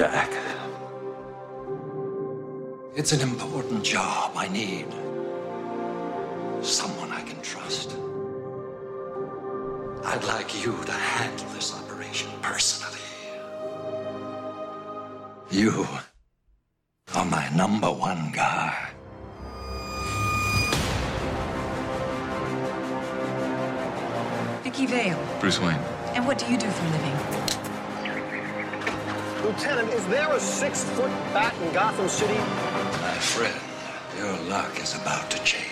Jack. It's an important job. I need someone I can trust. I'd like you to handle this operation personally. You are my number one guy. Vicki Vale. Bruce Wayne. And what do you do for a living? Lieutenant, is there a six-foot bat in Gotham City? My friend, your luck is about to change.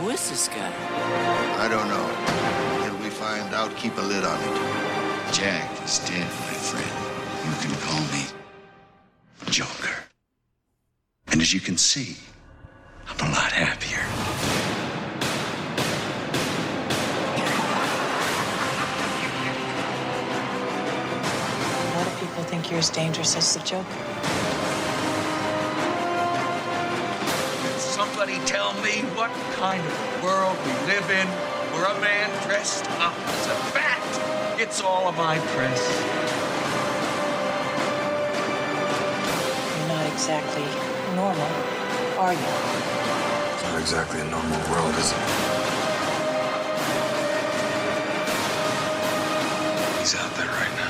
Who is this guy? I don't know. Till we find out, keep a lid on it. Jack is dead, my friend. You can call me Joker. And as you can see, as dangerous as the Joker. Can somebody tell me what kind of world we live in where a man dressed up as a bat gets all of my press? You're not exactly normal, are you? It's not exactly a normal world, is it? He's out there right now.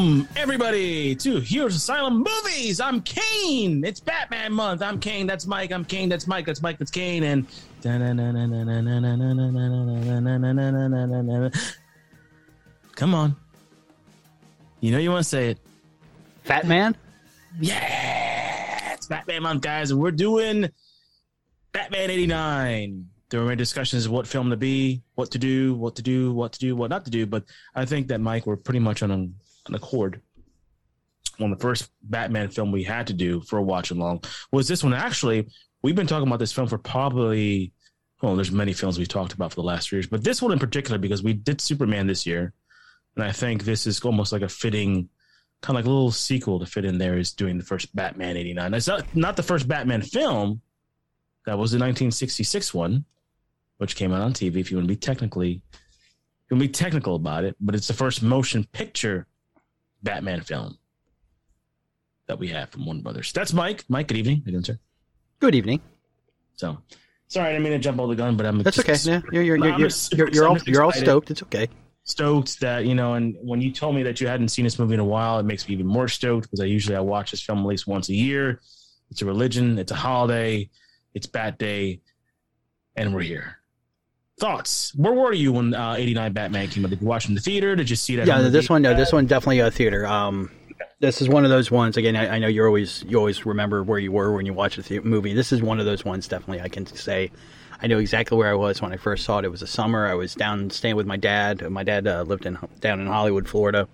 Welcome, everybody, to Heroes Asylum Movies. I'm Kane. It's Batman month. I'm Kane. That's Mike. I'm Kane. That's Mike. That's Mike. That's Kane. And come on, you know you want to say it. Fat Man? Yeah, it's Batman month, guys, and we're doing Batman '89. There were discussions of what film to be, what to do, what to do, what to do, what not to do. But I think that Mike, we're pretty much on an, accord. One of the first Batman film we had to do for a watch along was this one. Actually, we've been talking about this film for probably well, there's many films we've talked about for the last few years, but this one in particular because we did Superman this year, and I think this is almost like a fitting kind of like a little sequel to fit in there is doing the first Batman 89. It's not, not the first Batman film. That was the 1966 one, which came out on TV if you want to be technically you want to be technical about it, but it's the first motion picture Batman film that we have from Warner Brothers. That's Mike. Mike, good evening. You doing, sir? Good evening. So sorry, I didn't mean to jump all the gun, but I'm That's just- okay. Yeah, you're you're you're you're, you're, you're all you're all stoked. It's okay. stoked that you know and when you told me that you hadn't seen this movie in a while it makes me even more stoked because i usually i watch this film at least once a year it's a religion it's a holiday it's bat day and we're here thoughts where were you when uh, 89 batman came out did you watch in the theater did you see that Yeah, this one, no, this one definitely a theater. Um, this is one of those ones. Again, I, I know you always you always remember where you were when you watch a the- movie. This is one of those ones. Definitely, I can say I know exactly where I was when I first saw it. It was a summer. I was down staying with my dad. My dad uh, lived in down in Hollywood, Florida.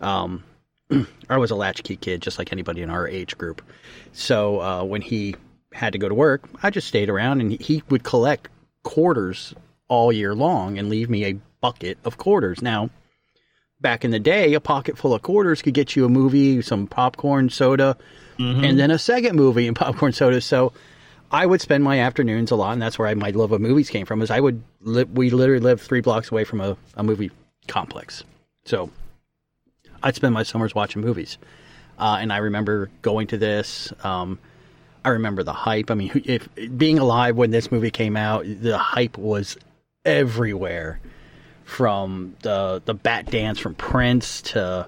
Um, I was a latchkey kid, just like anybody in our age group. So uh, when he had to go to work, I just stayed around, and he would collect quarters all year long and leave me a bucket of quarters. Now, back in the day, a pocket full of quarters could get you a movie, some popcorn, soda, and then a second movie and popcorn soda. So I would spend my afternoons a lot, and that's where I, my love of movies came from. Is I would li- we literally lived three blocks away from a, a movie complex, so I'd spend my summers watching movies. Uh, and I remember going to this. Um, I remember the hype. I mean, if being alive when this movie came out, the hype was everywhere. From the the bat dance from Prince to uh,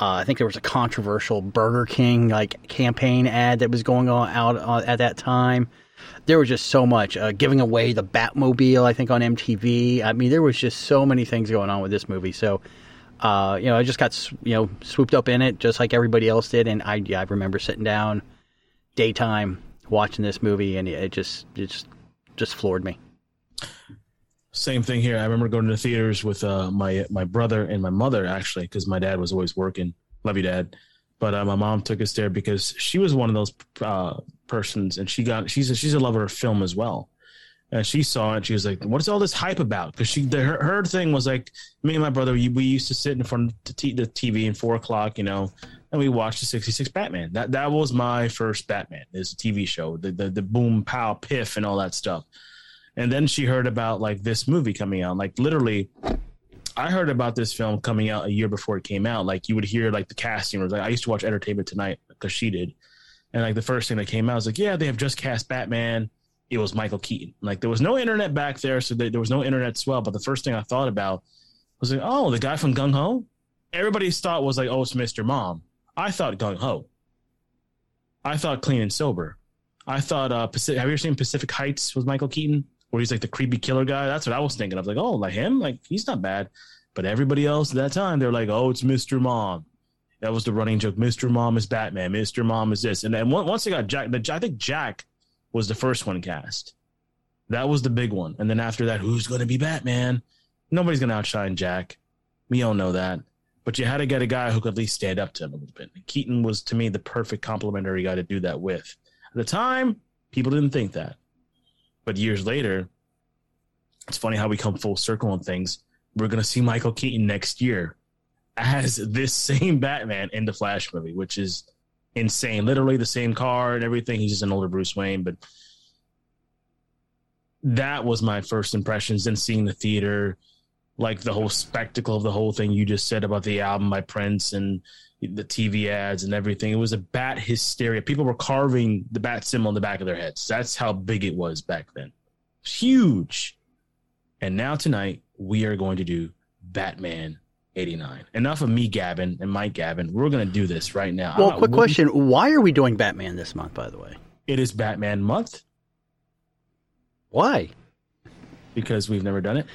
I think there was a controversial Burger King like campaign ad that was going on out uh, at that time. There was just so much uh, giving away the Batmobile. I think on MTV. I mean, there was just so many things going on with this movie. So Uh, you know, I just got you know swooped up in it just like everybody else did, and I yeah, I remember sitting down daytime watching this movie, and it just it just just floored me. Same thing here. I remember going to the theaters with uh, my my brother and my mother actually, because my dad was always working. Love you, dad. But uh, my mom took us there because she was one of those uh, persons, and she got she's a, she's a lover of film as well. And she saw it. She was like, "What's all this hype about?" Because she the, her, her thing was like, me and my brother, we, we used to sit in front of the, t- the TV in four o'clock, you know, and we watched the '66 Batman. That that was my first Batman. Is a TV show, the, the the boom, pow, piff, and all that stuff. And then she heard about like this movie coming out. Like literally, I heard about this film coming out a year before it came out. Like you would hear like the casting was like I used to watch Entertainment Tonight because she did, and like the first thing that came out was like, yeah, they have just cast Batman. It was Michael Keaton. Like there was no internet back there, so there, there was no internet swell. But the first thing I thought about was like, oh, the guy from Gung Ho. Everybody's thought was like, oh, it's Mr. Mom. I thought Gung Ho. I thought Clean and Sober. I thought uh, Pacific, have you ever seen Pacific Heights with Michael Keaton, where he's like the creepy killer guy? That's what I was thinking. I was like, oh, like him, like he's not bad. But everybody else at that time, they're like, oh, it's Mr. Mom. That was the running joke. Mr. Mom is Batman. Mr. Mom is this. And then once they got Jack, the, I think Jack was the first one cast. That was the big one. And then after that, who's going to be Batman? Nobody's going to outshine Jack. We all know that. But you had to get a guy who could at least stand up to him a little bit. And Keaton was, to me, the perfect complementary guy to do that with. At the time, people didn't think that. But years later, it's funny how we come full circle on things. We're to see Michael Keaton next year as this same Batman in the Flash movie, which is insane. Literally the same car and everything. He's just an older Bruce Wayne, but that was my first impressions. Then seeing the theater, like the whole spectacle of the whole thing you just said about the album by Prince and the TV ads and everything. It was a bat hysteria. People were carving the bat symbol on the back of their heads. That's how big it was back then. Huge. And now tonight we are going to do Batman 89. Enough of me Gavin, and Mike Gavin. We're going to do this right now. Well, quick question: Why are we doing Batman this month? By the way, It is Batman month why? because we've never done it.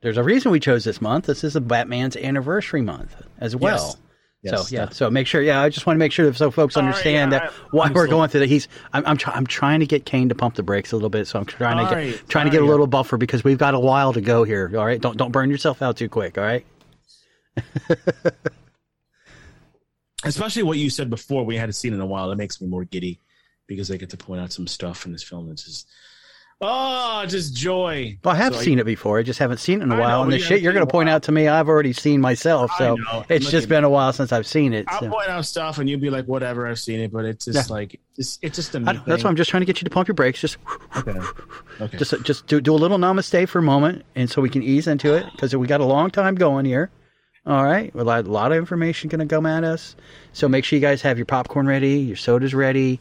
There's a reason we chose this month. This is a Batman's anniversary month as well. Yes, so yeah, that- so make sure. Yeah, I just want to make sure that so folks All right, understand yeah, that I- why I'm we're still- going through that. He's I'm I'm, try, I'm trying to get Kane to pump the brakes a little bit. So I'm trying to get right, trying to all get a little buffer because we've got a while to go here. All right, don't don't burn yourself out too quick. All right. Especially what you said before, we hadn't seen in a while. That makes me more giddy because they get to point out some stuff in this film that's just, oh, just joy. Well, I have So seen it before. I just haven't seen it in a while. know, and the shit you're going to point out to me, I've already seen myself. So it's Look just been a while since I've seen it. I'll so- point out stuff and you'll be like, whatever, I've seen it, but it's just Yeah. like, it's, it's just a I- that's why I'm just trying to get you to pump your brakes. Just Okay. Okay. just just do, do a little namaste for a moment, and so we can ease into it because we got a long time going here. All right, a lot, a lot of information going to come at us. So make sure you guys have your popcorn ready, your sodas ready.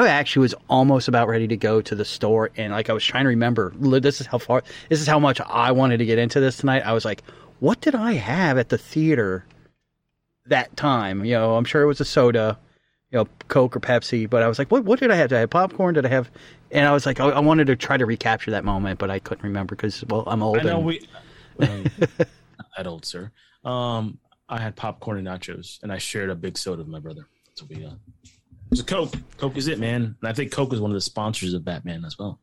I actually was almost about ready to go to the store, and like I was trying to remember. This is how far. This is how much I wanted to get into this tonight. I was like, what did I have at the theater that time? You know, I'm sure it was a soda you know, Coke or Pepsi. But I was like, what what did I have? Did I have popcorn? Did I have? And I was like, I, I wanted to try to recapture that moment, but I couldn't remember because well, I'm old. I know and- we, that old, sir. Um, I had popcorn and nachos, and I shared a big soda with my brother. That's what we got. It was a Coke. Coke is it, man. And I think Coke is one of the sponsors of Batman as well.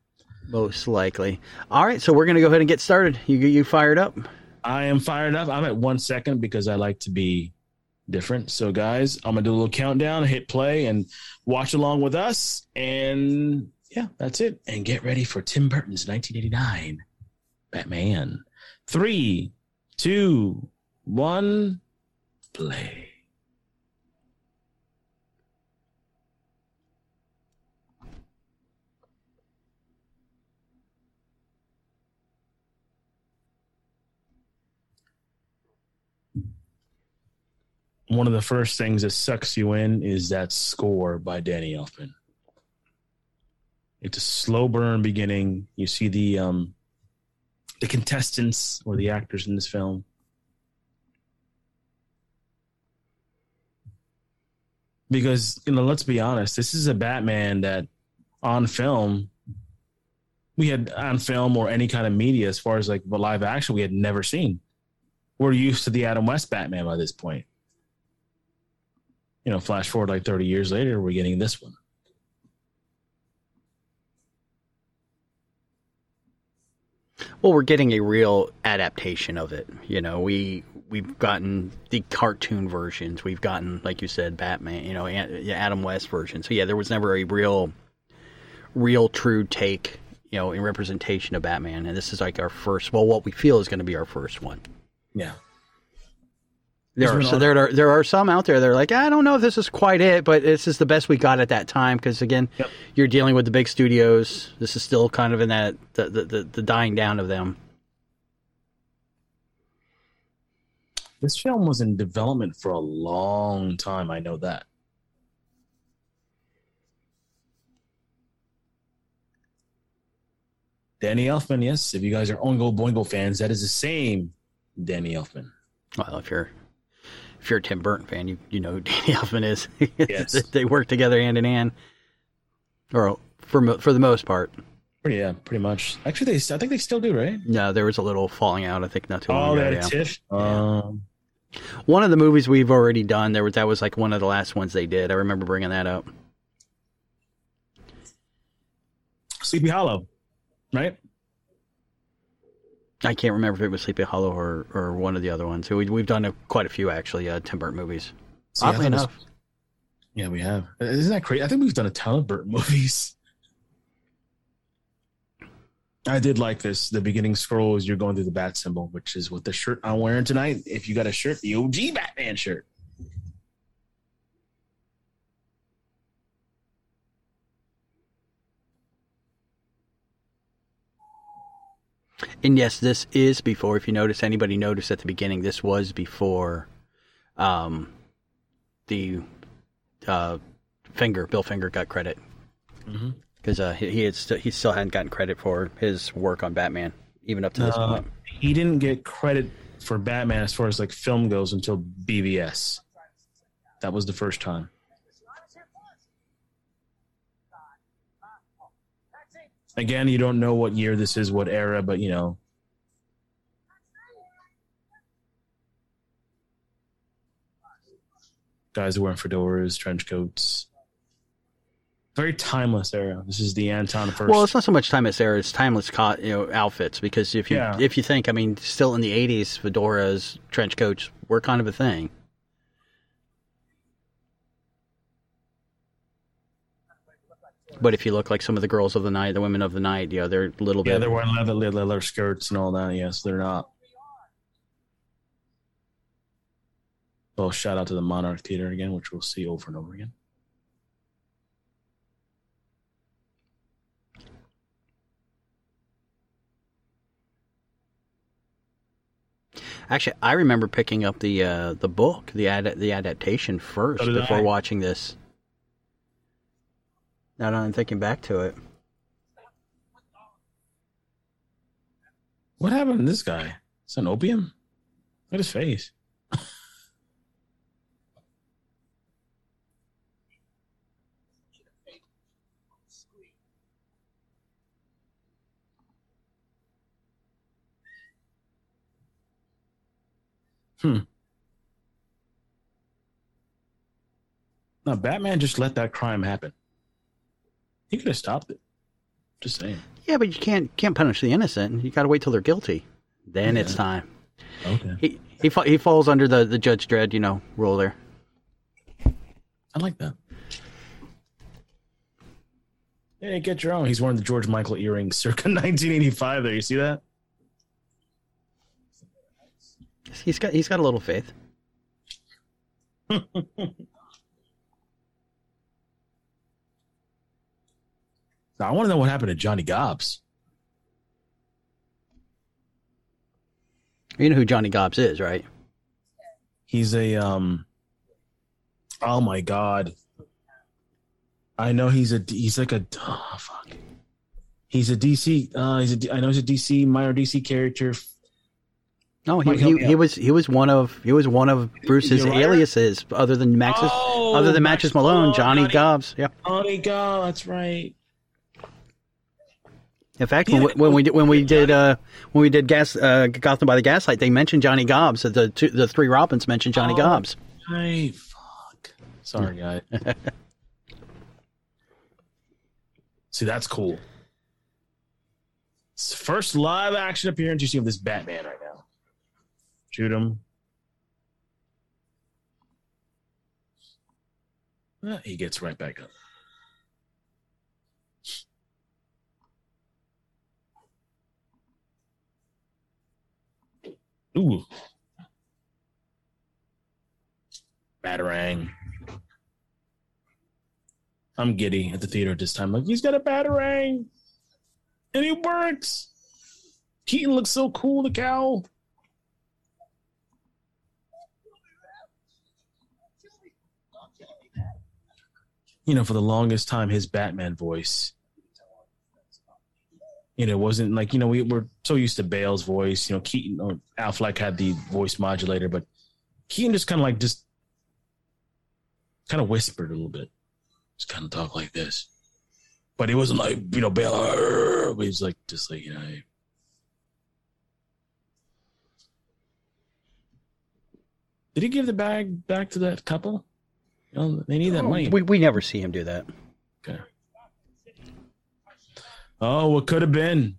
most likely. All right, so we're gonna go ahead and get started. You get you fired up? I am fired up. I'm at one second because I like to be different. So, guys, I'm gonna do a little countdown, hit play, and watch along with us. And yeah, that's it. And get ready for Tim Burton's 1989 Batman. Three, two, one, play. One of the first things that sucks you in is that score by Danny Elfman. It's a slow burn beginning. You see the um the contestants or the actors in this film. Because, you know, let's be honest, this is a Batman that on film we had on film or any kind of media as far as like live action we had never seen. we're used to the Adam West Batman by this point. You know, flash forward like 30 years later, we're getting this one. Well, we're getting a real adaptation of it. You know, we we've gotten the cartoon versions. We've gotten, like you said, Batman. You know, Adam West version. So yeah, there was never a real, real true take. You know, in representation of Batman, and this is like our first. Well, what we feel is going to be our first one. Yeah. There are, so there are there are some out there that are like I don't know if this is quite it, but this is the best we got at that time because again, Yep. you're dealing with the big studios. This is still kind of in that the the, the, dying down of them. This film was in development for a long time. I know that. Danny Elfman, yes. If you guys are Oingo Boingo fans, that is the same Danny Elfman. Well, if you're if you're a Tim Burton fan, you you know who Danny Elfman is. Yes. they work together hand in hand, or for for the most part. Pretty, yeah, pretty much. Actually, they I think they still do, right? No, there was a little falling out. I think not too long Oh, ago. had a yeah. tiff. Um, One of the movies we've already done, there was that was like one of the last ones they did. I remember bringing that up. Sleepy Hollow, right? I can't remember if it was Sleepy Hollow or, or one of the other ones. We, we've done a, quite a few actually, uh, Tim Burton movies. See, Oddly it was- enough, Yeah, we have. Isn't that crazy? I think we've done a ton of Burton movies. I did like this. The beginning scroll is you're going through the bat symbol, which is what the shirt I'm wearing tonight. If you got a shirt, the OG Batman shirt. And yes, this is before. If you notice, anybody noticed at the beginning, this was before, um, the uh, Finger Bill Finger got credit because uh, he he, had st- he still hadn't gotten credit for his work on Batman even up to this Uh, point. he didn't get credit for Batman as far as like film goes until BVS. That was the first time. Again, you don't know what year this is, what era, but you know. Guys are wearing fedoras, trench coats. Very timeless era. This is the Anton Furst. Well, it's not so much timeless era; it's timeless, co- you know, outfits. Because if you Yeah. if you think, I mean, still in the '80s, fedoras, trench coats were kind of a thing. But if you look like some of the girls of the night, the women of the night, you know, they're a little yeah, bit. Yeah, they're wearing leather, leather, skirts and all that. Yes, they're not. Well, shout out to the Monarch Theater again, which we'll see over and over again. Actually, I remember picking up the uh, the book, the ad- the adaptation first So before I. watching this. Now that I'm thinking back to it, What happened to this guy? That an opium? Look at his face. Hmm. No, Batman just let that crime happen. He could have stopped it. Just saying. yeah, but you can't can't punish the innocent. You got to wait till they're guilty. Then it's time. Okay. He he he falls under the the Judge Dredd, you know, rule there. I like that. Yeah, get your own. He's wearing the George Michael earrings circa 1985 there. You see that? He's got he's got a little faith. I want to know what happened to Johnny Gobbs. You know who Johnny Gobbs is, right? He's a um Oh my god. I know he's a he's like a oh, fuck. He's a DC uh he's a I know he's a DC minor DC character. No, he, he, he was he was one of he was one of Bruce's right. aliases, other than Max's Oh, other than Max Matches Malone, Malone, Johnny Johnny- Gobbs. Yeah. Johnny Gobbs, that's right. In fact, when, we, when we did when we did uh, when we did gas uh, Gotham by the Gaslight, they mentioned Johnny Gobbs. The two, the three Robins mentioned Johnny Oh. Gobbs. Hey, fuck. Sorry, guy. See, that's cool. It's first live action appearance you see of this Batman right now. Shoot him. Ah, he gets right back up. Ooh. Batarang. I'm giddy at the theater at this time. Like, he's got a Batarang. And he works. Keaton looks so cool, the cowl. You know, for the longest time, his Batman voice. You know, it wasn't like, you know, we were so used to Bale's voice. You know, Keaton or Affleck had the voice modulator, but Keaton just kind of like just kind of whispered a little bit. Just kind of talk like this. But it wasn't like, you know, Bale, he was like, just like, you know. Did he give the bag back to that couple? You know, they need that money. We we never see him do that. Okay. Oh, what could have been?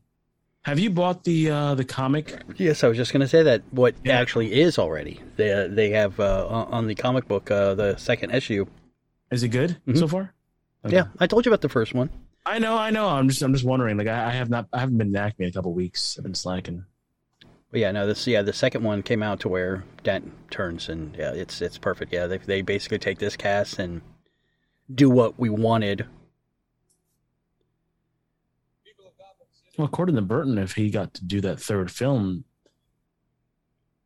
Have you bought the uh the comic? Yes, I was just going to say that. What actually is already they uh, they have uh, on the comic book uh, the second issue. Is it good so far? Okay. Yeah, I told you about the first one. I know, I know. I'm just I'm just wondering. Like I, I have not I haven't been Acme in a couple weeks. I've been slacking. But yeah, no, this yeah the second one came out to where Dent turns and yeah, it's it's perfect. Yeah, they they basically take this cast and do what we wanted. Well, according to Burton, if he got to do that third film,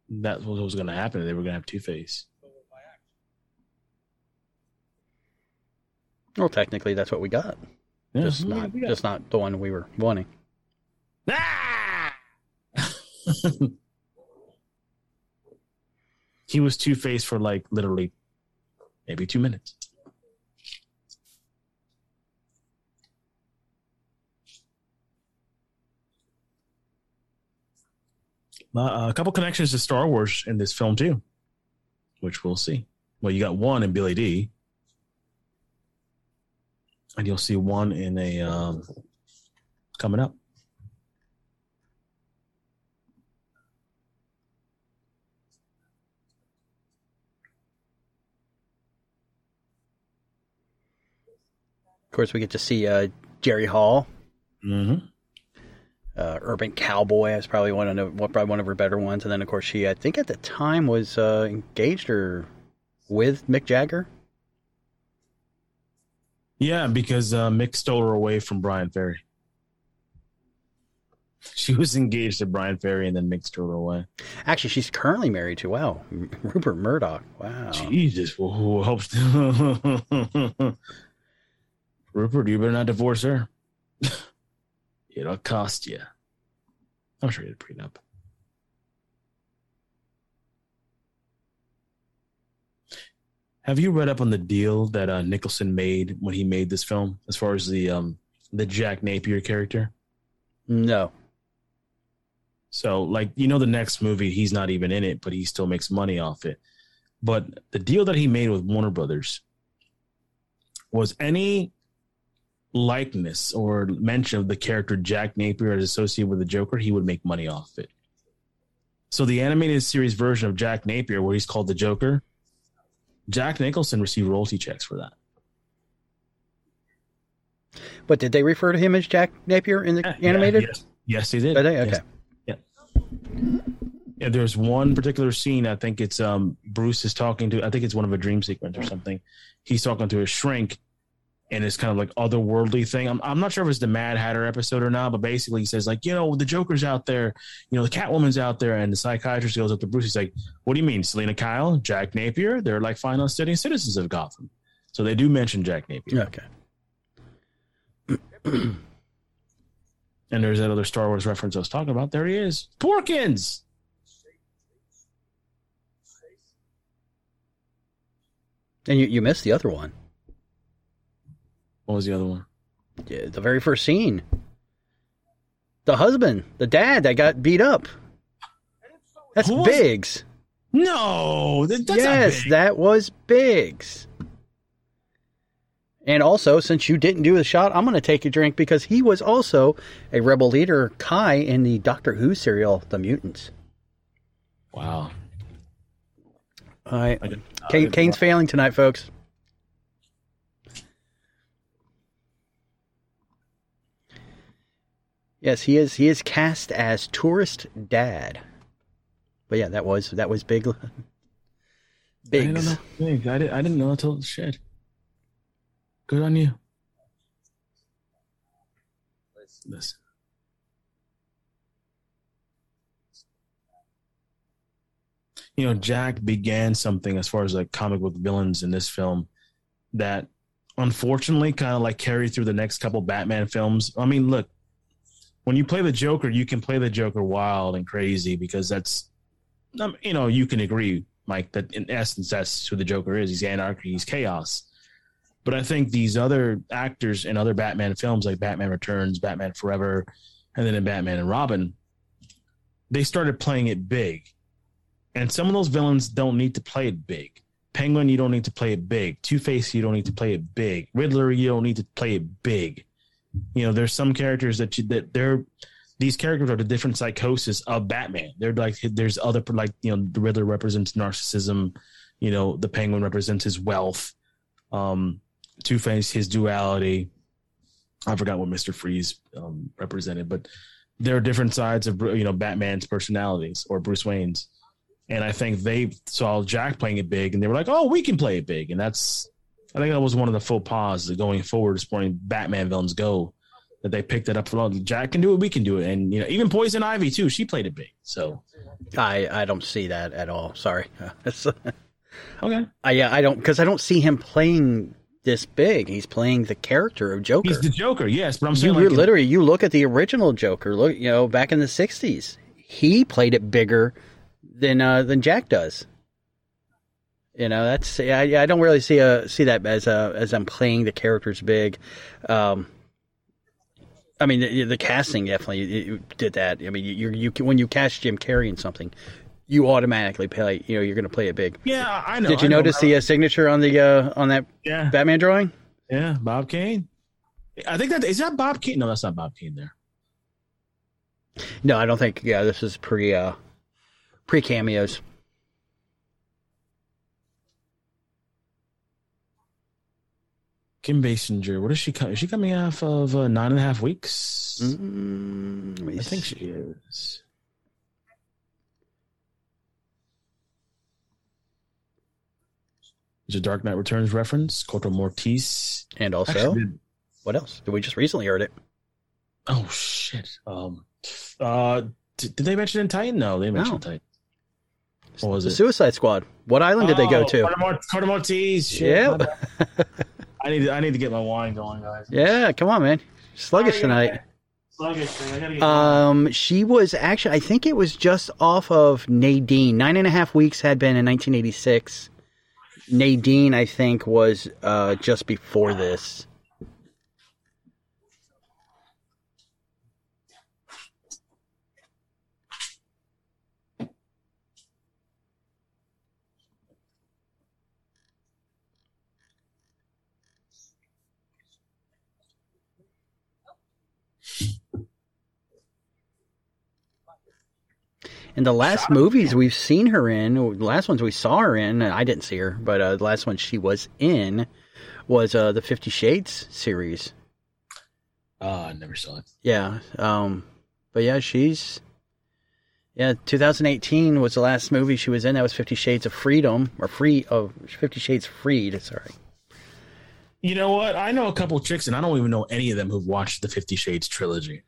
that was what was going to happen. They were going to have Two Face. Well, technically, that's what we got. Yeah, just not we got- just not the one we were wanting. he was Two Face for like literally maybe two minutes. Uh, a couple connections to Star Wars in this film too, which we'll see. Well, you got one in Billy Dee, and you'll see one in a um, coming up. Of course, we get to see uh, Jerry Hall, Mm-hmm. Uh, Urban Cowboy. That's probably one of the, probably one of her better ones. And then, of course, she I think at the time was uh, engaged or with Mick Jagger. Yeah, because uh, Mick stole her away from Bryan Ferry. She was engaged to Bryan Ferry, and then Mick stole her away. Actually, she's currently married to wow Rupert Murdoch. Wow. Jesus, who hopes? Rupert, you better not divorce her. It'll cost you. I'm sure you'd prenup. Have you read up on the deal that uh, Nicholson made when he made this film, as far as the um, the Jack Napier character? No. So, like, you know, the next movie, he's not even in it, but he still makes money off it. But the deal that he made with Warner Brothers was any likeness or mention of the character Jack Napier as associated with the Joker, he would make money off it. So, the animated series version of Jack Napier, where he's called the Joker, Jack Nicholson received royalty checks for that. But did they refer to him as Jack Napier in the Yeah, animated? yes, yes, he did. They? Yes. Okay. Yeah. Yeah, there's one particular scene. I think it's um Bruce is talking to. I think it's one of a dream sequence or something. He's talking to a shrink, and it's kind of like otherworldly thing. I'm I'm not sure if it's the Mad Hatter episode or not, but basically he says like, you know, the Joker's out there, you know, the Catwoman's out there, and the psychiatrist goes up to Bruce. He's like, what do you mean, Selina Kyle, Jack Napier? They're like fine on studying citizens of Gotham. So they do mention Jack Napier. Okay. And there's that other Star Wars reference I was talking about. There he is, Porkins. And you, you missed the other one. What was the other one? Yeah, the very first scene. The husband, the dad that got beat up. That's Who was- Biggs. No, that, that's yes, not big. that was Biggs. And also, since you didn't do the shot, I'm going to take a drink because he was also a rebel leader, Kai, in the Doctor Who serial, The Mutants. Wow. All right. I did- Kane, did Kane's failing tonight, folks. Yes, he is. He is cast as tourist dad. But yeah, that was that was big. I didn't Biggs. know. Biggs. I, did, I didn't know until shit. Good on you. Listen. You know, Jack began something as far as like comic book villains in this film that unfortunately kind of like carried through the next couple Batman films. I mean, look, when you play the Joker, you can play the Joker wild and crazy because that's, um, you know, you can agree, Mike, that in essence that's who the Joker is. He's anarchy, he's chaos. But I think these other actors in other Batman films, like Batman Returns, Batman Forever, and then in Batman and Robin, they started playing it big. And some of those villains don't need to play it big. Penguin, you don't need to play it big. Two Face, you don't need to play it big. Riddler, you don't need to play it big. You know, there's some characters that you, that they're these characters are the different psychosis of Batman. They're like there's other like you know the Riddler represents narcissism. You know, the Penguin represents his wealth. Um, Two Face, his duality. I forgot what Mister Freeze um, represented, but there are different sides of you know Batman's personalities or Bruce Wayne's, and I think they saw Jack playing it big, and they were like, "Oh, we can play it big," and that's I think that was one of the faux pas that going forward as Batman villains go. That they picked it up for Jack can do it, we can do it, and you know even Poison Ivy too. She played it big, so I I don't see that at all. Sorry. Okay. I yeah I don't because I don't see him playing this big. He's playing the character of Joker. He's the Joker, yes, but I'm saying re- like literally you look at the original Joker. Look, you know, back in the '60s, he played it bigger than uh, than Jack does. You know, that's I, I don't really see a see that as a as I'm playing the characters big. Um, I mean, the, the casting definitely it- it did that. I mean, you you when you cast Jim Carrey in something, you automatically play. You know, you're going to play it big. yeah, I know. Did you know. notice the uh, signature on the uh, on that Yeah, Batman drawing? yeah, Bob Kane. I think that is that Bob Kane. No, that's not Bob Kane. There. No, I don't think. Yeah, this is pre uh, pre cameos. Kim Basinger. What is she? co- Is she coming off of uh, nine and a half weeks? Mm, I think she is. Is a Dark Knight Returns reference? Corto Mortis. And also, Actually, what else? Did we just recently heard it. oh shit. Um. Uh. d- Did they mention in Titan? No, they mentioned No. Titan. What was The it? Suicide Squad. What island did they go Oh, to? Corto Mort- Mortis. Shit, Yeah. my bad. I need. To, I need to get my wine going, guys. Yeah, come on, man. Sluggish tonight. Sluggish. I gotta get Um, she was actually, I think it was just off of Nadine. Nine and a half weeks had been in 1986. Nadine, I think, was uh, just before this. And the last movies we've seen her in, the last ones we saw her in, I didn't see her, but uh, the last one she was in was uh, the Fifty Shades series. Oh, I never saw it. Yeah. Um, but yeah, she's yeah. 2018 was the last movie she was in. That was Fifty Shades of Freedom or Free of Fifty Shades Freed. Sorry. You know what? I know a couple chicks, and I don't even know any of them who've watched the Fifty Shades trilogy.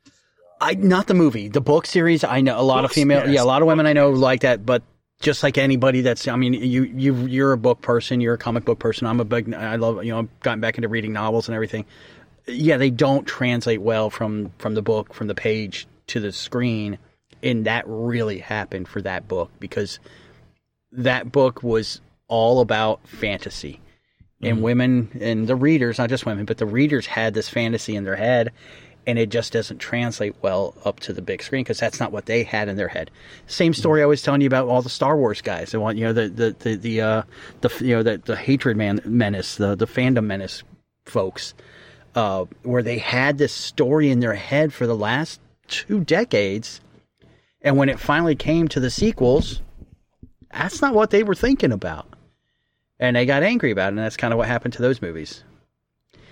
I not the movie, the book series. I know a lot of female, yes. yeah, a lot of women I know like that. But just like anybody that's, I mean, you you you're a book person, you're a comic book person. I'm a big, I love, you know, I've gotten back into reading novels and everything. Yeah, they don't translate well from from the book from the page to the screen, and that really happened for that book because that book was all about fantasy. And mm-hmm. women and the readers, not just women, but the readers had this fantasy in their head and it just doesn't translate well up to the big screen because that's not what they had in their head. Same story I was telling you about all the Star Wars guys. They want you know the the the the, uh, the you know the the hatred man menace, the the fandom menace folks, uh, where they had this story in their head for the last two decades, and when it finally came to the sequels, that's not what they were thinking about, and they got angry about it, and that's kind of what happened to those movies.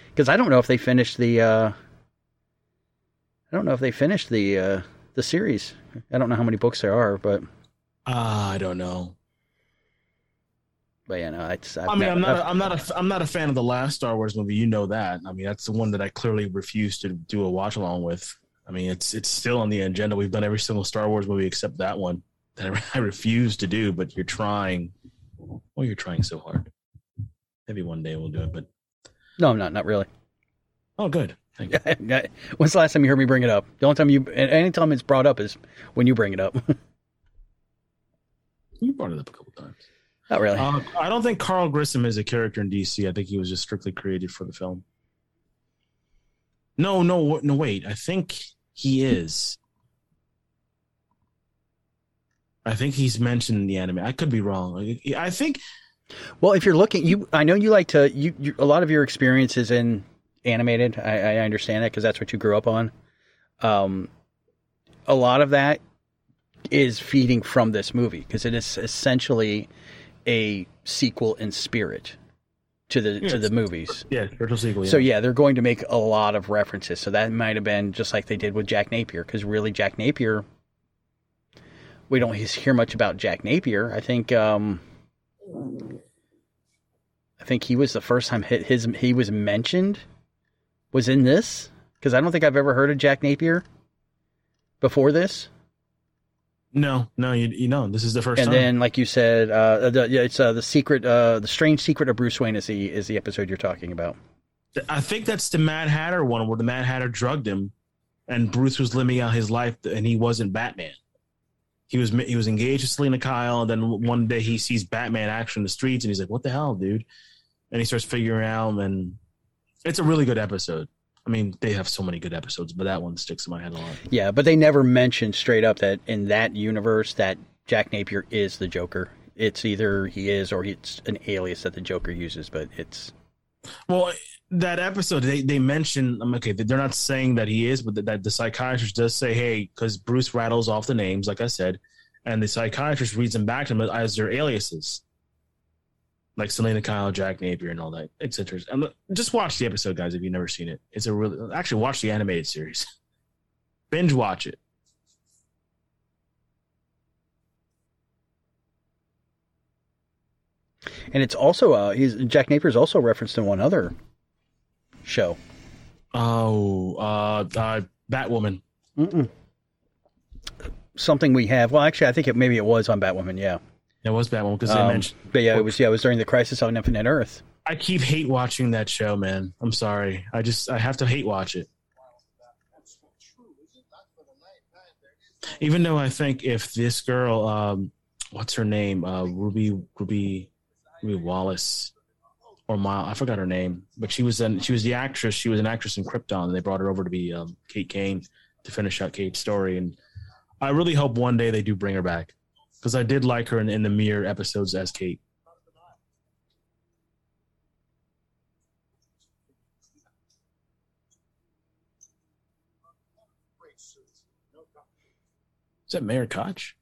Because I don't know if they finished the. Uh, I don't know if they finished the uh, the series. I don't know how many books there are, but uh, I don't know. But yeah, no. I've I mean, I'm not. A, I'm not. A, I'm not a fan of the last Star Wars movie. You know that. I mean, that's the one that I clearly refuse to do a watch along with. I mean, it's it's still on the agenda. We've done every single Star Wars movie except that one that I, I refuse to do. But you're trying. Well, you're trying so hard. Maybe one day we'll do it. But no, I'm not. Not really. oh, good. When's the last time you heard me bring it up? The only time you, any time it's brought up is when you bring it up. You brought it up a couple times. Not really. Uh, I don't think Carl Grissom is a character in DC. I think he was just strictly created for the film. No, no, no. Wait. I think he is. I think he's mentioned in the anime. I could be wrong. I think Well, if you're looking, you, I know you like to. You, you a lot of your experiences in animated. I, I understand that because that's what you grew up on. Um, a lot of that is feeding from this movie because it is essentially a sequel in spirit to the to the movies. yeah, spiritual sequel. Yeah. So yeah, they're going to make a lot of references. So that might have been just like they did with Jack Napier, because really Jack Napier, we don't hear much about Jack Napier. I think, um, I think he was the first time hit his he was mentioned was in this because I don't think I've ever heard of Jack Napier before this. no, no, you, you know, this is the first and time. then, like you said, uh, the, it's uh, the secret, uh, the strange secret of Bruce Wayne is the is the episode you're talking about. I think that's the Mad Hatter one where the Mad Hatter drugged him, and Bruce was living out his life, and he wasn't Batman. He was he was engaged to Selina Kyle, and then one day he sees Batman action in the streets, and he's like, "What the hell, dude?" And he starts figuring out, and it's a really good episode. I mean, they have so many good episodes, but that one sticks in my head a lot. Yeah, but they never mentioned straight up that in that universe that Jack Napier is the Joker. It's either he is or it's an alias that the Joker uses, but it's Well, that episode they they mention I'm okay. They're not saying that he is, but that, that the psychiatrist does say, "Hey," because Bruce rattles off the names, like I said, and the psychiatrist reads them back to him as their aliases, like Selina Kyle, Jack Napier, and all that. It's interesting. Just watch the episode, guys, if you've never seen it. It's a really actually watch the animated series, binge watch it. and it's also uh he's Jack Napier's also referenced in one other show. Oh, uh, uh Batwoman. Mm-mm. Something we have. Well, actually, I think it maybe it was on Batwoman. Yeah, It was Batwoman because they Um, mentioned. but yeah, it was. Yeah, it was during the Crisis on Infinite Earth. I keep hate watching that show, man. I'm sorry. I just I have to hate watch it. Even though I think if this girl, um, what's her name, uh, Ruby Ruby Ruby Wallace or Mile, I forgot her name, but she was an, she was the actress. She was an actress in Krypton, and they brought her over to be um, Kate Kane to finish out Kate's story. And I really hope one day they do bring her back because I did like her in, in the Mirror episodes as Kate. Is that Mayor Koch?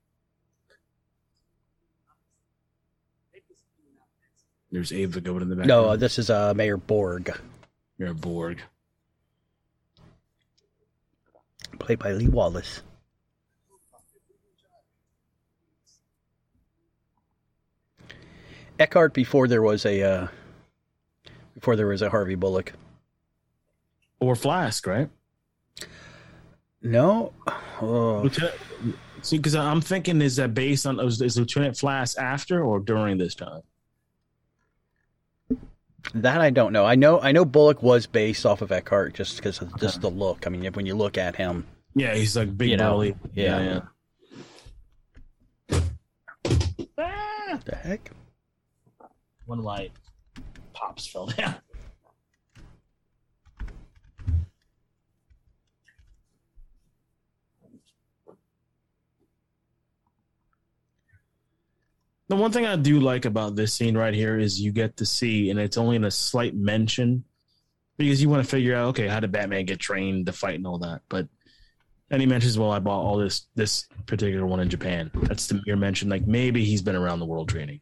There's Abe going in the back. No, this is uh, Mayor Borg, Mayor Borg. played by Lee Wallace. Eckhardt before there was a uh, before there was a Harvey Bullock. Or Flask, right? No, oh, see, because I'm thinking, is that based on is, Lieutenant Flask after or during this time? that I don't know. I know I know Bullock was based off of Eckhardt just because of just the look. I mean, when you look at him, Yeah, he's like big burly. yeah. yeah. Ah! the heck one of my pops fell down. The one thing I do like about this scene right here is you get to see, and it's only in a slight mention because you want to figure out, okay, how did Batman get trained to fight and all that? But and he mentions, well, I bought all this this particular one in Japan. That's the mere mention. Like maybe he's been around the world training.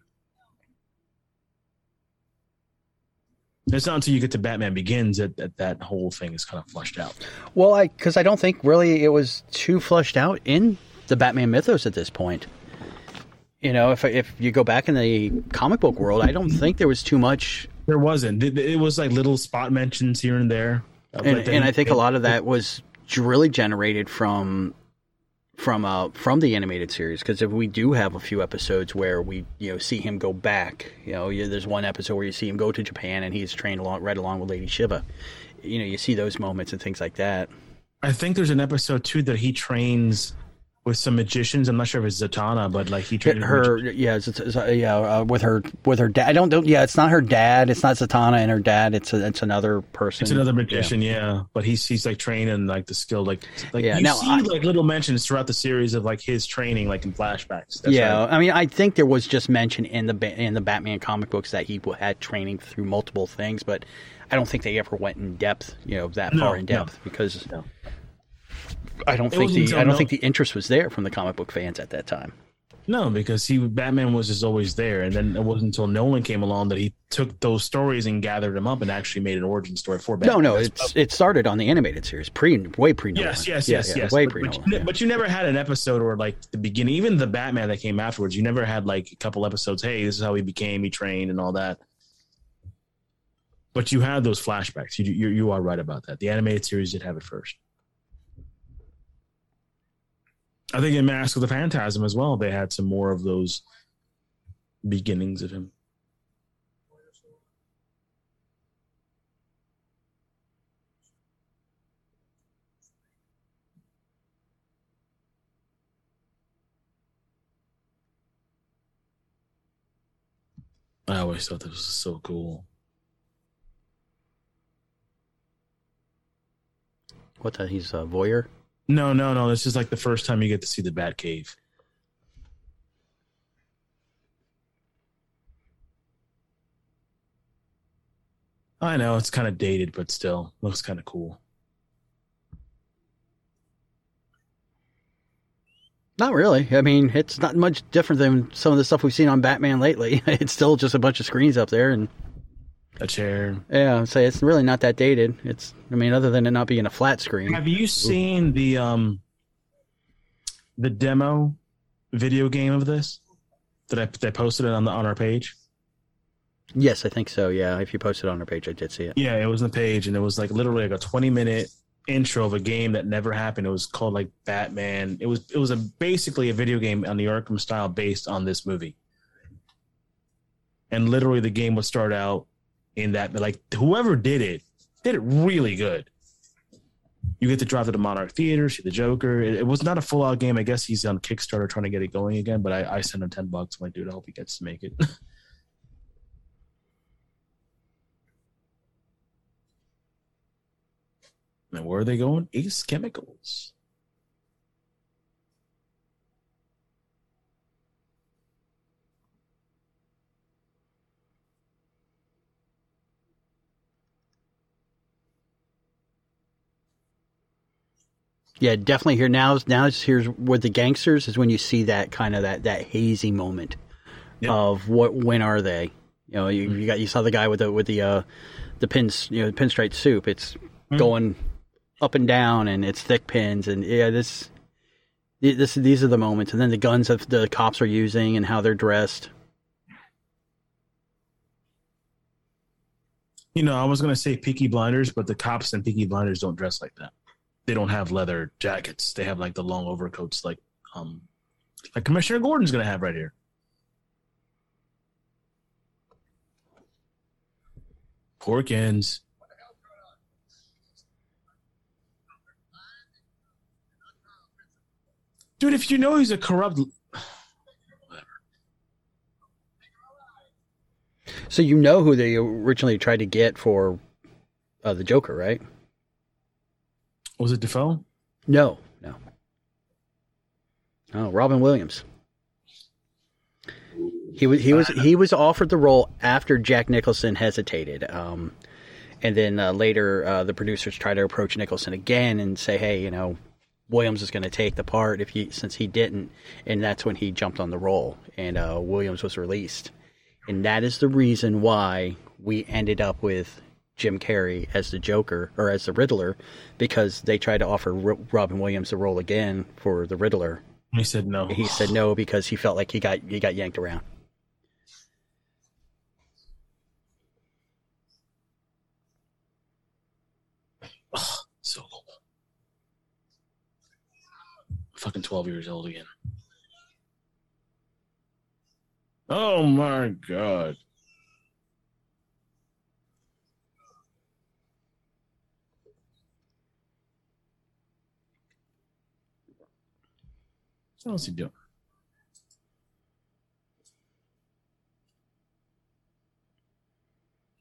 It's not until you get to Batman Begins that that, that whole thing is kind of flushed out. Well, I because I don't think really it was too flushed out in the Batman mythos at this point. You know, if if you go back in the comic book world, I don't think there was too much. There wasn't. It, it was like little spot mentions here and there. And, and I think a lot of that was really generated from from uh from the animated series because if we do have a few episodes where we you know see him go back you know there's one episode where you see him go to Japan and he's trained along right along with Lady Shiva. You know you see those moments and things like that. I think there's an episode too that he trains with some magicians. I'm not sure if it's Zatanna, but like he trained her. Yeah, it's, it's, uh, yeah, uh, with her with her dad. I don't, don't. Yeah, it's not her dad. It's not Zatanna and her dad. It's a, it's another person. It's another magician. Yeah. yeah. but he's he's like training like the skill. Like like yeah, you now, see I, like little mentions throughout the series of like his training, like in flashbacks. That's yeah, right. I mean, I think there was just mention in the in the Batman comic books that he had training through multiple things, but I don't think they ever went in depth. You know, that No, far in depth no. because. No. I don't It think the I don't no- think the interest was there from the comic book fans at that time. No, because he Batman was just always there, and then it wasn't until Nolan came along that he took those stories and gathered them up and actually made an origin story for Batman. No, no, it's it started on the animated series, pre way pre Nolan. Yes, yes, Yeah, yes, yeah, yes. way But, pre but, Nolan. you, ne- but you never had an episode or like the beginning, even the Batman that came afterwards. You never had like a couple episodes. Hey, this is how he became. He trained and all that. But you had those flashbacks. You you, you are right about that. The animated series did have it first. I think in Mask of the Phantasm as well, they had some more of those beginnings of him. I always thought this was so cool. What the, he's a voyeur? No, no, no. This is like the first time you get to see the Bat Cave. I know it's kind of dated, but still looks kind of cool. Not really. I mean, it's not much different than some of the stuff we've seen on Batman lately. It's still just a bunch of screens up there, and A chair. yeah, I'd say it's really not that dated. It's, I mean, other than it not being a flat screen. Have you seen the um the demo video game of this? That I they posted it on the on our page. Yes, I think so. Yeah, if you posted it on our page, I did see it. Yeah, it was on the page, and it was like literally like a twenty minute intro of a game that never happened. It was called like Batman. It was it was a basically a video game on the Arkham style based on this movie. And literally, the game would start out in that like whoever did it did it really good. You get to drive to the Monarch Theater, see the Joker. It, it was not a full out game. I guess he's on Kickstarter trying to get it going again. But I, I sent him ten bucks. Like, dude, I hope he gets to make it. And where are they going? Ace Chemicals. Yeah, definitely here now. Now it's here's with the gangsters is when you see that kind of that that hazy moment Yep. of what when are they? You know, you, you got you saw the guy with the with the uh the pins you know pinstripe soup. It's going up and down and it's thick pins and yeah this this these are the moments and then the guns that the cops are using and how they're dressed. You know, I was gonna say Peaky Blinders, but the cops in Peaky Blinders don't dress like that. They don't have leather jackets. They have like the long overcoats, like um, like Commissioner Gordon's gonna have right here. Porkins. Dude, if you know he's a corrupt So you know who they originally tried to get for uh, the Joker, right? Was it Dafoe? No, no. Oh, Robin Williams. He was he was he was offered the role after Jack Nicholson hesitated. Um, and then uh, later, uh, the producers tried to approach Nicholson again and say, "Hey, you know, Williams is going to take the part if he since he didn't." And that's when he jumped on the role, and uh, Williams was released. And that is the reason why we ended up with Jim Carrey as the Joker or as the Riddler, because they tried to offer R- Robin Williams the role again for the Riddler. He said no. He said no because he felt like he got he got yanked around. so old. Fucking 12 years old again. Oh my god. What's he doing?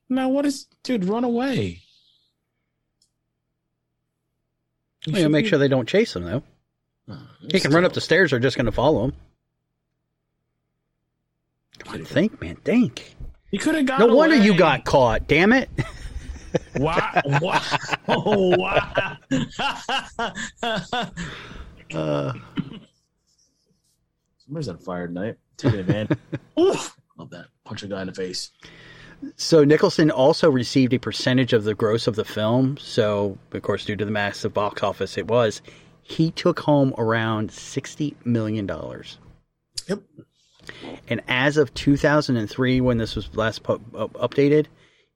Now, what is, dude? Run away. You know, make sure they don't chase him though. He can run up the stairs; they're just going to follow him. Come on, think, man, think. He could have got. No wonder away. you got caught. Damn it! Wow! wow! Oh, wow! Uh, Somebody's on fire tonight. Taking it, man. Oof! Love that. Punch a guy in the face. so Nicholson also received a percentage of the gross of the film. So, of course, due to the massive box office it was, he took home around sixty million dollars. Yep. And as of 2003, when this was last pu- up- updated,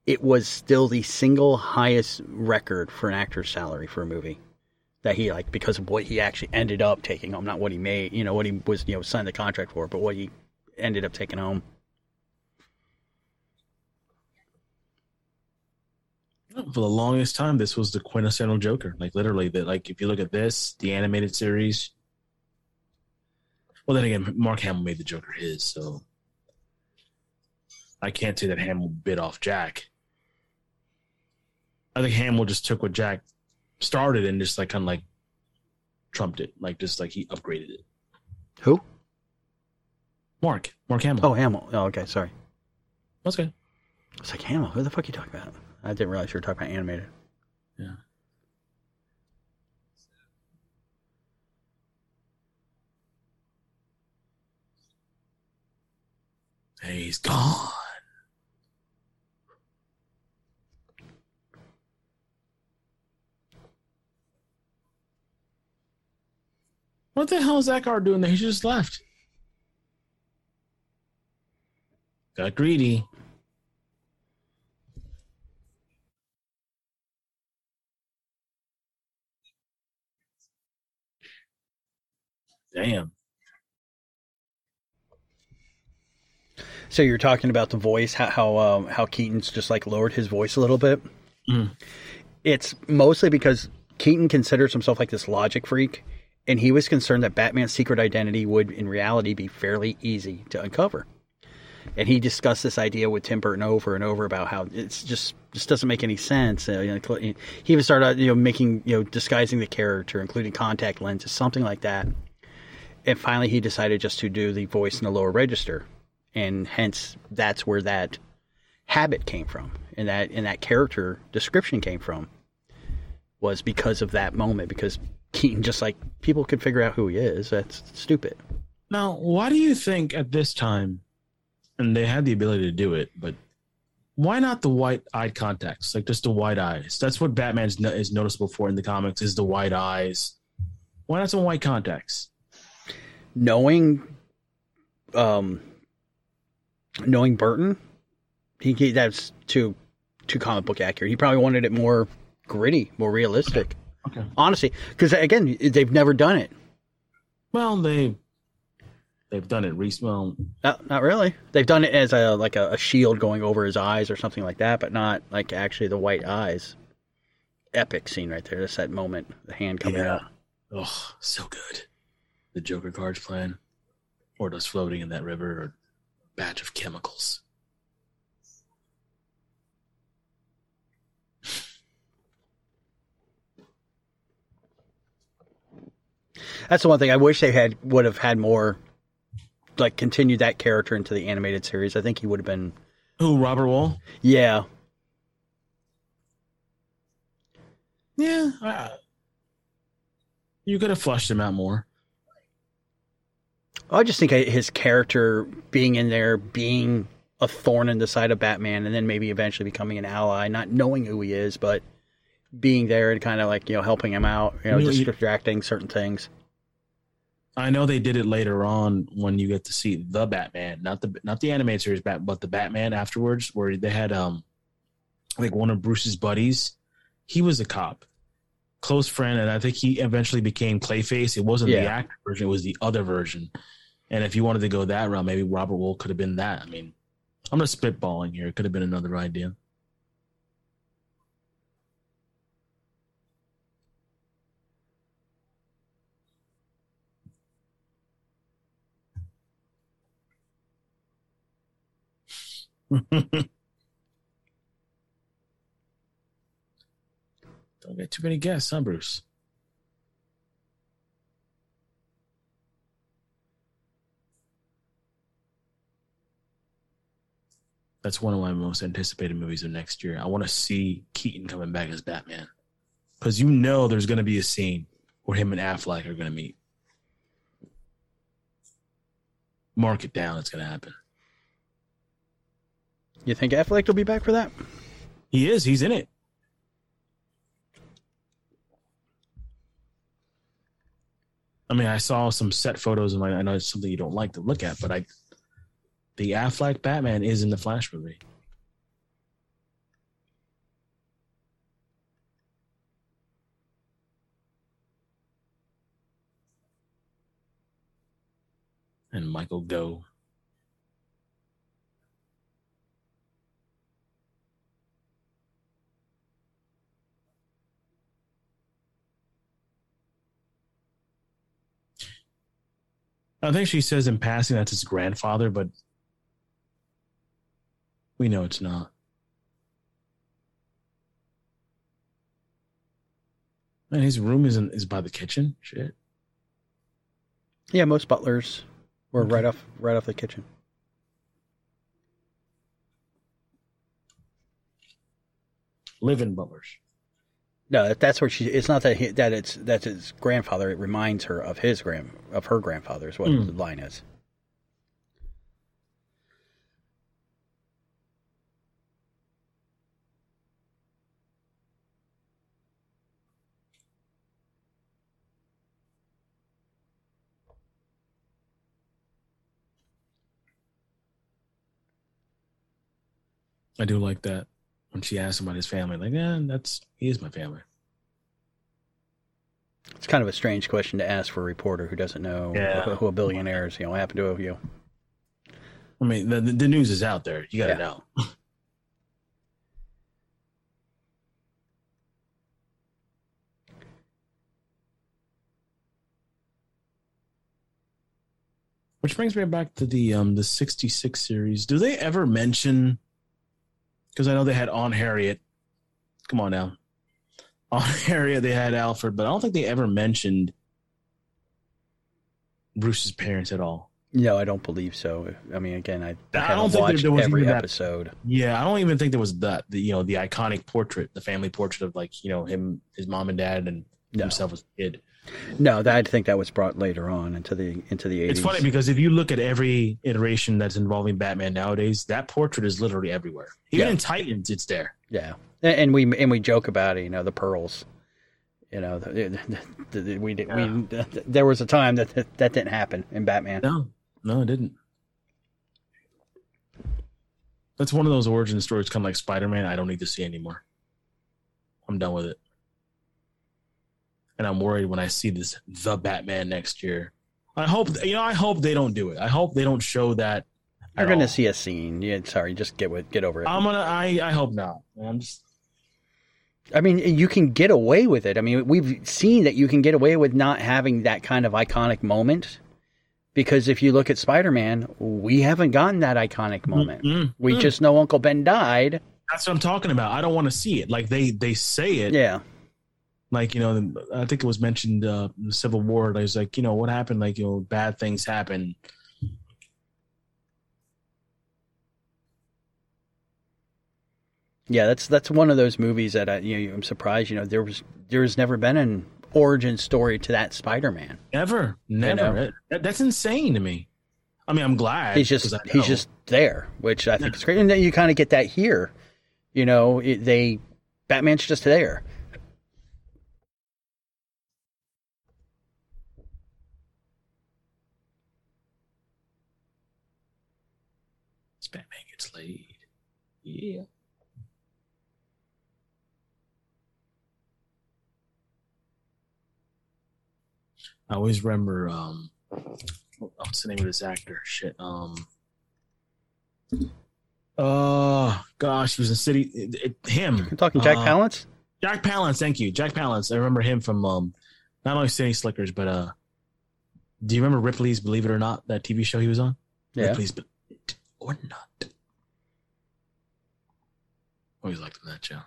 it was still the single highest record for an actor's salary for a movie that he like because of what he actually ended up taking home, not what he made, you know, what he was you know signed the contract for, but what he ended up taking home. For the longest time, this was the quintessential Joker. Like literally, that like if you look at this, the animated series. Well, then again, Mark Hamill made the Joker his, so I can't say that Hamill bit off Jack. I think Hamill just took what Jack started and just like kind of like trumped it, like just like he upgraded it. Who? Mark, Mark Hamill. Oh, Hamill. Oh, okay, sorry. That's okay. It's like Hamill. Who the fuck are you talking about? I didn't realize you were talking about animated. Yeah. Hey, he's gone. What the hell is Eckhardt doing there? He just left. Got greedy. Damn. So you're talking about the voice, how how, um, how Keaton's just like lowered his voice a little bit. Mm. It's mostly because Keaton considers himself like this logic freak, and he was concerned that Batman's secret identity would, in reality, be fairly easy to uncover. And he discussed this idea with Tim Burton over and over about how it's just just doesn't make any sense. Uh, you know, he even started you know making you know disguising the character, including contact lenses, something like that. And finally, he decided just to do the voice in the lower register, and hence that's where that habit came from, and that and that character description came from was because of that moment. Because Keaton just like people could figure out who he is. That's stupid. Now, why do you think at this time, and they had the ability to do it, but why not the white eyed contacts? Like just the white eyes. That's what Batman's no- is noticeable for in the comics is the white eyes. Why not some white contacts? Knowing, um, knowing Burton, he, he that's too too comic book accurate. He probably wanted it more gritty, more realistic. Okay. Honestly, because again, they've never done it. Well, they they've done it recently. Well, Not, not really. They've done it as a like a, a shield going over his eyes or something like that, but not like actually the white eyes. Epic scene right there. That's that moment, the hand coming Yeah. out. oh, so good. The Joker cards plan, or just floating in that river, or batch of chemicals. That's the one thing I wish they had would have had more like continued that character into the animated series, I think he would have been. Who Robert Wuhl? Yeah, Yeah, I, you could have flushed him out more. I just think his character being in there, being a thorn in the side of Batman, and then maybe eventually becoming an ally, not knowing who he is, but being there and kind of like you know helping him out, you know, You know, just you- distracting certain things. I know they did it later on when you get to see the Batman, not the not the animated series Bat, but the Batman afterwards, where they had um like one of Bruce's buddies. He was a cop, close friend, and I think he eventually became Clayface. It wasn't the actor version; it was the other version. And if you wanted to go that route, maybe Robert Wuhl could have been that. I mean, I'm just spitballing here. It could have been another idea. Don't get too many guests, huh, Bruce? That's one of my most anticipated movies of next year. I want to see Keaton coming back as Batman. Because you know there's going to be a scene where him and Affleck are going to meet. Mark it down. It's going to happen. You think Affleck will be back for that? He is. He's in it. I mean, I saw some set photos, and I know it's something you don't like to look at, but I, the Affleck Batman is in the Flash movie. And Michael Gough. I think she says in passing that's his grandfather, but we know it's not. Man, his room isn't is by the kitchen. Shit. Yeah, most butlers were right off right off the kitchen. Living butlers. No, that's where she. It's not that he, that it's that's his grandfather. It reminds her of his grand of her grandfather. Is what Hmm. the line is. I do like that when she asks him about his family. Like, yeah, that's he is my family. It's kind of a strange question to ask for a reporter who doesn't know Yeah. who, who a billionaire is. You know, what happened to you. I mean, the the, the news is out there. You got to Yeah. know. Which brings me back to the um the sixty six series. Do they ever mention? Because I know they had Aunt Harriet. Come on now, on Harriet they had Alfred, but I don't think they ever mentioned Bruce's parents at all. No, I don't believe so. I mean, again, I, I I don't think there- there was every even that- episode. Yeah, I don't even think there was that. The, you know, the iconic portrait, the family portrait of like you know him, his mom and dad, and No. himself as a kid. No, that, I think that was brought later on into the into the eighties. It's funny because if you look at every iteration that's involving Batman nowadays, that portrait is literally everywhere. Even Yeah. in Titans, it's there. Yeah, and, we and we joke about it. You know, the pearls. You know, the, the, the, we did, we there was a time that, that that didn't happen in Batman. No, no, it didn't. That's one of those origin stories, kind of like Spider Man. I don't need to see anymore. I'm done with it. And I'm worried when I see this the Batman next year. I hope you know. I hope they don't do it. I hope they don't show that. You're going to all. see a scene. Yeah, sorry, just get with get over it. I'm gonna. I. I hope not. I'm just. I mean, you can get away with it. I mean, we've seen that you can get away with not having that kind of iconic moment. Because if you look at Spider Man, we haven't gotten that iconic moment. Mm, We mm. just know Uncle Ben died. That's what I'm talking about. I don't want to see it. Like they. They say it. Yeah like you know i think it was mentioned uh the civil war I was like you know what happened? Like you know bad things happen. Yeah that's that's one of those movies that I, you know i'm surprised you know there was there's never been an origin story to that spider-man. Never never. that, that's insane to me. I mean i'm glad he's just he's just there which i think yeah. is great. And then you kind of get that here you know it, they batman's just there. Batman gets laid. Yeah. I always remember um what's the name of this actor? Shit. Um Oh gosh, he was in City it, it- him. You're talking Jack Uh, Palance. Jack Palance, thank you. Jack Palance. I remember him from um not only City Slickers, but uh do you remember Ripley's Believe It or Not, that TV show he was on? Yeah. Ripley's Believe It or Not. Always liked that show.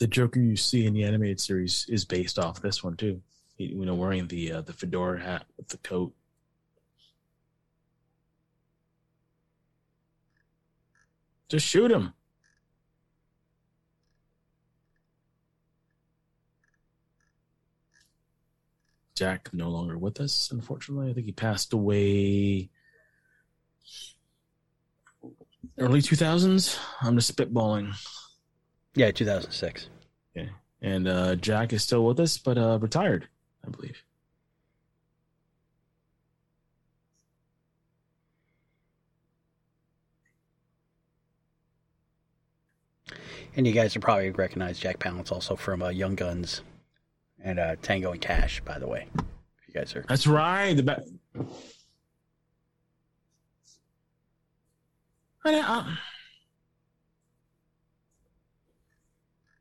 The Joker you see in the animated series is based off this one too. You know, wearing the uh, the fedora hat with the coat. Just shoot him. Jack no longer with us, unfortunately. I think he passed away early 2000s. I'm just spitballing. Yeah, 2006. Okay. And uh, Jack is still with us, but uh, retired, I believe. And you guys will probably recognize Jack Palance also from uh, Young Guns and uh, Tango and Cash, by the way. If you guys are. That's right. The I, uh,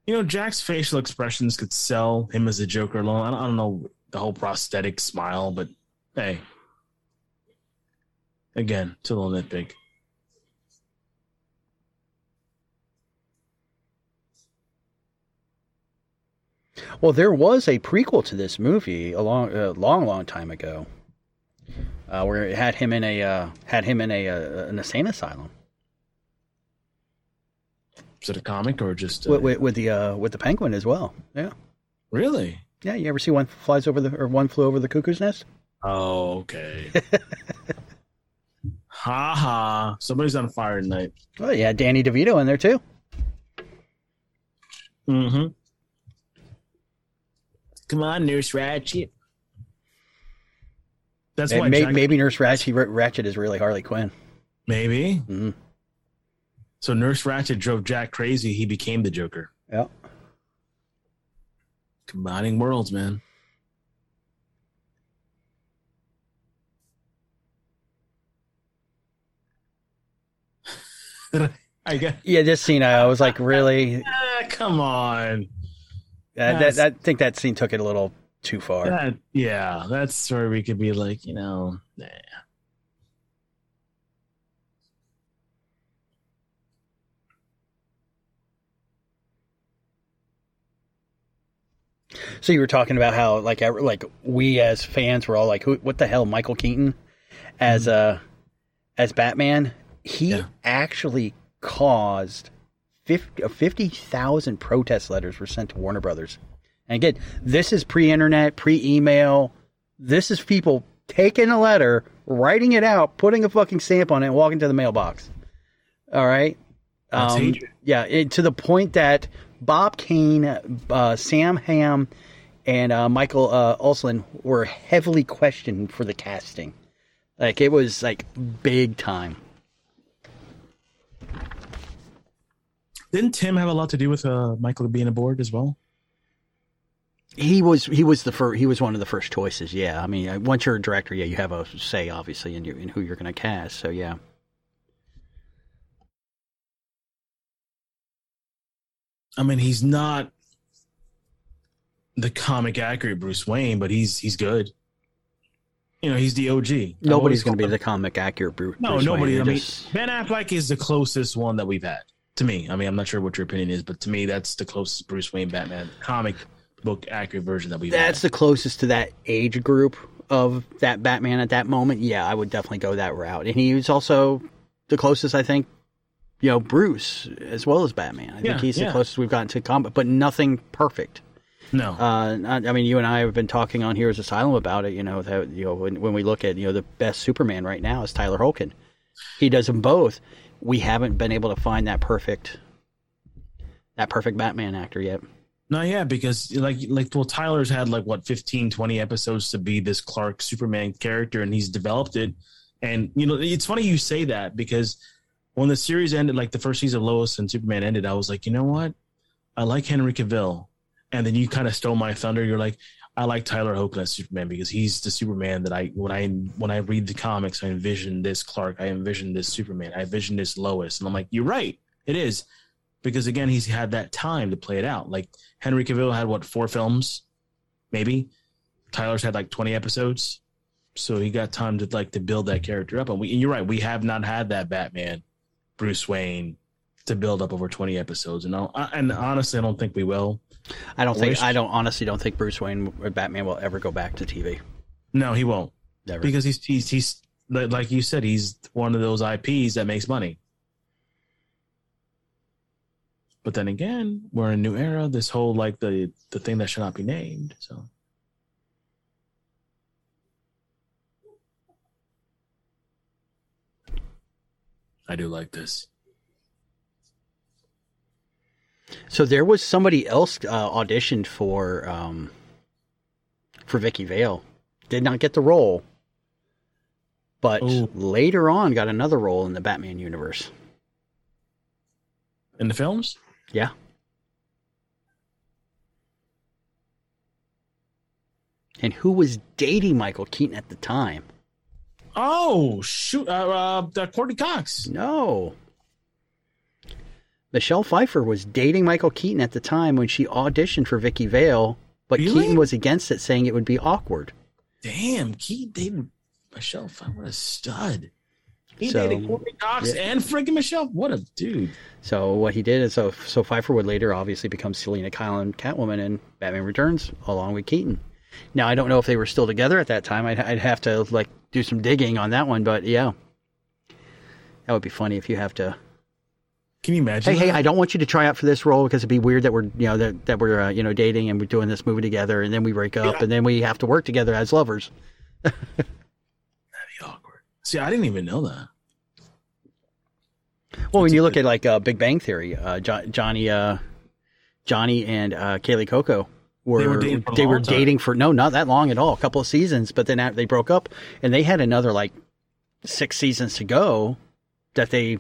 you know, Jack's facial expressions could sell him as a Joker alone. I don't, I don't know the whole prosthetic smile, but hey, again, it's a little nitpick. Well, there was a prequel to this movie a long, uh, long, long time ago, uh, where it had him in a uh, had him in a uh, an insane asylum Is it a comic or just uh, with, with, with the uh, with the penguin as well. Yeah, really? yeah. You ever see one flies over the or one flew over the cuckoo's nest? Oh, okay. ha ha! Somebody's on fire tonight. Well, yeah, Danny DeVito in there too. Mm-hmm. Come on, Nurse Ratched. That's why may- maybe Nurse Ratched, Ratched is really Harley Quinn. maybe. Mhm. So Nurse Ratched drove Jack crazy. He became the Joker. Yeah. Combining worlds, man. I guess. Yeah, this scene I was like, really? Ah, come on. Uh, that, I think that scene took it a little too far. That, yeah, that's where we could be like, you know, nah. So you were talking about how like like we as fans were all like, Who, "What the hell, Michael Keaton as uh as Batman?" He actually caused 50 50,000 protest letters were sent to Warner Brothers. And again, this is pre-internet, pre-email. This is people taking a letter, writing it out, putting a fucking stamp on it, and walking to the mailbox. All right. Um, yeah, it, to the point that Bob Kane, uh, Sam Hamm, and uh, Michael uh, Uslan were heavily questioned for the casting. Like it was like big time. Didn't Tim have a lot to do with uh, Michael being aboard as well? He was he was the first, he was one of the first choices. Yeah, I mean, uh, once you're a director, yeah, you have a say obviously in, your, in who you're going to cast. So yeah, I mean, he's not the comic accurate Bruce Wayne, but he's he's good. You know, he's the OG. Nobody's going to be the comic accurate Bruce. No, Bruce nobody. Wayne. I mean, just- Ben Affleck is the closest one that we've had to me. I mean, I'm not sure what your opinion is, but to me, that's the closest Bruce Wayne Batman comic book accurate version that we've That's had. the closest to that age group of that Batman at that moment. Yeah, I would definitely go that route. And he was also the closest, I think, you know, Bruce as well as Batman. I Yeah, think he's yeah. the closest we've gotten to combat, but nothing perfect. no. Uh, I mean, you and I have been talking on Heroes Asylum about it. You know, that you know when, when we look at you know the best Superman right now is Tyler Hoechlin. He does them both. We haven't been able to find that perfect, that perfect Batman actor yet. No, yeah, because like like well, Tyler's had like what 15, 20 episodes to be this Clark Superman character, and he's developed it. And you know, it's funny you say that because when the series ended, like the first season of Lois and Superman ended, I was like, you know what, I like Henry Cavill, and then you kind of stole my thunder. You're like, I like Tyler Hoechlin as Superman because he's the Superman that I when I when I read the comics, I envision this Clark, I envision this Superman, I envision this Lois, and I'm like, you're right, it is because again, he's had that time to play it out. Like Henry Cavill had what four films, maybe. Tyler's had like twenty episodes, so he got time to like to build that character up. And we, and you're right, we have not had that Batman, Bruce Wayne, to build up over twenty episodes. And I'll, and honestly, I don't think we will. I don't think Wish- I don't honestly don't think Bruce Wayne or Batman will ever go back to TV. No, he won't Never. because he's he's he's like like you said, he's one of those IPs that makes money. But then again, we're in a new era. This whole like the the thing that should not be named. So I do like this. So there was somebody else uh, auditioned for um, for Vicki Vale. Did not get the role, but Oh. later on got another role in the Batman universe. In the films? Yeah. And who was dating Michael Keaton at the time? Oh shoot! Uh, uh, Courteney Cox. No. Michelle Pfeiffer was dating Michael Keaton at the time when she auditioned for Vicki Vale, but Really? Keaton was against it, saying it would be awkward. Damn, Keaton dated Michelle. Pfeiffer, What a stud! He So, dated Courteney Cox yeah. and freaking Michelle. What a dude! So what he did is so so Pfeiffer would later obviously become Selina Kyle and Catwoman in Batman Returns along with Keaton. Now I don't know if they were still together at that time. I'd, I'd have to like do some digging on that one, but yeah, that would be funny if you have to. Can you imagine? Hey, hey. I don't want you to try out for this role because it'd be weird that we're you know that that we're uh, you know dating and we're doing this movie together and then we break up Yeah. and then we have to work together as lovers. That'd be awkward. See, I didn't even know that. Well, when you look at like uh, Big Bang Theory, uh, jo- Johnny, uh, Johnny and uh, Kaley Cuoco were They were dating for they were dating for no, not that long at all, a couple of seasons. But then after they broke up, and they had another like six seasons to go. That they,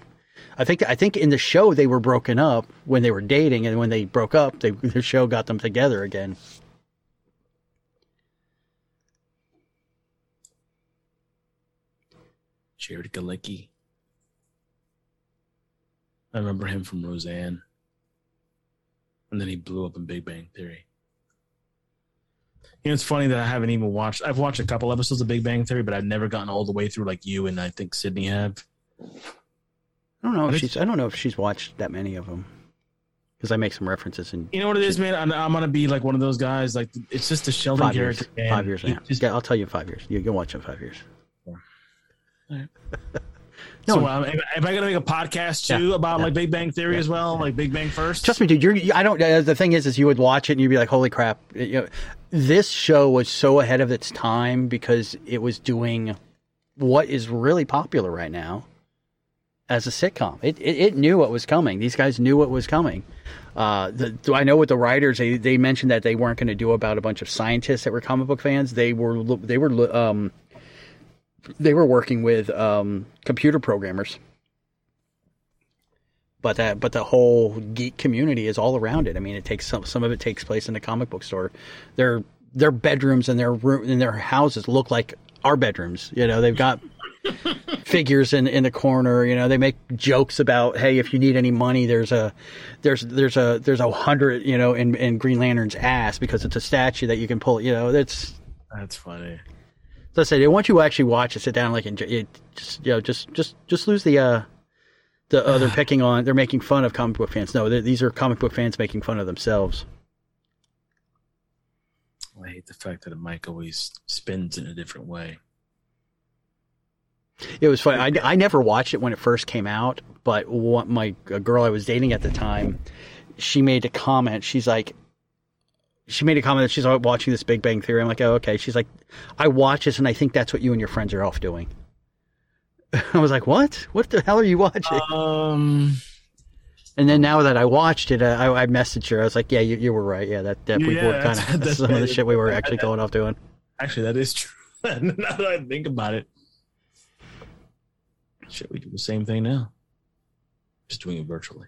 I think, I think in the show they were broken up when they were dating, and when they broke up, they, the show got them together again. Jared Galecki. I remember him from Roseanne. And then he blew up in Big Bang Theory. You know, it's funny that I haven't even watched. I've watched a couple episodes of Big Bang Theory, but I've never gotten all the way through like you and I think Sydney have. I don't know if she's. I don't know if she's watched that many of them because I make some references in You know what it is, man? I'm, I'm gonna be like one of those guys. Like it's just a Sheldon five character. man. Five years He just- Yeah, I'll tell you in five years. You can watch in five years. so No. um, am, am I gonna make a podcast too Yeah, about yeah, like Big Bang Theory as well, like Big Bang first? Trust me, dude. You're. you- I don't. Uh, the thing is, is you would watch it and you'd be like, "Holy crap!" You know, this show was so ahead of its time because it was doing what is really popular right now as a sitcom. It it, it knew what was coming. These guys knew what was coming. Uh, the, I know what the writers? They they mentioned that they weren't going to do about a bunch of scientists that were comic book fans. They were they were um they were working with um computer programmers but that but the whole geek community is all around it. I mean, it takes some some of it takes place in the comic book store. Their their bedrooms and their room and their houses look like our bedrooms. You know, they've got figures in in the corner. You know, they make jokes about hey, if you need any money, there's a there's there's a there's a hundred you know in in Green Lantern's ass because it's a statue that you can pull. You know, that's That's funny. so I said, once you actually watch it, sit down, like, it, just you know, just just just lose the uh, the uh, they're picking on, they're making fun of comic book fans. No, these are comic book fans making fun of themselves. I hate the fact that a mic always spins in a different way. It was funny. I, I never watched it when it first came out, but what my a girl I was dating at the time, she made a comment. She's like, she made a comment that she's watching this Big Bang Theory. I'm like, oh, okay. She's like, I watch this and I think that's what you and your friends are off doing. I was like, what? What the hell are you watching? Um, and then now that I watched it, I, I messaged her. I was like, yeah, you, you were right. Yeah, that, that we were that's- kind of some of the shit we were actually going off doing. actually, that is true. now that I think about it, shit, we do the same thing now, just doing it virtually.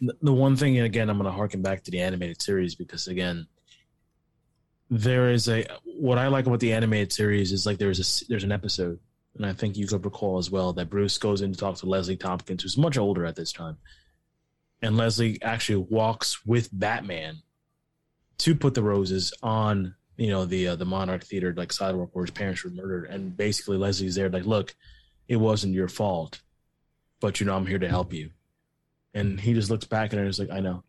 The one thing, and again, I'm going to harken back to the animated series because, again, there is a what I like about the animated series is like there's a there's an episode, and I think you could recall as well that Bruce goes in to talk to Leslie Thompkins, who's much older at this time, and Leslie actually walks with Batman to put the roses on you know the uh, the Monarch Theater like sidewalk where his parents were murdered, and basically Leslie's there like, look, it wasn't your fault, but you know I'm here to help you and he just looks back at her and is like, "I know."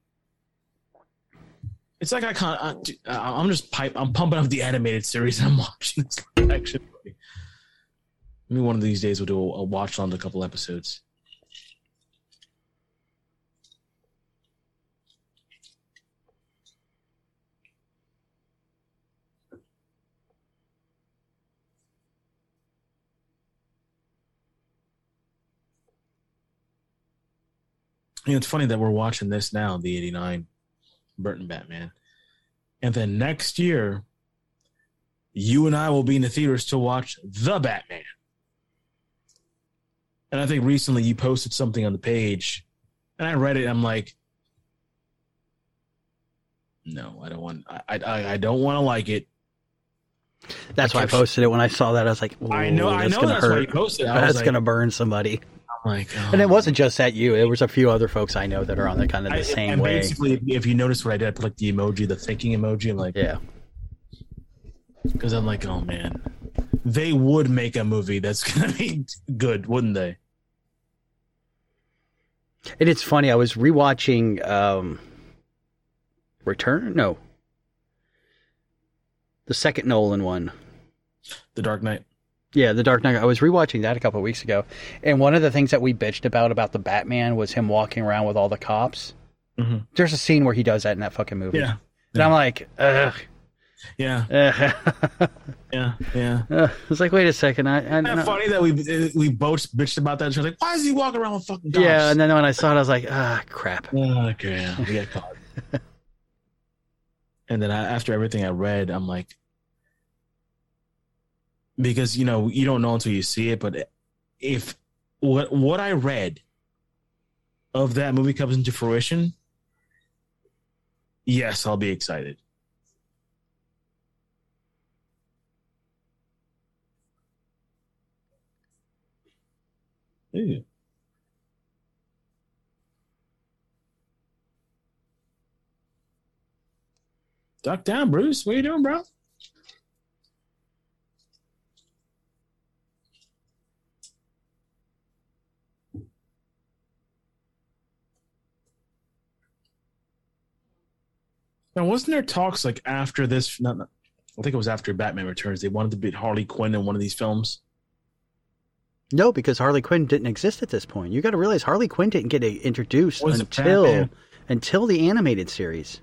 It's like I can't. I, I'm just pipe. I'm pumping up the animated series I'm watching. Live action movie. Maybe one of these days we'll do a, a watch on a couple episodes. You know, it's funny that we're watching this now, the '89 Burton Batman, and then next year, you and I will be in the theaters to watch the Batman. And I think recently you posted something on the page, and I read it. And I'm like, no, I don't want. I I, I don't want to like it. That's I why I posted it when I saw that. I was like, I know- I know that's why you posted it. I was That's like- gonna burn somebody." I'm like, oh. And it wasn't just at you. There was a few other folks I know that are on the kind of the I- same and way. basically, if- if you notice what I did, I put like the emoji, the thinking emoji. I'm like, yeah, because I'm like, oh man, they would make a movie that's gonna be good, wouldn't they? And it's funny. I was rewatching um, Return. No, the second Nolan one. The Dark Knight. Yeah, The Dark Knight. I was rewatching that a couple of weeks ago, and one of the things that we bitched about about the Batman was him walking around with all the cops. Mhm. There's a scene where he does that in that fucking movie. Yeah. And I'm like, ugh. Yeah, yeah, yeah. Uh, it's like, wait a second. I, I Isn't that no- funny that we we both bitched about that? She's like, why is he walking around with fucking cops? Yeah, and then when I saw it, I was like, ah, crap. okay, yeah, we got caught. and then I, after everything I read, I'm like, because you know you don't know until you see it, but if what what I read of that movie comes into fruition, yes, I'll be excited. Ew. Duck down, Bruce. What are you doing, bro? Now, wasn't there talks like after this? Not, not- I think it was after Batman Returns. They wanted to beat Harley Quinn in one of these films. No, because Harley Quinn didn't exist at this point. You got to realize Harley Quinn didn't get introduced until until the animated series.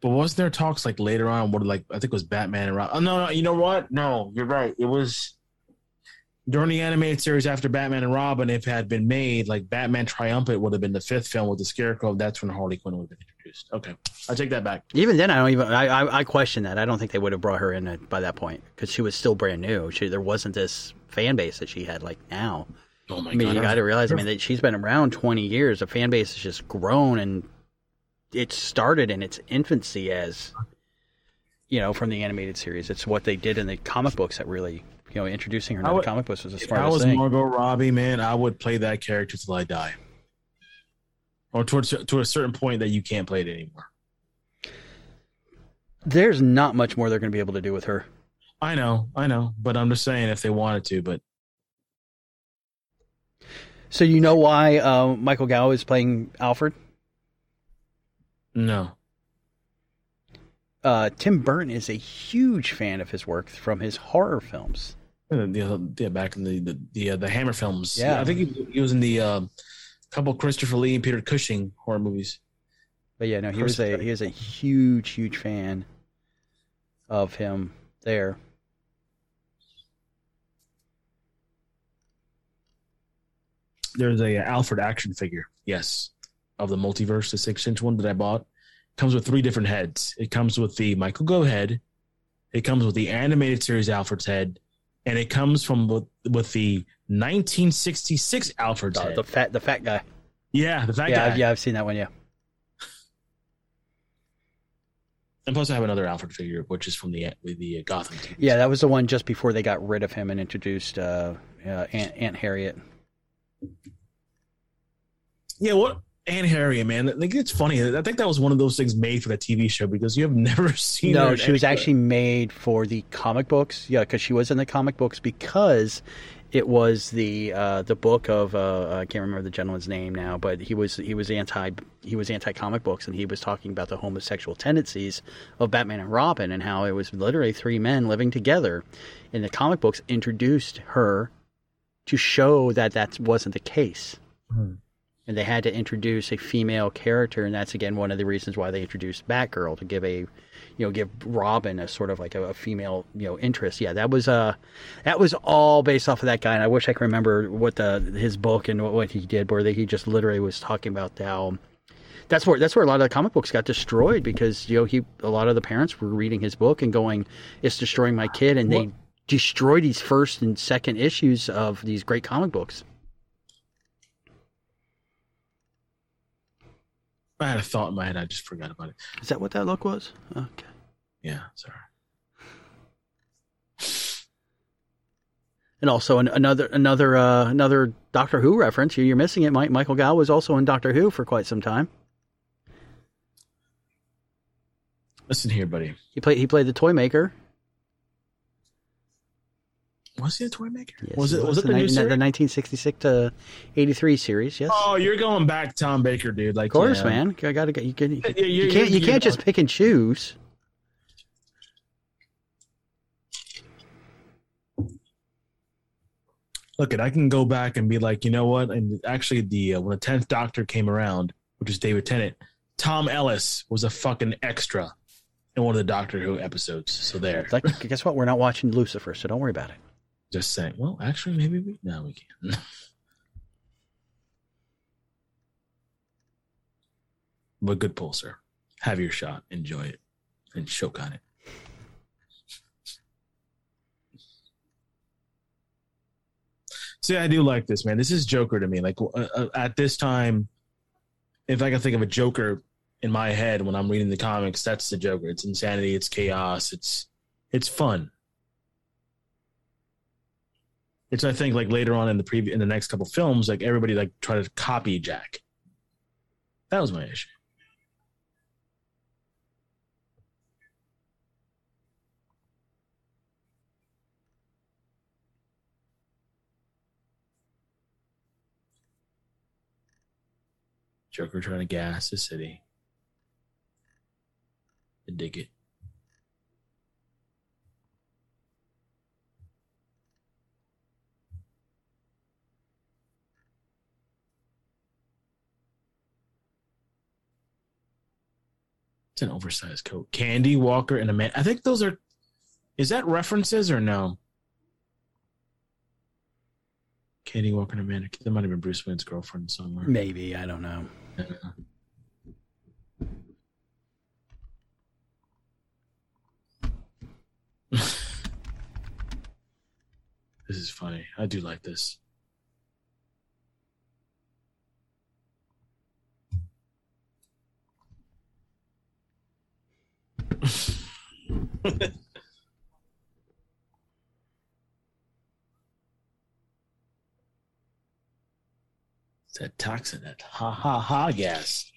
But wasn't there talks like later on? What like I think it was Batman and Rob. Oh no, no, you know what? No, you're right. It was during the animated series after Batman and Robin. If it had been made, like Batman Triumphant would have been the fifth film with the Scarecrow. That's when Harley Quinn would have been introduced. Okay, I take that back. Even then, I don't even. I I, I question that. I don't think they would have brought her in at, by that point because she was still brand new. She there wasn't this fan base that she had like now. Oh my I mean, god! you got to realize. I mean, that she's been around twenty years. The fan base has just grown, and it started in its infancy as, you know, from the animated series. It's what they did in the comic books that really you know, introducing her to I the comic books was the If I was thing. Margot Robbie, man, I would play that character till I die, or towards to a certain point that you can't play it anymore. There's not much more they're going to be able to do with her. I know, I know, but I'm just saying if they wanted to, but So you know why uh, Michael Gough is playing Alfred? no. Uh, Tim Burton is a huge fan of his work from his horror films. Uh, Yeah, yeah, back in the the the, uh, the Hammer films. Yeah. I think he, he was in the uh, couple Christopher Lee and Peter Cushing horror movies. But yeah, no, he was a he was a huge, huge fan of him there. There's a Alfred action figure, yes, of the multiverse, the six inch one that I bought. Comes with three different heads. It comes with the Michael Gough head. It comes with the animated series Alfred's head, and it comes from with, with the 1966 Alfred The, head. the fat the fat guy. yeah, the fat yeah, guy. I've, yeah, I've seen that one. Yeah, And plus, I have another Alfred figure, which is from the the Gotham TV. yeah, that was the one just before they got rid of him and introduced uh, uh, Aunt, Aunt Harriet. Yeah, what Aunt Harriet, man. Like it's funny. I think that was one of those things made for the TV show because you have never seen. No, in she was actually made for the comic books. Yeah, because she was in the comic books because it was the uh, the book of uh, I can't remember the gentleman's name now, but he was he was anti he was anti comic books and he was talking about the homosexual tendencies of Batman and Robin and how it was literally three men living together. And the comic books introduced her to show that that wasn't the case. And they had to introduce a female character, and that's again one of the reasons why they introduced Batgirl to give a, you know, give Robin a sort of like a, a female, you know, interest. Yeah, that was uh, that was all based off of that guy, and I wish I could remember what the his book and what, what he did, where he just literally was talking about how. That's where that's where a lot of the comic books got destroyed because you know he a lot of the parents were reading his book and going, "It's destroying my kid," and they destroyed these first and second issues of these great comic books. I had a thought in my head. I just forgot about it. Is that what that look was? Okay. Yeah, sorry. And also an, another another uh, another Doctor Who reference. You- You're missing it. Mike, Michael Gough was also in Doctor Who for quite some time. Listen here, buddy. He played he played the toy maker. Was he a toy maker? Yes, was it? Was it the the, new ni- the 1966 to 83 series? Yes. Oh, you're going back, Tom Baker, dude. Like, of course, yeah. man. I gotta you, can, you, Yeah, you're- you can't you you're- can't just pick and choose. Look, it. I can go back and be like, you know what? And actually, the uh, when the tenth Doctor came around, which is David Tennant, Tom Ellis was a fucking extra in one of the Doctor Who episodes. So there. Like, guess what? We're not watching Lucifer, so don't worry about it. Just saying. Well, actually, maybe we. now we can't. but good pull, sir. Have your shot. Enjoy it, and choke on it. See, I do like this, man. This is Joker to me. Like uh, uh, at this time, if I can think of a Joker in my head when I'm reading the comics, that's the Joker. It's insanity. It's chaos. It's it's fun. It's I think like later on in the preview in the next couple films, like everybody like try to copy Jack. That was my issue. Joker trying to gas the city. I dig it. It's an oversized coat. Candy Walker and a man. I think those are. Is that references or no? Candy Walker and Amanda. That might have been Bruce Wayne's girlfriend somewhere. Maybe I don't know. This is funny. I do like this. it's that toxin, that ha ha ha gas.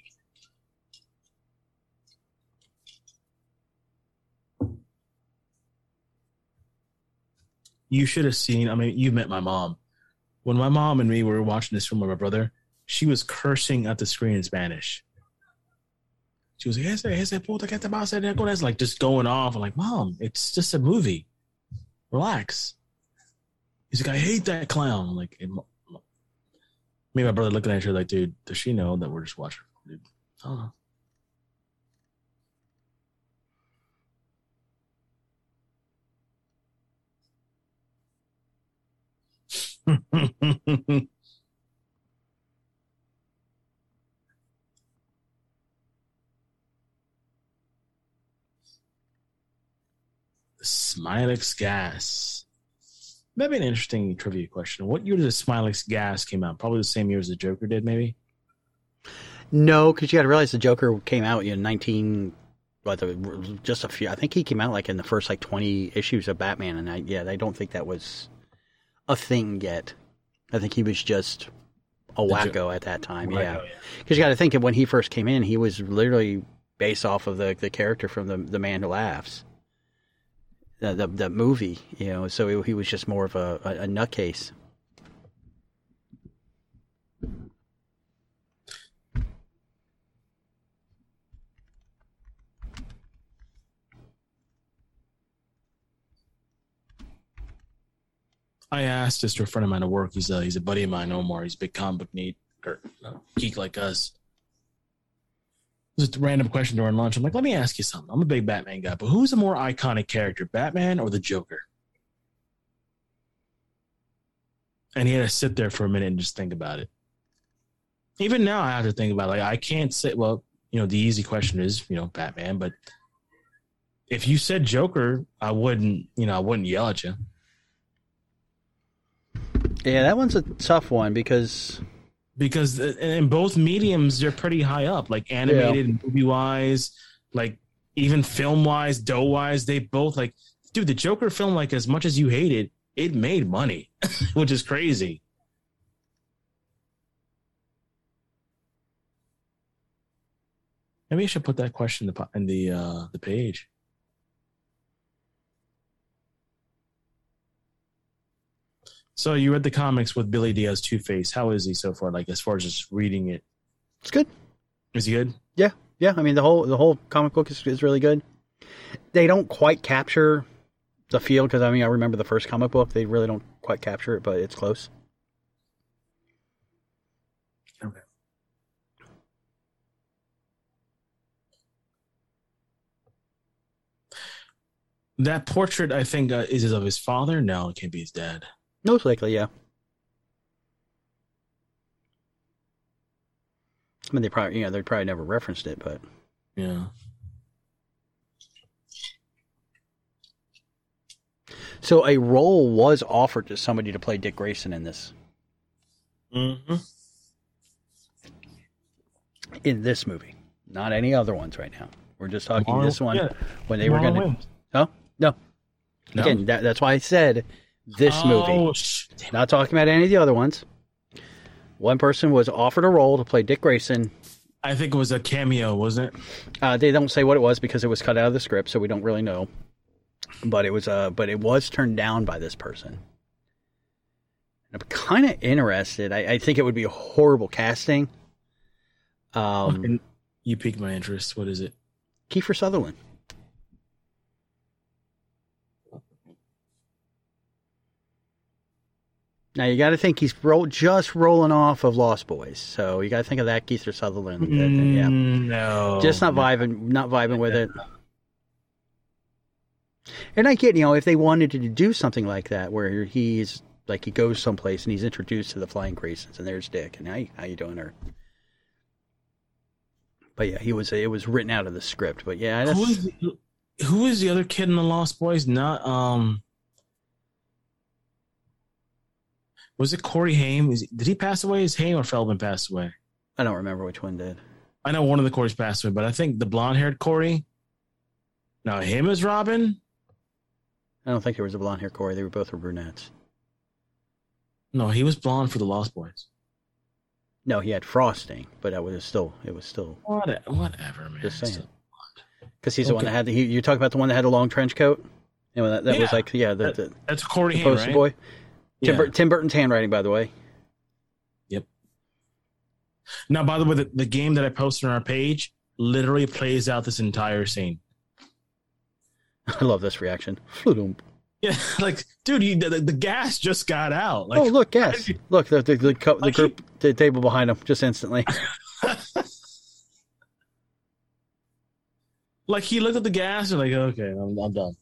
You should have seen. I mean, you met my mom. When my mom and me were watching this film with my brother, she was cursing at the screen in Spanish. She was like, ese, ese puta que te en el corazón," like just going off. I'm like, Mom, it's just a movie. Relax. He's like, I hate that clown. I'm like, me and my brother looking at her like, dude, does she know that we're just watching? Dude, I don't know. Smilex gas. Maybe an interesting trivia question. What year did the Smilex gas came out? Probably the same year as the Joker did, maybe. No, because you got to realize the Joker came out in nineteen, the, just a few. I think he came out like in the first like twenty issues of Batman, and I yeah, I don't think that was a thing yet. I think he was just a The wacko Jo- at that time. Wacko, yeah, yeah. because you got to think of when he first came in, he was literally based off of the the character from the the Man Who Laughs. The, the the movie, you know, so he, was just more of a, a, a nutcase. I asked just to a friend of mine at work. He's a he's a buddy of mine, Omar. He's a big comic book uh, geek like us. Just a random question during lunch. I'm like, let me ask you something. I'm a big Batman guy, but who's a more iconic character, Batman or the Joker? And he had to sit there for a minute and just think about it. Even now, I have to think about it. like I can't say. Well, you know, the easy question is you know Batman, but if you said Joker, I wouldn't. You know, I wouldn't yell at you. Yeah, that one's a tough one because because in both mediums they're pretty high up like animated and movie wise like even film wise dough wise they both like dude the joker film like as much as you hate it it made money which is crazy. Maybe i should put that question in the in the uh the page so you read the comics with billy dee's two-face how is he so far like as far as just reading it it's good. is he good Yeah, yeah. I mean, the whole the whole comic book is, is really good. They don't quite capture the feel because I mean, I remember the first comic book. They really don't quite capture it, but it's close. Okay. That portrait, I think, uh, is of his father? No, it can't be his dad. Most likely, yeah. I mean, they probably, you know, they probably never referenced it, but Yeah. so a role was offered to somebody to play Dick Grayson in this Mm-hmm. in this movie, not any other ones right now. We're just talking this one yeah, when they were going to. Oh no, No? again, that, that's why I said this Oh, movie. sh- damn. Not talking about any of the other ones. One person was offered a role to play Dick Grayson. I think it was a cameo, wasn't it? Uh, they don't say what it was because it was cut out of the script, so we don't really know. But it was, uh, but it was turned down by this person. And I'm kind of interested. I, I think it would be a horrible casting. Um, you piqued my interest. What is it? Kiefer Sutherland. Now you got to think he's roll, just rolling off of Lost Boys, so you got to think of that Kiefer Sutherland. that- that- yeah, Mm, No. just not vibing, not vibing with it. And I get, you know, if they wanted to do something like that, where he's like he goes someplace and he's introduced to the Flying Graysons, and there's Dick, and hey, how you doing, her? But yeah, he was it was written out of the script. But yeah, that's, Who is, the, who is the other kid in the Lost Boys? Not um. Was it Corey Haim? Is, did he pass away? Is Haim or Feldman passed away? I don't remember which one did. I know one of the Corys passed away, but I think the blonde haired Corey. Now him as Robin. I don't think there was a blonde hair Corey. They were both were brunettes. No, he was blonde for the Lost Boys. No, he had frosting, but that was still it was still What, whatever, man. Just saying. Because he's the one that had the, he, you talk about the one that had a long trench coat. Know, that, that was like yeah the, That- the, that's Corey the Haim, poster right? boy. Tim, Yeah. Bur- Tim Burton's handwriting, by the way. Yep. Now, by the way, the, the game that I posted on our page literally plays out this entire scene. I love this reaction. Yeah, like, dude, you, the, the gas just got out. Like, oh, look, yes, look the the the, the group the table behind him just instantly. like he looked at the gas and like, okay, I'm, I'm done.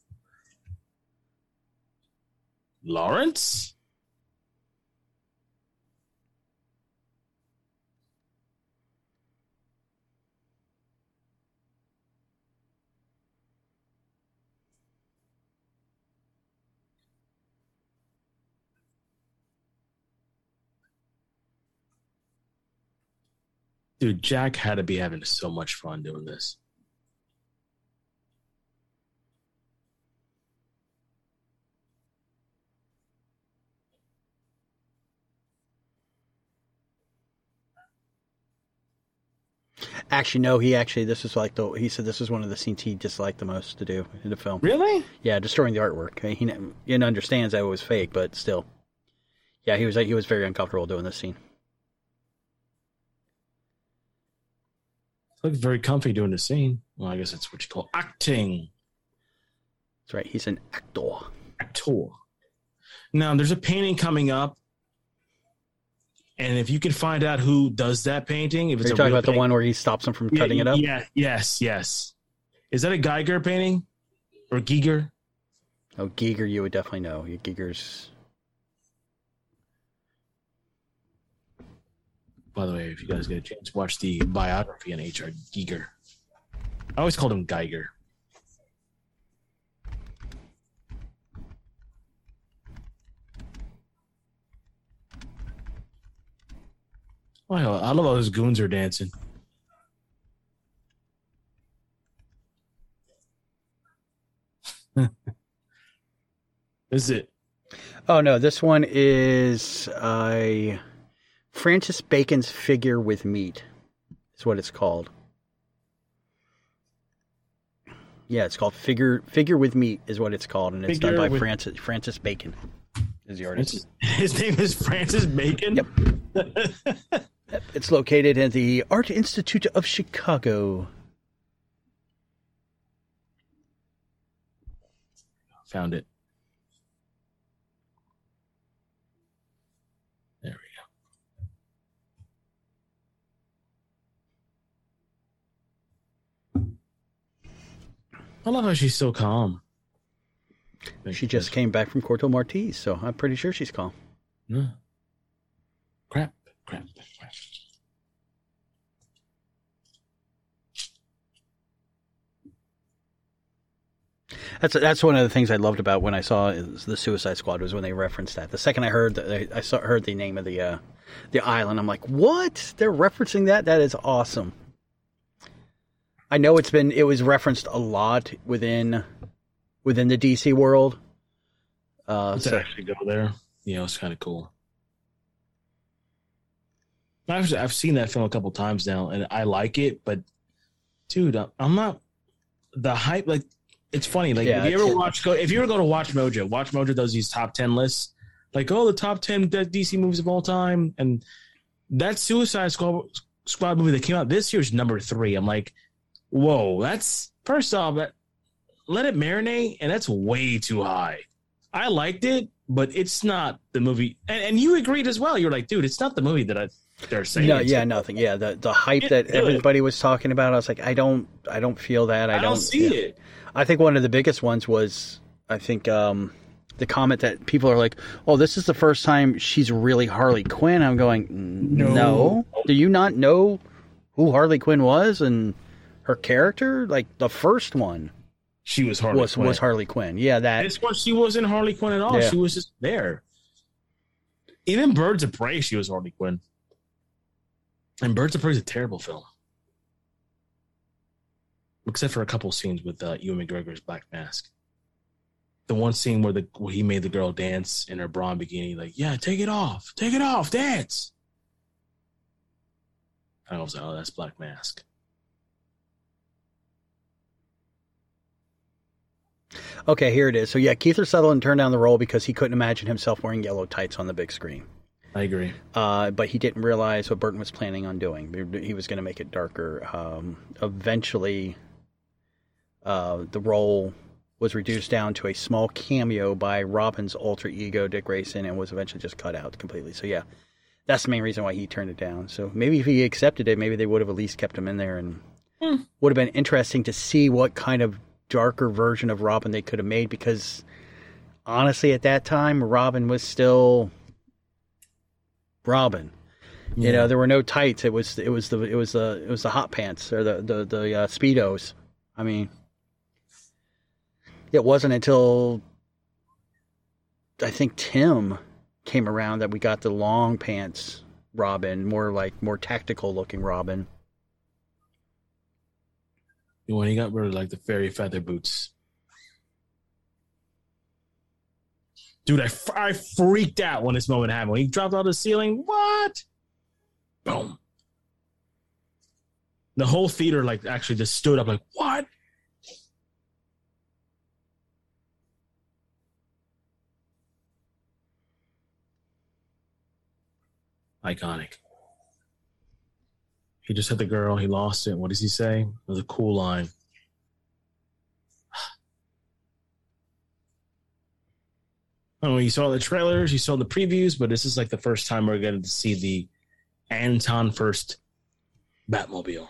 Lawrence? Dude, Jack had to be having so much fun doing this. Actually, no, he actually this is like the he said this is one of the scenes he disliked the most to do in the film. Really? Yeah, destroying the artwork. He, he understands that it was fake, but still, yeah, he was he was very uncomfortable doing this scene. Looks very comfy doing the scene. Well, I guess that's what you call acting. That's right. He's an actor. Actor. Now, there's a painting coming up. And if you can find out who does that painting, if Are it's you a talking about the one where he stops him from Yeah, cutting it up? Yeah, yes, yes. Is that a Geiger painting? Or Giger? Oh, Giger, you would definitely know. Giger's. By the way, if you guys get a chance, watch the biography on H.R. Giger. I always called him Geiger. Wow, I love how those goons are dancing. Is it? Oh no, this one is uh, Francis Bacon's figure with meat. Is what it's called. Yeah, it's called figure figure with meat is what it's called, and it's Figure done by with- Francis Francis Bacon. Is the artist? His name is Francis Bacon. Yep. It's located at the Art Institute of Chicago. Found it. There we go. I love how she's so calm. She just came back from Corto Maltese, so I'm pretty sure she's calm. Yeah. Crap, crap, crap. That's that's one of the things I loved about when I saw the Suicide Squad was when they referenced that. The second I heard that I saw heard the name of the uh, the island, I'm like, what? They're referencing that? That is awesome. I know it's been it was referenced a lot within within the DC world. Uh, Let's so- actually go there. Yeah, it's kind of cool. I've I've seen that film a couple times now, and I like it. But, dude, I'm- I'm not the hype. Like, it's funny. Like, Yeah, if you ever watch, go if you ever go to Watch Mojo, Watch Mojo does these top ten lists, like, oh, the top ten DC movies of all time, and that Suicide Squad Squad movie that came out this year is number three. I'm like, whoa, that's first off, let it marinate, and that's way too high. I liked it, but it's not the movie. And, and you agreed as well. You're like, dude, it's not the movie that I, they're saying. no, yeah, nothing. Yeah, the the hype Yeah, that it. everybody was talking about, I was like, I don't, I don't feel that. I, I don't see yeah. it. I think one of the biggest ones was, I think, um, the comment that people are like, "Oh, this is the first time she's really Harley Quinn." I'm going, no. No. Do you not know who Harley Quinn was and her character? Like the first one She was Harley was Quinn. was Harley Quinn. Yeah, that. This one, she wasn't Harley Quinn at all. Yeah. She was just there. Even Birds of Prey, she was Harley Quinn. And Birds of Prey is a terrible film. Except for a couple scenes with uh, Ewan McGregor's Black Mask. The one scene where the where he made the girl dance in her bra and bikini, like, yeah, take it off, take it off, dance. I was like, oh, that's Black Mask. Okay, here it is. So yeah, Kiefer Sutherland turned down the role because he couldn't imagine himself wearing yellow tights on the big screen. I agree. Uh, but he didn't realize what Burton was planning on doing. He was going to make it darker. Um, eventually, uh, the role was reduced down to a small cameo by Robin's alter ego, Dick Grayson, and was eventually just cut out completely. So yeah, that's the main reason why he turned it down. So maybe if he accepted it, maybe they would have at least kept him in there, and Hmm. would have been interesting to see what kind of darker version of Robin they could have made. Because honestly, at that time, Robin was still Robin. You know, there were no tights. It was it was the it was the it was the hot pants or the the the uh, speedos. I mean, it wasn't until I think Tim came around that we got the long pants Robin, more like more tactical looking Robin. When he got rid of like the fairy feather boots. Dude, I, freaked out when this moment happened. When he dropped out of the ceiling, what? Boom. The whole theater like actually just stood up like, what? Iconic. He just hit the girl. He lost it. What does he say? It was a cool line. Oh. You saw the trailers, you saw the previews, but this is like the first time we're getting to see the Anton Furst Batmobile.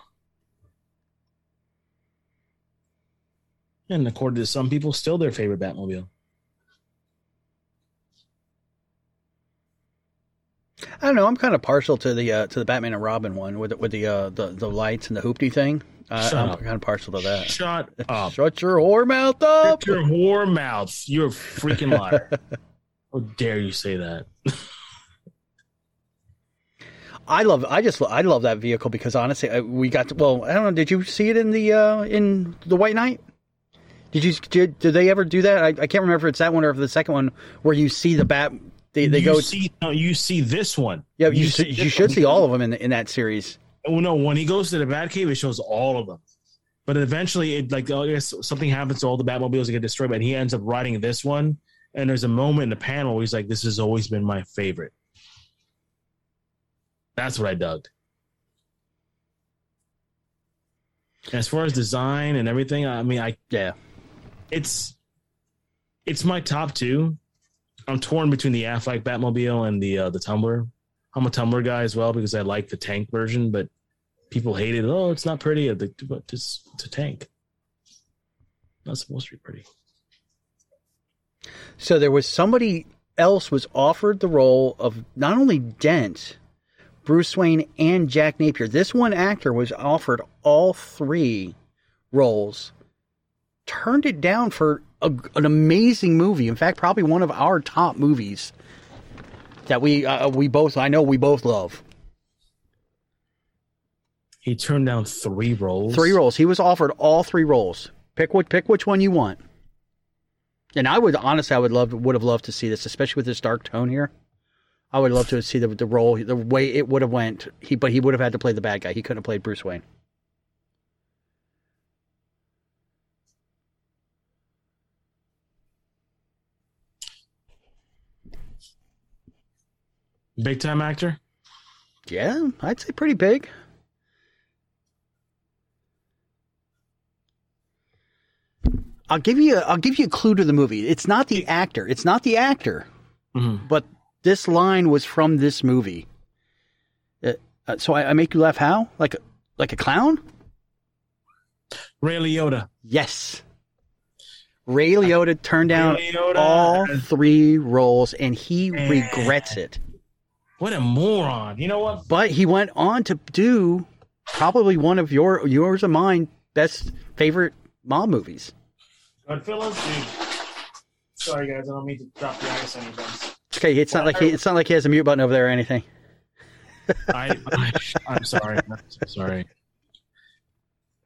And according to some people, still their favorite Batmobile. I don't know. I'm kind of partial to the uh, to the Batman and Robin one with the, with the uh, the the lights and the hoopty thing. Uh, I'm up. kind of partial to that. Shut up. Shut your whore mouth up. Shut your whore mouth. You're a freaking liar. How dare you say that? I love. I just. I love that vehicle because honestly, we got. To, well, I don't know. Did you see it in the uh, in the White Knight? Did you? Did, did they ever do that? I, I can't remember if it's that one or if the second one where you see the bat. They they you go. see no, you see this one. yeah, you, see you, you should one. see all of them in in that series. Well, no, when he goes to the Batcave, it shows all of them. But eventually, it like oh, I guess something happens to all the Batmobiles that get destroyed, but he ends up riding this one. And there's a moment in the panel where he's like, "This has always been my favorite." That's what I dug. As far as design and everything, I mean, I Yeah. it's it's my top two. I'm torn between the Affleck Batmobile and the uh, the Tumbler. I'm a Tumbler guy as well because I like the tank version, but people hate it. Oh, it's not pretty. But it's a tank. Not supposed to be pretty. So there was somebody else was offered the role of not only Dent, Bruce Wayne, and Jack Napier. This one actor was offered all three roles, turned it down for a, an amazing movie. In fact, probably one of our top movies that we uh, we both I know we both love. He turned down three roles. Three roles. He was offered all three roles. Pick what pick which one you want. And I would honestly, I would love would have loved to see this, especially with this dark tone here. I would love to see the the role, the way it would have went. He, but he would have had to play the bad guy. He couldn't have played Bruce Wayne. Big time actor. Yeah, I'd say pretty big. I'll give you a, I'll give you a clue to the movie. It's not the actor. It's not the actor. Mhm. But this line was from this movie. Uh, uh, so I, I make you laugh how? Like a, like a clown? Ray Liotta. Yes. Ray Liotta turned down Ray Liotta all three roles and he regrets it. What a moron. You know what? But he went on to do probably one of your yours and mine best favorite mob movies. Goodfellas, dude. Sorry guys, I don't mean to drop the ice on you guys. Okay, it's not like he, it's not like he has a mute button over there or anything. I, I I'm sorry. I'm so sorry.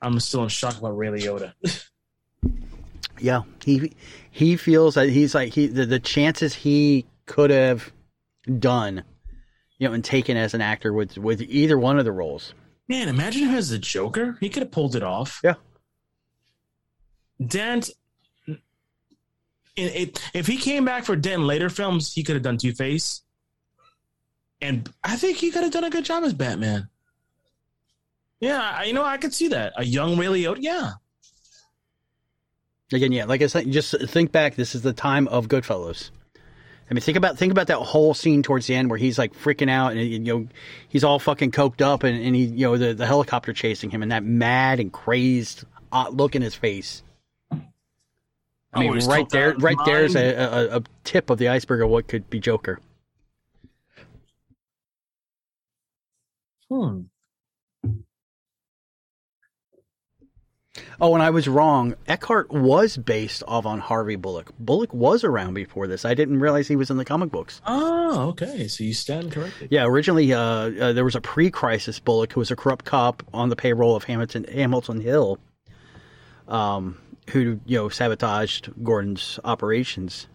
I'm still in shock about Ray Liotta. Yeah, he he feels that he's like he the, the chances he could have done, you know, and taken as an actor with with either one of the roles. Man, imagine him as the Joker. He could have pulled it off. Yeah. Dent. It, if he came back for Dent later films, he could have done Two Face, and I think he could have done a good job as Batman. Yeah, I- you know, I could see that a young Ray Liotta. Yeah, Again, yeah, like I said, just think back. This is the time of Goodfellas. I mean, think about think about that whole scene towards the end where he's like freaking out and you know he's all fucking coked up and, and he you know the, the helicopter chasing him and that mad and crazed uh, look in his face. I mean, he's right there, right his there is a, a, a tip of the iceberg of what could be Joker. Hmm. Oh, and I was wrong. Eckhardt was based off on Harvey Bullock. Bullock was around before this. I didn't realize he was in the comic books. Oh, okay. So you stand corrected. Yeah, originally uh, uh, there was a pre-crisis Bullock who was a corrupt cop on the payroll of Hamilton Hamilton Hill, um, who you know sabotaged Gordon's operations.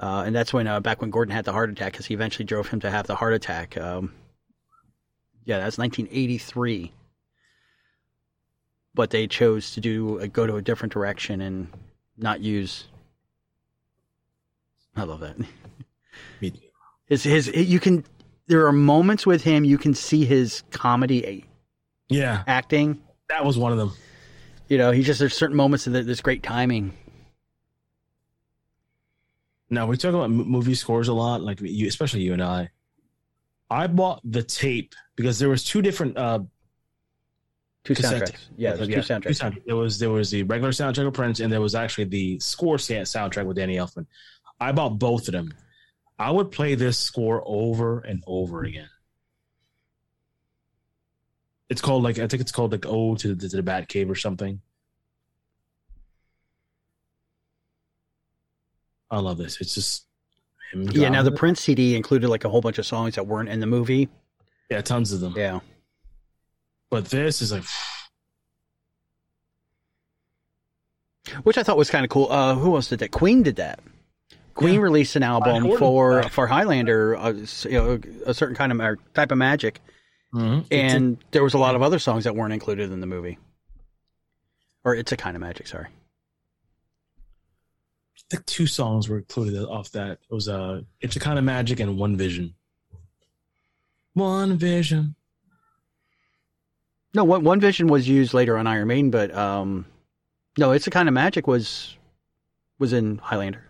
Uh, and that's when uh, back when Gordon had the heart attack, because he eventually drove him to have the heart attack. Um, yeah, that's 1983. But they chose to do uh, go to a different direction and not use. I love that. Me- His his you can there are moments with him you can see his comedy Yeah, acting. that was one of them. You know, he just there's certain moments of this great timing. Now we talk about m- movie scores a lot, like you, especially you and I. I bought the tape because there was two different uh, Two cassette soundtracks. tapes. Yeah, there's two soundtracks. sound- There was there was the regular soundtrack of Prince, and there was actually the score soundtrack with Danny Elfman. I bought both of them. I would play this score over and over again. It's called like I think it's called like "Ode to the, to the Bat Cave" or something. I love this. It's just him Yeah, now the. Prince CD included like a whole bunch of songs that weren't in the movie. yeah, tons of them. Yeah. But this is like Which I thought was kind of cool. Uh, who else did that? Queen did that. Queen Yeah. released an album for for Highlander, uh, you know, a certain kind of type of magic, mhm. and there was a lot of other songs that weren't included in the movie. Or it's a kind of magic. Sorry. I think two songs were included off that. It was uh It's a Kind of Magic and One Vision. One Vision. No, one, one Vision was used later on Iron Maiden, but um, no, it's the kind of magic was was in Highlander.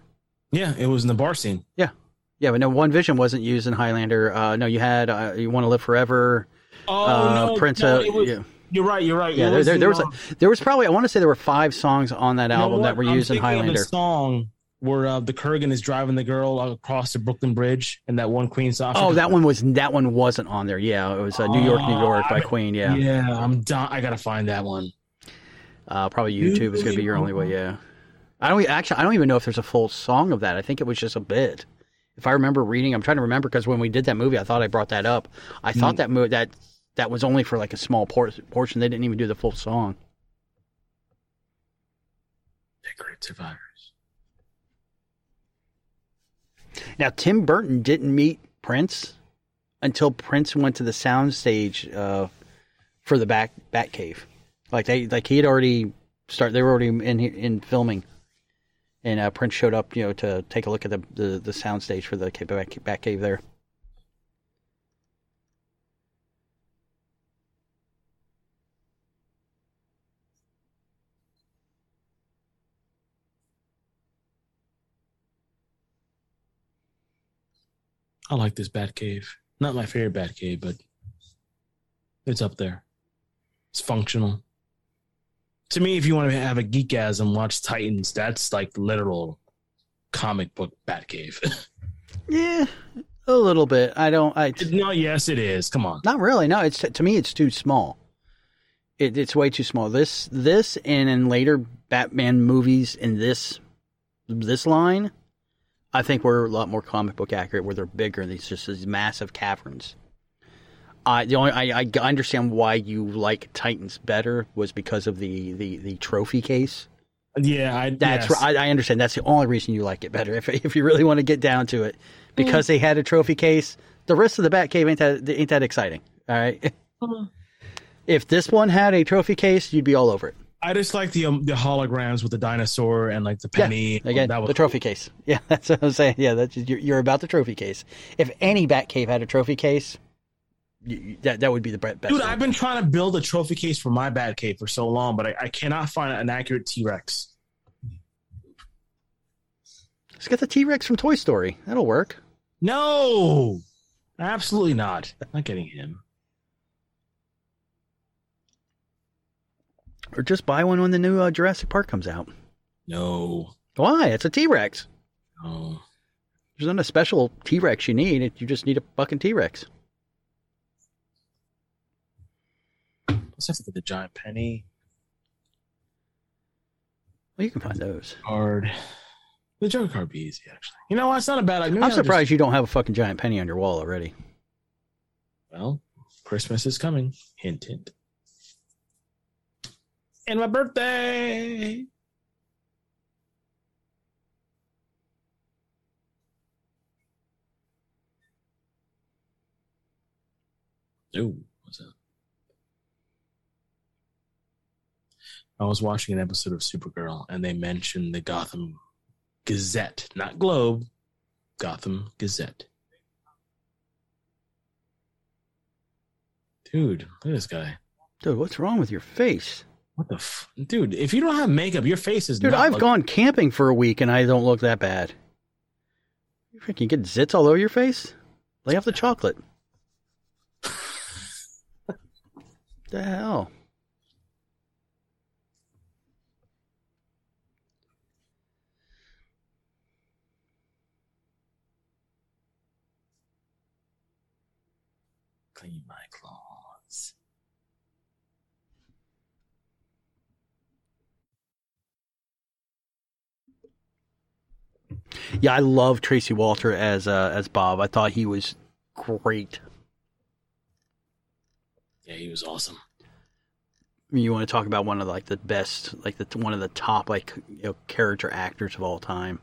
Yeah, it was in the bar scene. Yeah, yeah, but no, One Vision wasn't used in Highlander. Uh, no, you had uh, you want to live forever. Oh uh, no, Prince. no, uh, was- yeah, You're right. You're right. yeah. There, there, the, there was a, um, there was probably I want to say there were five songs on that you know album that were used in Highlander. Song where uh, the Kurgan is driving the girl across the Brooklyn Bridge, and that one Queen song. Oh, that one was that one wasn't on there. Yeah, it was uh, New York, New York by I- Queen. Yeah, Yeah, I'm done. I gotta find that one. uh, probably YouTube is going to be your only way. Yeah, I don't actually. I don't even know if there's a full song of that. I think it was just a bit. If I remember reading, I'm trying to remember because when we did that movie, I thought I brought that up. I thought that mo- that that was only for like a small por- portion. They didn't even do the full song. Great survivors. Now, Tim Burton didn't meet Prince until Prince went to the soundstage uh, for the back Batcave. Like they, like he had already start. They were already in in filming, and uh, Prince showed up, you know, to take a look at the the, the soundstage for the back Batcave there. I like this Batcave. Not my favorite Batcave, but it's up there. It's functional. To me, if you want to have a geekasm, watch Titans. That's like literal comic book Batcave. Yeah, a little bit. I don't. I no, yes, it is. Come on. Not really. No, it's to me it's too small. It, it's way too small. This this and in later Batman movies in this this line, I think we're a lot more comic book accurate. Where they're bigger. And these just these massive caverns. I the only I, I understand why you like Titans better was because of the the the trophy case. Yeah, I, That's yes. right. I, I understand. That's the only reason you like it better. If if you really want to get down to it, because they had a trophy case. The rest of the Batcave ain't that ain't that exciting. All right. Mm. If this one had a trophy case, you'd be all over it. I just like the um, the holograms with the dinosaur and like the penny. Yeah, again, that was the trophy case. Yeah, that's what I'm saying. Yeah, that's you're, you're about the trophy case. If any Batcave had a trophy case, you, that that would be the best. Dude. I've been trying to build a trophy case for my Batcave for so long, but I, I cannot find an accurate T Rex. Let's get the T Rex from Toy Story. That'll work. No, absolutely not. Not getting him. Or just buy one when the new uh, Jurassic Park comes out. No, Why? It's a T Rex. no. There's not a special T Rex you need. You just need a fucking T Rex. Let's have to get the giant penny Well, you can find those. card. The Joker card be easy, actually. You know what? It's not a bad idea. I'm surprised you don't have a fucking giant penny on your wall already. Well, Christmas is coming. Hint, hint. And my birthday. Oh, what's that? I was watching an episode of Supergirl and they mentioned the Gotham Gazette, not Globe, Gotham Gazette. Dude, look at this guy. Dude, what's wrong with your face? What the f- dude? If you don't have makeup, your face is. Dude, I've like- gone camping for a week and I don't look that bad. You freaking get zits all over your face? Lay off the chocolate. the hell? Clean my claws. Yeah, I love Tracey Walter as uh, as Bob. I thought he was great. Yeah, he was awesome. You want to talk about one of like the best, like the one of the top like you know character actors of all time.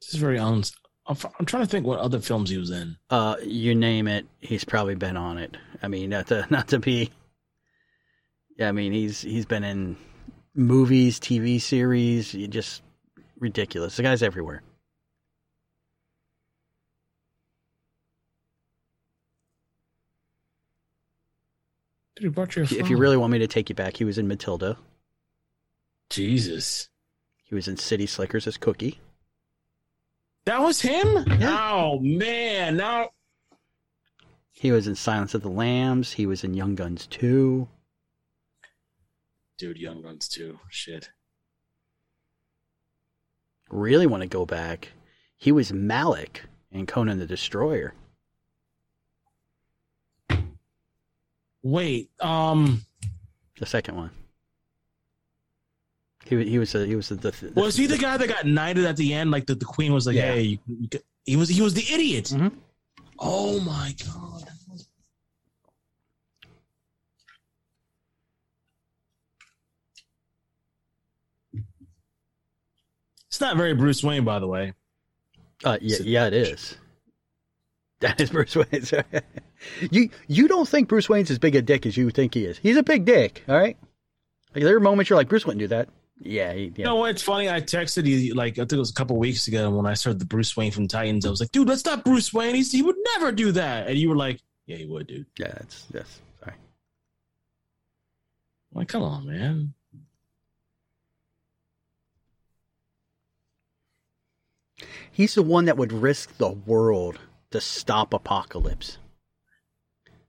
This is very honest. I'm, I'm trying to think what other films he was in. Uh, you name it, he's probably been on it. I mean, not to not to be. Yeah, I mean he's he's been in movies, TV series. You just ridiculous. The guy's everywhere. Dude, you brought your If you- if you really want me to take you back, he was in Matilda. Jesus, He was in City Slickers as Cookie. that was him. Yeah. Oh man, now He was in Silence of the Lambs. He was in Young Guns 2. dude, Young Guns too. Shit. Really want to go back. He was Malik in Conan the Destroyer. Wait, um, The second one. He he was a, he was the, the, was he the guy that got knighted at the end? Like the, the queen was like, Yeah. "Hey, you, you, he was he was the idiot." Mhm. Oh my god. It's not very Bruce Wayne, by the way. Uh, yeah, yeah, it is. That is Bruce Wayne. You you don't think Bruce Wayne's as big a dick as you think he is? He's a big dick. All right. Like there are moments you're like Bruce wouldn't do that. Yeah, he, You yeah. know what? It's funny. I texted you like I think it was a couple weeks ago when I started the Bruce Wayne from Titans. I was like, "Dude, that's not Bruce Wayne. He's, he would never do that." And you were like, "Yeah, he would, dude." yeah, that's yes. Sorry. I'm like, come on, man. He's the one that would risk the world to stop apocalypse.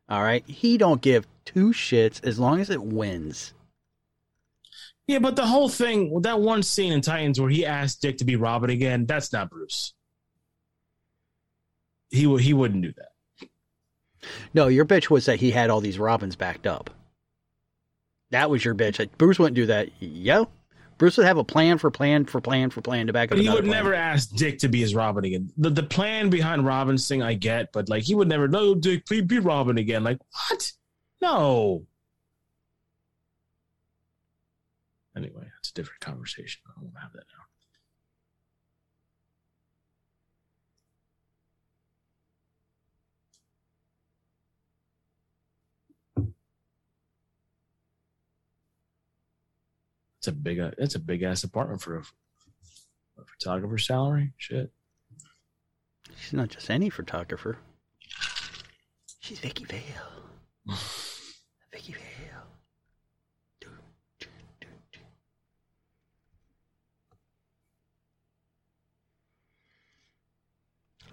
All right, he don't give two shits as long as it wins. Yeah, but the whole thing, that one scene in Titans where he asked Dick to be Robin again, that's not Bruce. He would he wouldn't do that. No, your bitch was that he had all these Robins backed up. That was your bitch. Like, Bruce wouldn't do that. Yo, Bruce would have a plan for plan for plan for plan to back up. But he would plan. never ask Dick to be his Robin again. The the plan behind Robin's thing I get, but like he would never, no, Dick, please be Robin again. Like, what? No. Anyway, that's a different conversation. I don't have that now. It's a big. It's a big ass apartment for a, a photographer salary. Shit. She's not just any photographer. She's Vicki Vale. Vicki Vale.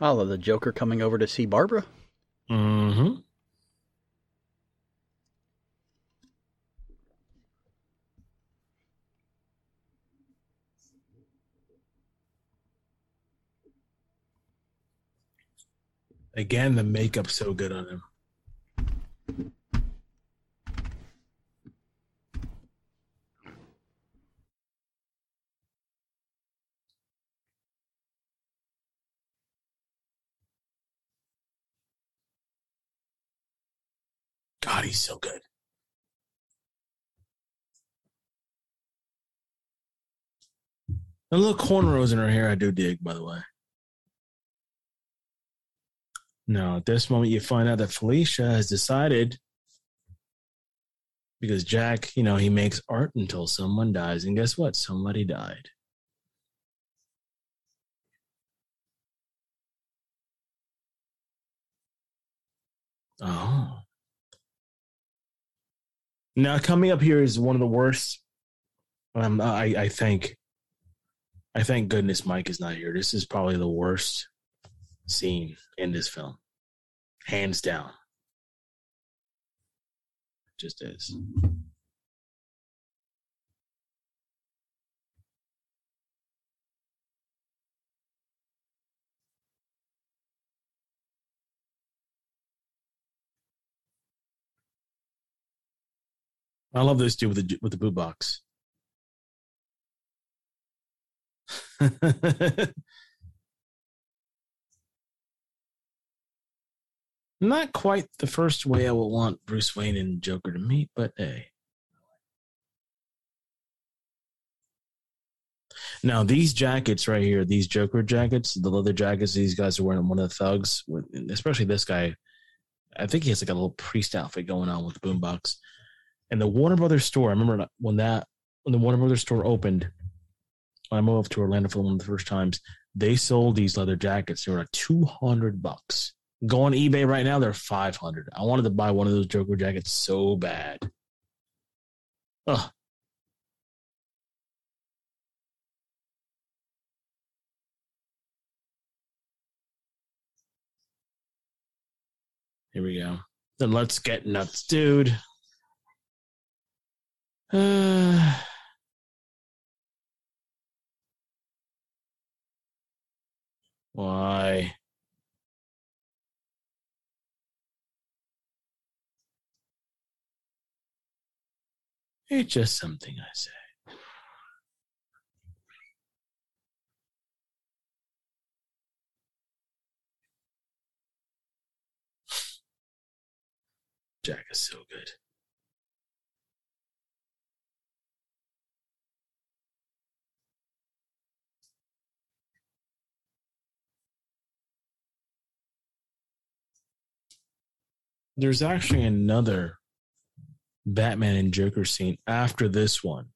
All of the Joker coming over to see Barbara. Mm-hmm. Again, the makeup's so good on him. God, he's so good. The little cornrows in her hair, I do dig, by the way. Now, at this moment, you find out that Felicia has decided because Jack, you know, he makes art until someone dies. And guess what? Somebody died. Oh. Now, coming up here is one of the worst. Um, I, I think, I thank goodness Mike is not here. This is probably the worst scene in this film, hands down. Just is. I love this dude with the with the boot box. Not quite the first way I would want Bruce Wayne and Joker to meet, but hey. Now these jackets right here, these Joker jackets, the leather jackets these guys are wearing, one of the thugs, especially this guy. I think he has like a little priest outfit going on with the boombox. And the Warner Brothers store, I remember when that when the Warner Brothers store opened, when I moved to Orlando for one of the first times, they sold these leather jackets. They were like two hundred bucks. Go on eBay right now, they're five hundred. I wanted to buy one of those Joker jackets so bad. Ugh. Here we go. Then let's get nuts, dude. Uh, why? It's just something I say. Jack is so good. There's actually another Batman and Joker scene after this one.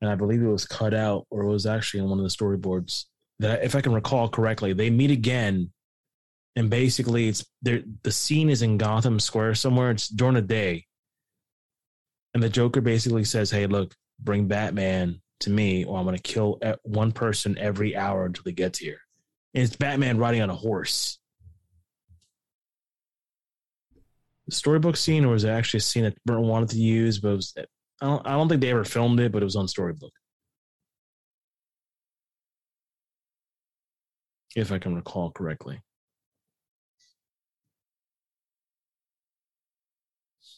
And I believe it was cut out or it was actually in one of the storyboards that if I can recall correctly, they meet again and basically it's the scene is in Gotham Square somewhere. It's during the day. And the Joker basically says, Hey, look, bring Batman to me or I'm going to kill one person every hour until he gets here. And it's Batman riding on a horse. the storybook scene, or was it actually a scene that Burton wanted to use? But was, I don't, I don't think they ever filmed it, but it was on storybook, if I can recall correctly.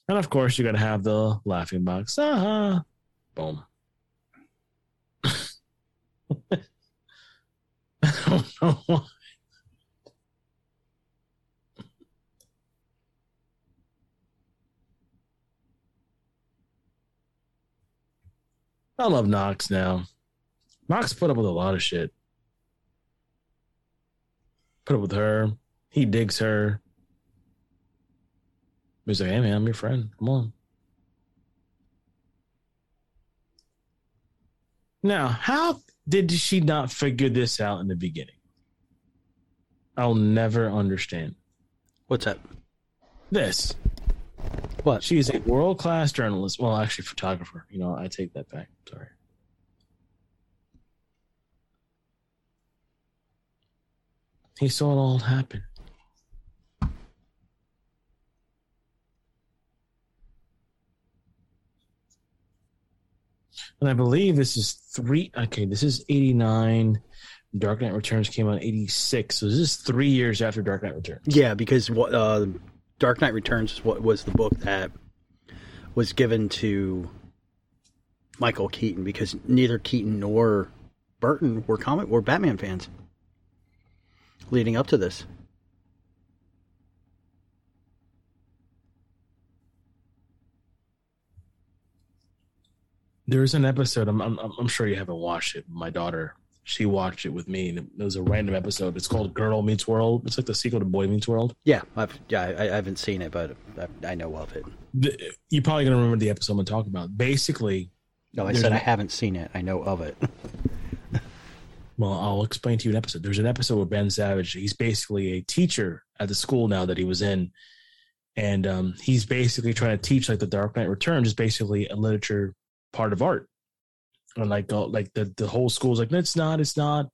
And of course, you got to have the laughing box. Ah, boom. I don't know why. I love Knox now. Knox put up with a lot of shit. Put up with her. He digs her. He's like, hey man, I'm your friend. Come on. Now, how did she not figure this out in the beginning? I'll never understand What's up? this. What? She is a world class journalist. Well, actually, photographer. You know, I take that back. Sorry. He saw it all happen. And I believe this is three. Okay, this is 89. Dark Knight Returns came out in 86. So this is three years after Dark Knight Returns. Yeah, because what uh, Dark Knight Returns is what was the book that was given to Michael Keaton because neither Keaton nor Burton were comic were Batman fans leading up to this. There's an episode. I'm, I'm I'm sure you haven't watched it. My daughter, she watched it with me, and it was a random episode. It's called Girl Meets World. It's like the sequel to Boy Meets World. Yeah, I've yeah I, I haven't seen it, but I, I know of it. The, you're probably gonna remember the episode I'm gonna about. Basically, No, I said I haven't seen it. I know of it. well, I'll explain to you an episode. There's an episode where Ben Savage. He's basically a teacher at the school now that he was in, and um, he's basically trying to teach like the Dark Knight Returns is basically a literature part of art, and like uh, like the the whole school's like it's not, it's not.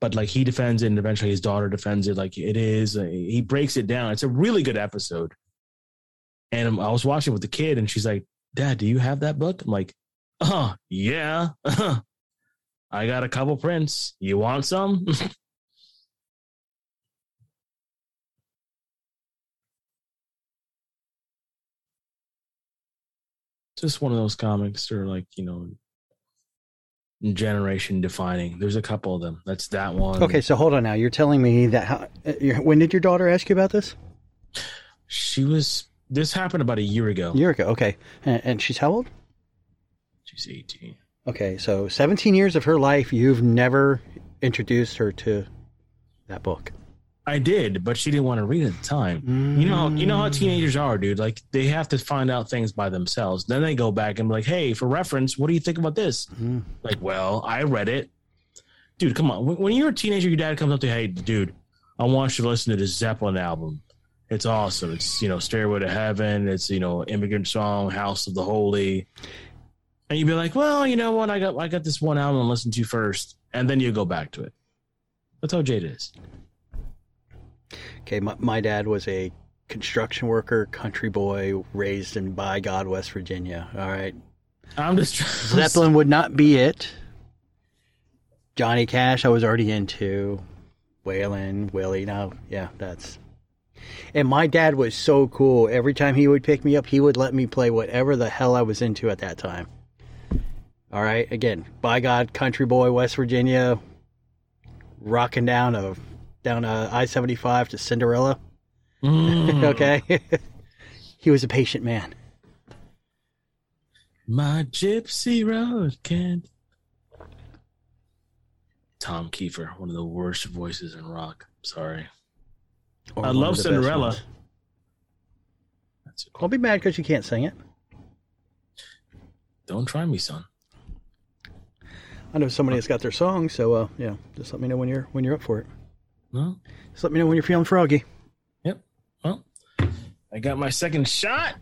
But like he defends it, and eventually his daughter defends it. Like it is. Uh, He breaks it down. It's a really good episode. And I was watching with the kid, and she's like, "Dad, do you have that book?" I'm like, "Oh yeah, I got a couple prints. You want some?" Just one of those comics are like you know, generation defining. There's a couple of them. That's that one. okay, so hold on now. You're telling me that how, uh, when did your daughter ask you about this? She was. This happened about a year ago. A year ago. Okay, and, and she's how old? She's 18. Okay, so 17 years of her life, you've never introduced her to that book. I did, but she didn't want to read it at the time. You know, you know how mm. teenagers are, dude. Like they have to find out things by themselves. Then they go back and be like, "Hey, for reference, what do you think about this?" Mm. Like, well, I read it, dude. Come on. When, when you're a teenager, your dad comes up to you, "Hey, dude, I want you to listen to this Zeppelin album. It's awesome. It's you know, Stairway to Heaven. It's you know, Immigrant Song, House of the Holy." And you'd be like, "Well, you know what? I got I got this one album to listen to first, and then you go back to it." That's how Jade is. Okay, my, my dad was a construction worker, country boy, raised in by God, West Virginia. All right, I'm just Zeppelin would not be it. Johnny Cash, I was already into. Waylon, Willie, now, yeah, that's. And my dad was so cool. Every time he would pick me up, he would let me play whatever the hell I was into at that time. All right, again, by God, country boy, West Virginia, rocking down a down I seventy five to Cinderella. Mm. okay, he was a patient man. My gypsy road can't. Tom Kiefer, one of the worst voices in rock. Sorry. Or I love of the best Cinderella. That's it. Don't be mad because you can't sing it. Don't try me, son. I know somebody that's got their song, so uh, yeah, just let me know when you're when you're up for it. No? Just let me know when you're feeling froggy. Yep. Well, I got my second shot.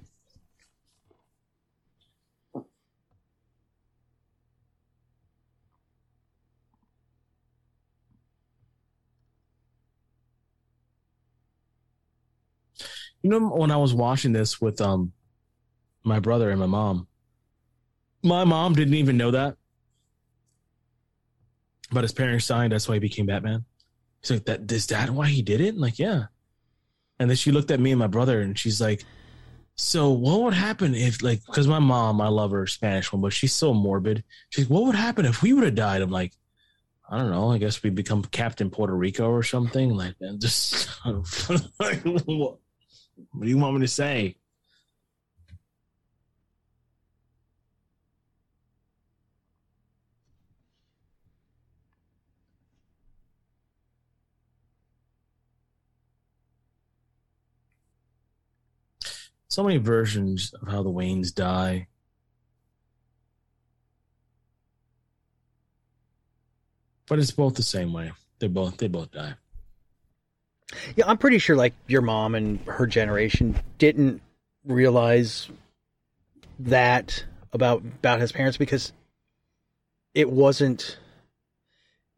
You know, when I was watching this with um my brother and my mom, my mom didn't even know that. But his parents signed, that's why he became Batman. He's like, that is that why he did it? I'm like, yeah. And then she looked at me and my brother and she's like, So what would happen if like because my mom, I love her Spanish one, but she's so morbid. She's like, What would happen if we would have died? I'm like, I don't know. I guess we become Captain Puerto Rico or something. Like man, just like, what, what do you want me to say? So many versions of how the Waynes die. But it's both the same way. They both they both die. Yeah, I'm pretty sure like your mom and her generation didn't realize that about about his parents because it wasn't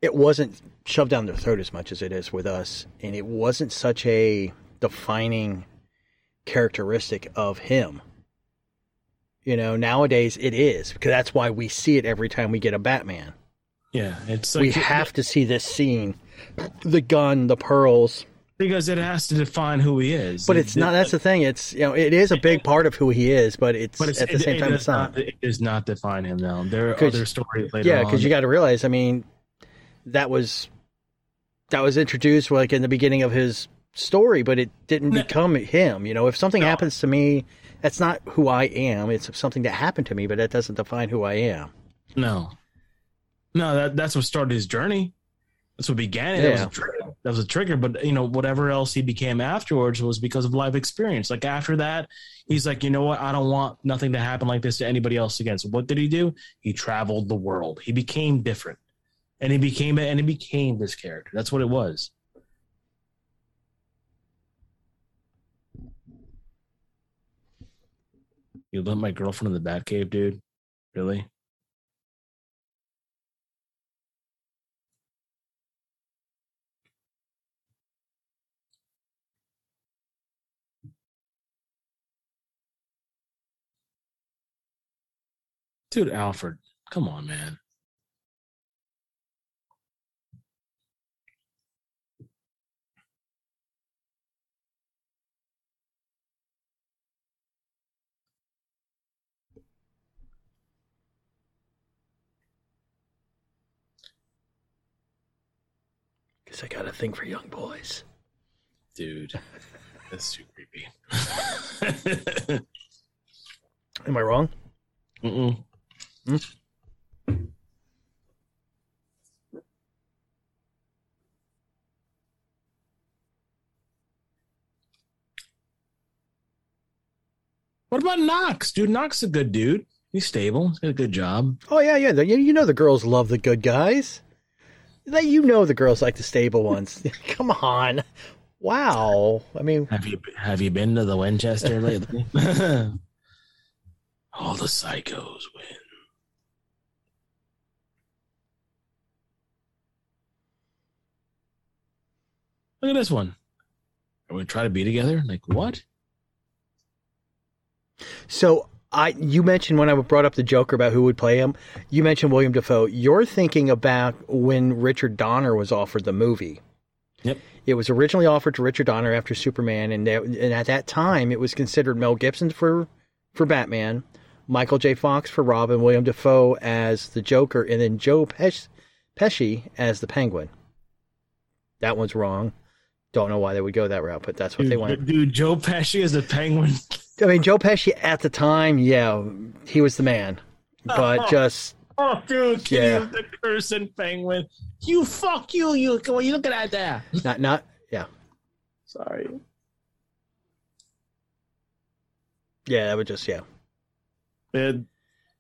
it wasn't shoved down their throat as much as it is with us and it wasn't such a defining characteristic of him. You know, nowadays it is because that's why we see it every time we get a Batman. Yeah, it's we have to see this scene, the gun, the pearls, because it has to define who he is. But it's not. That's the thing. It's you know, it is a big part of who he is, but it's, But it's, at the it- same it time, it's not. It does not define him now. There are other stories later on. Yeah, because you got to realize. I mean, that was that was introduced like in the beginning of his story, but it didn't become him. You know, if something happens to me, that's not who I am. It's something that happened to me, but that doesn't define who I am. No, no, that that's what started his journey. That's what began it. That, was a trigger. that was a trigger. But you know, whatever else he became afterwards was because of life experience. Like after that, he's like, you know what? I don't want nothing to happen like this to anybody else again. So what did he do? He traveled the world. He became different, and he became and he became this character. That's what it was. You let my girlfriend in the Batcave, dude. Really? Dude, Alfred, come on, man. Because I got a thing for young boys. Dude, that's too creepy. Am I wrong? Mm-mm. Hmm? What about Knox? Dude, Knox is a good dude. He's stable. He's got a good job. Oh yeah, yeah. You know the girls love the good guys. You know the girls like the stable ones. Come on. Wow. I mean, Have you have you been to the Winchester lately? All the psychos win. Look at this one. Are we gonna try to be together? Like what? So I you mentioned when I brought up the Joker about who would play him, you mentioned William Dafoe. You're thinking about when Richard Donner was offered the movie. Yep. It was originally offered to Richard Donner after Superman, and, that, and at that time it was considered Mel Gibson for for Batman, Michael J. Fox for Robin, William Dafoe as the Joker, and then Joe Pesci, Pesci as the Penguin. That one's wrong. Don't know why they would go that route, but that's what they Dude, wanted. dude, Joe Pesci as a penguin. I mean, Joe Pesci at the time, yeah, he was the man. But just Oh, dude, can Yeah. you the cursing penguin? You fuck you, you. Come on, you look at that there. not not yeah. Sorry. Yeah, that would just yeah. Man,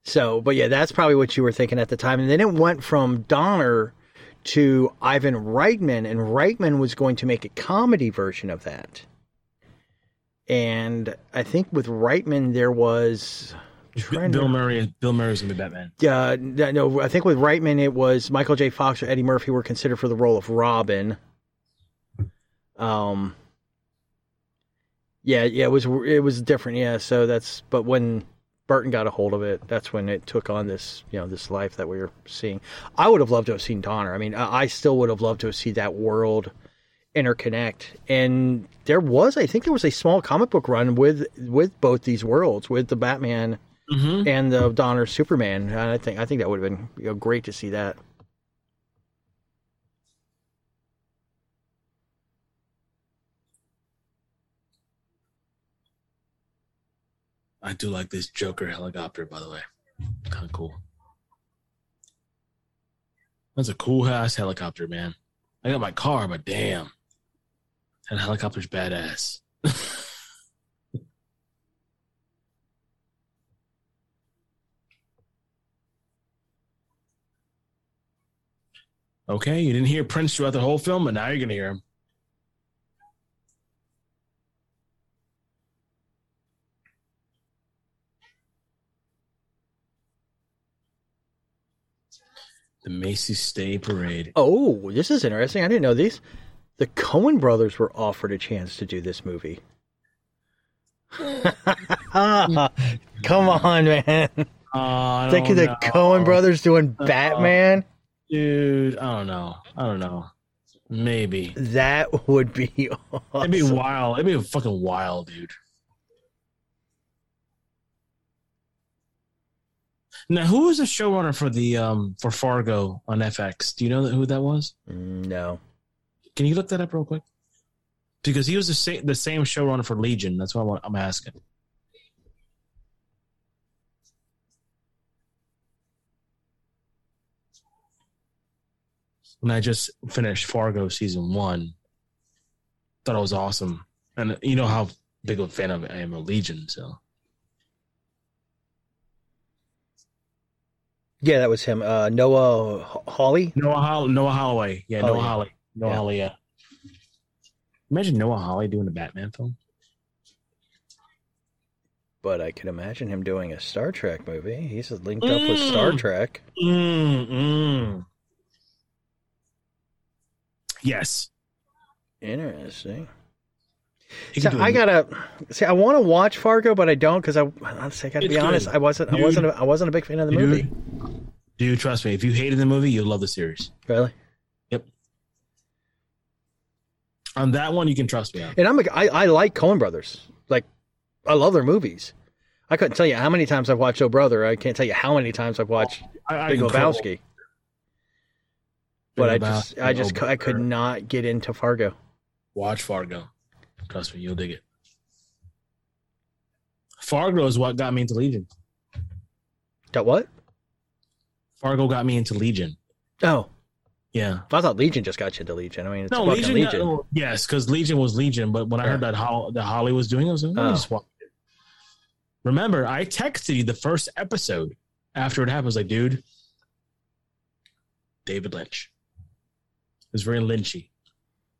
So, but yeah, that's probably what you were thinking at the time. And then it went from Donner to Ivan Reitman, and Reitman was going to make a comedy version of that. And I think with Reitman there was Bill to- Murray. Bill Murray's gonna be Batman. Uh, no, I think with Reitman it was Michael J. Fox or Eddie Murphy were considered for the role of Robin. Um. Yeah, yeah, it was it was different. Yeah, so that's but when Burton got a hold of it, that's when it took on this you know this life that we were seeing. I would have loved to have seen Donner. I mean, I I still would have loved to have seen that world interconnect. And there was, I think, there was a small comic book run with with both these worlds, with the Batman Mm-hmm. and the Donner Superman. And I think I think that would have been you know, great to see that. I do like this Joker helicopter, by the way. Kind of cool. That's a cool ass helicopter, man. I got my car, but damn, that helicopter's badass. Okay, you didn't hear Prince throughout the whole film, but now you're gonna hear him. The Macy's Day Parade. Oh, this is interesting. I didn't know these. The Coen brothers were offered a chance to do this movie. Come on, man. Uh, Think of the Coen brothers doing Batman. Dude, I don't know. I don't know. Maybe. That would be awesome. It'd be wild. It'd be fucking wild, dude. Now, who was the showrunner for the um for Fargo on FX? Do you know who that was? No. Can you look that up real quick? Because he was the same the same showrunner for Legion. That's what I want, I'm asking. When I just finished Fargo season one, thought it was awesome, and you know how big of a fan of I am of Legion. So Yeah, that was him. Uh, Noah Hawley. Noah Holl- Noah Holloway, yeah, Oh, Noah yeah. Holloway, Noah Yeah. Yeah. Imagine Noah Hawley doing a Batman film. But I can imagine him doing a Star Trek movie. He's linked up with Star Mm. Trek. Mm, mm. Yes. Interesting. He So could do I a- gotta see. I want to watch Fargo, but I don't because I. Honestly, I gotta It's be honest. good. I wasn't. I wasn't. A, I wasn't a big fan of the Dude. movie. Dude, trust me. If you hated the movie, you'll love the series. Really. Yep. On that one, you can trust me on. And I'm. A, I, I like Coen Brothers. Like, I love their movies. I couldn't tell you how many times I've watched Oh Brother. I can't tell you how many times I've watched I, I Big Lebowski. But I just, I just, Oh I could not get into Fargo. Watch Fargo. Trust me, you'll dig it. Fargo is what got me into Legion. Got what? Fargo got me into Legion. Oh, Yeah. I thought Legion just got you into Legion. I mean, it's No, fucking Legion. Legion. got- yes, because Legion was Legion. But when I heard that Hol- that Holly was doing, it, I was like, Oh. just watch it. Remember, I texted you the first episode after it happened. I was like, dude, David Lynch. It was very Lynchy.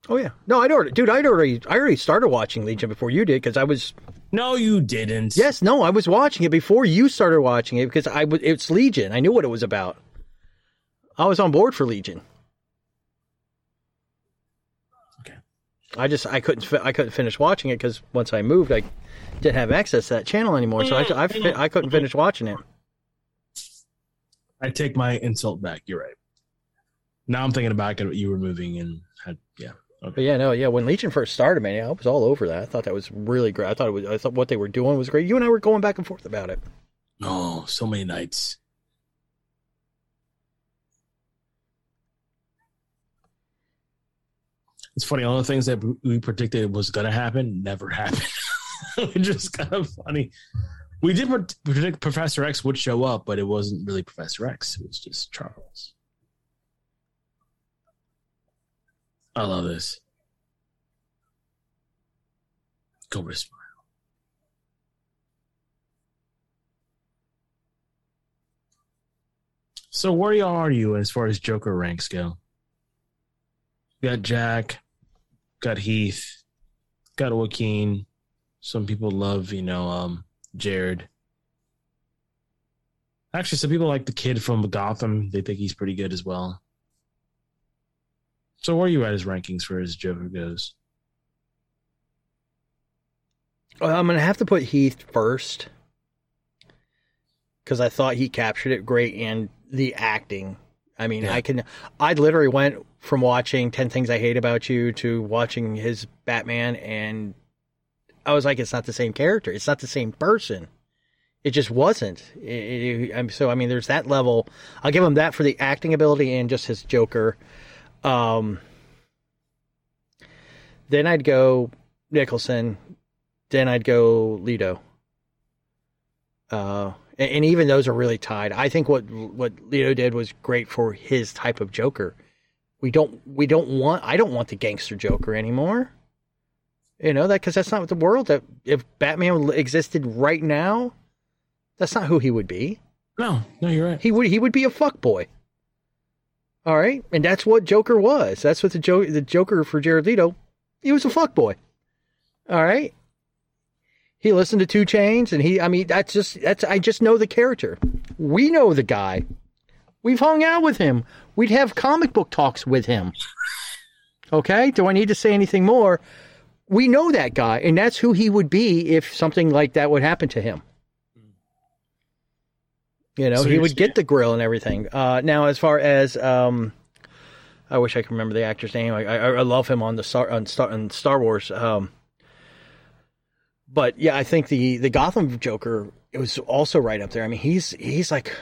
Oh yeah, no, I'd already, dude, I'd already, I already started watching Legion before you did because I was, No, you didn't. yes, no, I was watching it before you started watching it because I was, it's Legion. I knew what it was about. I was on board for Legion. Okay. I just, I couldn't, fi- I couldn't finish watching it because once I moved, I didn't have access to that channel anymore, so I, I, fi- I couldn't finish watching it. I take my insult back. You're right. Now I'm thinking back at what you were moving and had, yeah. But yeah, no, yeah. When Legion first started, man, I was all over that. I thought that was really great. I thought it was. I thought what they were doing was great. You and I were going back and forth about it. Oh, so many nights. It's funny. All the things that we predicted was going to happen never happened. it's just kind of funny. We did pre- predict Professor X would show up, but it wasn't really Professor X. It was just Charles. I love this. Cobra Smile. So where are you as far as Joker ranks go? Got Jack, got Heath, got Joaquin. Some people love, you know, um, Jared. Actually, some people like the kid from Gotham. They think he's pretty good as well. So where are you at his rankings for his Joker goes? Well, I'm gonna have to put Heath first because I thought he captured it great and the acting. I mean, Yeah. I can. I literally went from watching Ten Things I Hate About You to watching his Batman, and I was like, it's not the same character. It's not the same person. It just wasn't. It, it- so. I mean, there's that level. I'll give him that for the acting ability and just his Joker. Um, then I'd go Nicholson. Then I'd go Leto. Uh, and, and even those are really tied. I think what what Leto did was great for his type of Joker. We don't we don't want I don't want the gangster Joker anymore. You know that because that's not what the world that if Batman existed right now, that's not who he would be. No, no, you're right. He would he would be a fuck boy. All right, and that's what Joker was. That's what the jo- the Joker for Jared Leto. He was a fuck boy. All right. He listened to Two Chainz, and he. I mean, that's just that's. I just know the character. We know the guy. We've hung out with him. We'd have comic book talks with him. Okay. Do I need to say anything more? We know that guy, and that's who he would be if something like that would happen to him. You know, he would get the grill and everything. Uh, now, as far as um, I wish I could remember the actor's name. I, I, I love him on the Star on Star, on Star Wars. Um, but yeah, I think the the Gotham Joker it was also right up there. I mean, he's he's like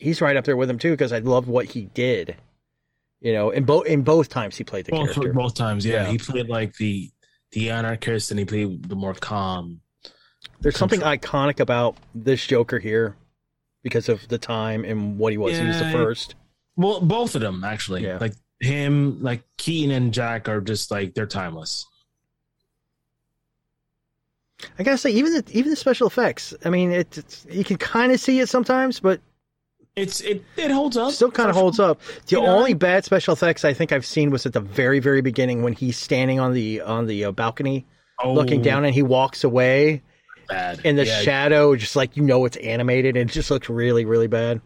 he's right up there with him too because I love what he did. You know, in both in both times he played the Both, character. both times, yeah. Yeah. He played like the the anarchist, and he played the more calm. There's something iconic about this Joker here because of the time and what he was. he was the first. Well, both of them actually. Yeah. Like him, like Keaton and Jack are just like they're timeless. I gotta say, even the even the special effects. I mean, it, it's you can kind of see it sometimes, but It's it it holds up. still kind of holds up. The You know? only bad special effects I think I've seen was at the very very beginning when he's standing on the on the uh, balcony Oh, looking down and he walks away bad. in the Yeah, shadow, just like you know it's animated and it just looks really really bad.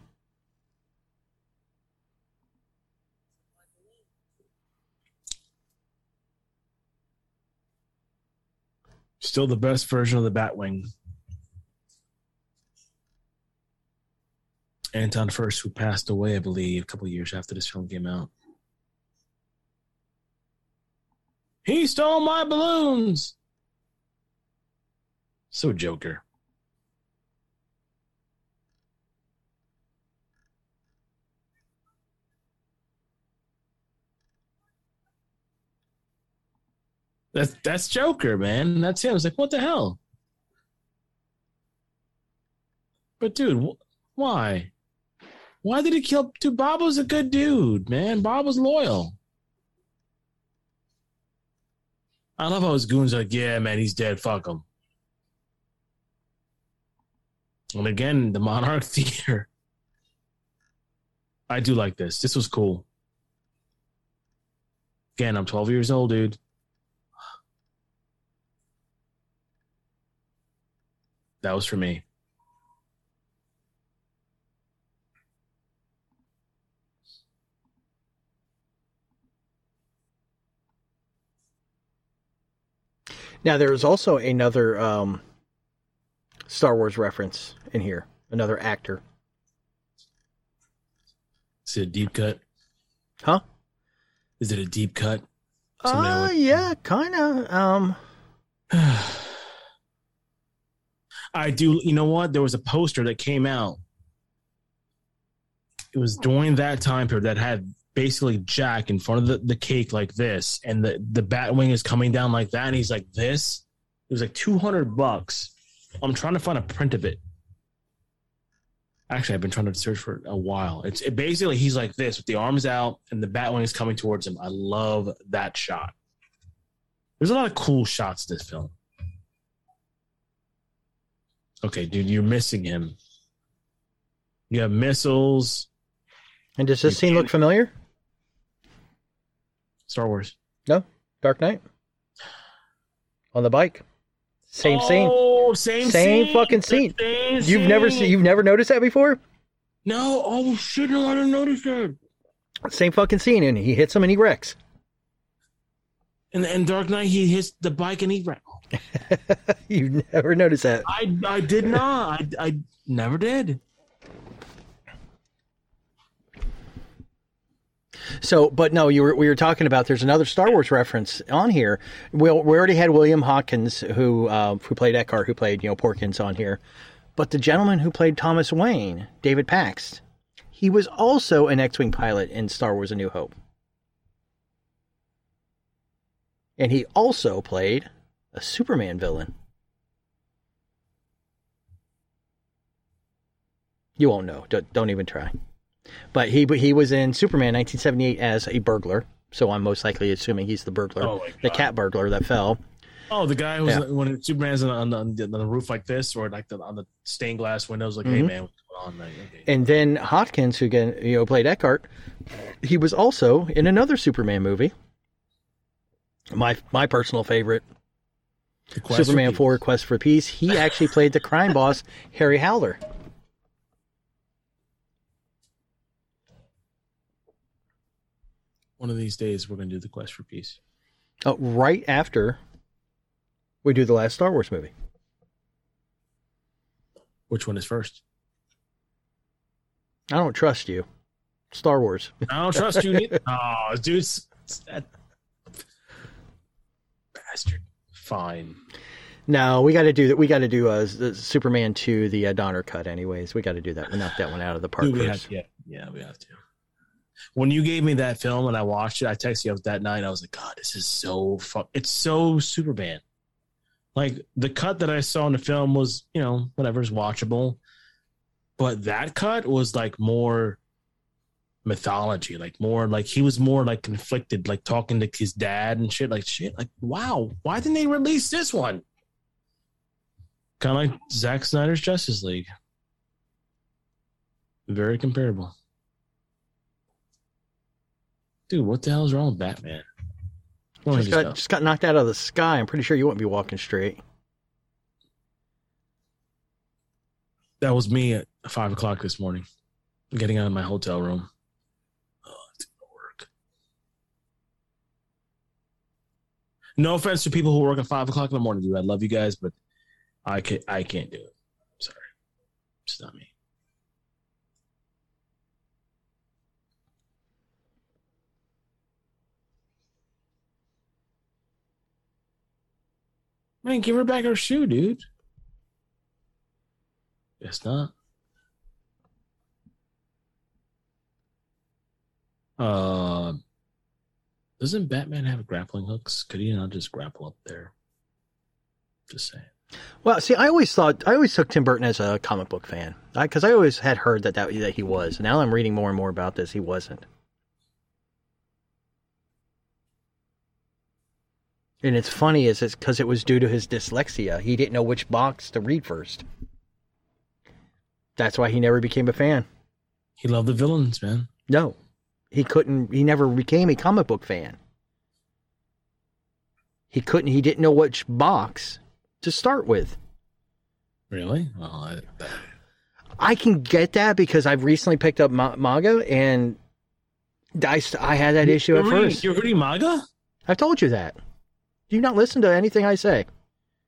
Still the best version of the Batwing. Anton Furst, who passed away, I believe, a couple years after this film came out. He stole my balloons. So Joker. That's that's Joker, man. That's him. It's like, what the hell? But dude, wh- why? Why did he kill? Dude, Bob was a good dude, man. Bob was loyal. I love how his goons are like, yeah, man, he's dead. Fuck him. And again, the Monarch Theater. I do like this. This was cool. Again, I'm 12 years old, dude. That was for me. Now there is also another um, Star Wars reference in here. Another actor, Is it a deep cut? huh? Is it a deep cut? Somebody Uh, yeah, kind of. Um, I do. You know what? There was a poster that came out. It was during that time period that had basically Jack in front of the, the cake like this, and the the Batwing is coming down like that, and he's like this. It was like two hundred bucks. I'm trying to find a print of it. Actually, I've been trying to search for a while. It's it basically he's like this with the arms out, and the Batwing is coming towards him. I love that shot. There's a lot of cool shots in this film. Okay, dude, you're missing him. You have missiles. and does this scene look familiar? Star Wars. No, Dark Knight on the bike. Same oh, scene. Oh, same Same scene. fucking scene. Same You've never seen. You've never noticed that before. No. Oh shit! No, I didn't notice that. Same fucking scene, and he hits him and he wrecks. And and Dark Knight, he hits the bike and he ran. You've never noticed that. I I did not. I I never did. So, but no, you were we were talking about. There's another Star Wars reference on here. We, we already had William Hawkins, who uh, who played Eckhardt, who played you know Porkins on here, but the gentleman who played Thomas Wayne, David Baxt, he was also an X-wing pilot in Star Wars: A New Hope, and he also played a Superman villain. You won't know. Don't, don't even try. But he he was in Superman 1978 as a burglar, so I'm most likely assuming he's the burglar, Oh the cat burglar that fell. Oh, the guy who's Yeah. when Superman's on the, on the, on the roof like this, or like the, on the stained glass windows, like, "Hey Mhm. man, what's going on?" Like, okay. And then Hopkins, who again you know played Eckhardt, he was also in another Superman movie. My my personal favorite, The Quest for Superman Four: Quest for Peace. He actually played the crime boss Harry Howler. One of these days, we're gonna do the Quest for Peace. Oh, right after we do the last Star Wars movie. Which one is first? I don't trust you. Star Wars. I don't trust you. neither. Oh, dude, it's- it's that bastard. Fine. No, we got to do that. We got to do uh, the Superman two, the uh, Donner cut. Anyways, we got to do that. We knock that one out of the park Dude, we have to, yeah, yeah, we have to. When you gave me that film and I watched it, I texted you up that night. I was like, God, this is so fun. It's so Superman. Like the cut that I saw in the film was, you know, whatever's watchable, but that cut was like more mythology, like more like he was more like conflicted, like talking to his dad and shit. Like shit, like wow, why didn't they release this one? Kind of like Zack Snyder's Justice League. Very comparable. Dude, what the hell is wrong with Batman? Why don't we Just just got, just got knocked out of the sky. I'm pretty sure you wouldn't be walking straight. That was me at five o'clock this morning, getting out of my hotel room. Oh, gonna work. No offense to people who work at five o'clock in the morning, dude. I love you guys, but I can't. I can't do it. Sorry, it's not me. Man, give her back her shoe, dude. Guess not. Uh, doesn't Batman have grappling hooks? Could he not just grapple up there? Just saying. Well, see, I always thought I always took Tim Burton as a comic book fan because I, always had heard that, that that he was. Now I'm reading more and more about this. He wasn't. And it's funny is it's because it was due to his dyslexia. He didn't know which box to read first. That's why he never became a fan. He loved the villains, man. No, he couldn't. He never became a comic book fan. He couldn't. He didn't know which box to start with. Really? Well, I, I can get that because I've recently picked up ma- manga and I, st- I had that issue at reading, first. You're reading manga? I've told you that. Do you not listen to anything I say?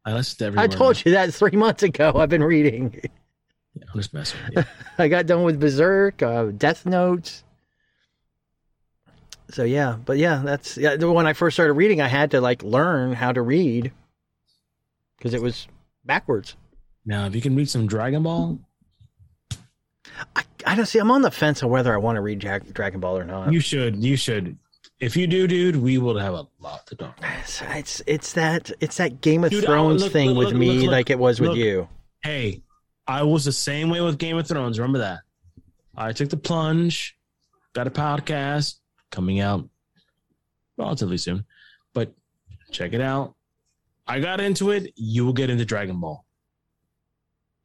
I listened to every I told you that three months ago. I've been reading. Yeah, I'm just messing with you. I got done with Berserk, uh, Death Notes. So yeah, but yeah, that's yeah. When I first started reading, I had to like learn how to read because it was backwards. now, if you can read some Dragon Ball, I, I don't see. I'm on the fence on whether I want to read Jack, Dragon Ball or not. you should. You should. If you do, dude, we will have a lot to talk. about. It's, it's it's that it's that Game of Dude, Thrones look, thing look, with look, me, like it was with you. Hey, I was the same way with Game of Thrones. Remember that? I took the plunge, got a podcast coming out relatively soon, but check it out. I got into it. You will get into Dragon Ball.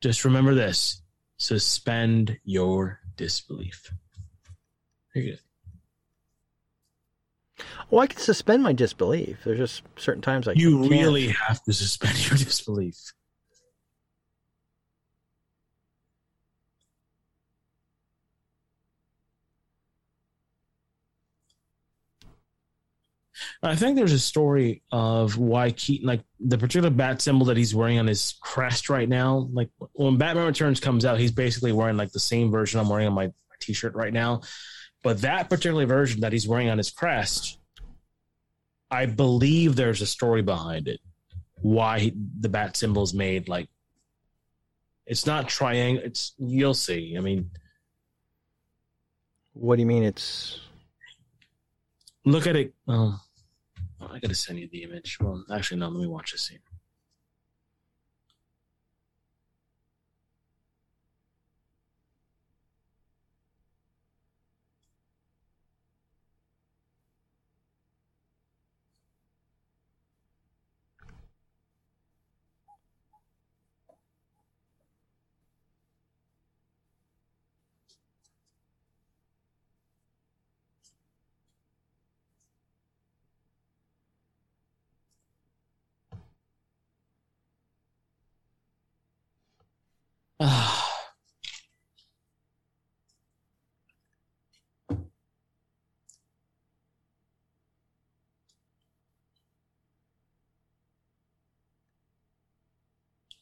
Just remember this suspend your disbelief. You're good. Well, I can suspend my disbelief. There's just certain times I You can't. really have to suspend your disbelief. I think there's a story of why Keaton, like the particular bat symbol that he's wearing on his crest right now. Like when Batman Returns comes out, he's basically wearing like the same version I'm wearing on my t-shirt right now. But that particular version that he's wearing on his crest, I believe there's a story behind it. Why he, the bat symbol is made like it's not triangle. It's you'll see. I mean, What do you mean? It's look at it. Oh, oh I gotta send you the image. Well, actually, no. Let me watch this scene.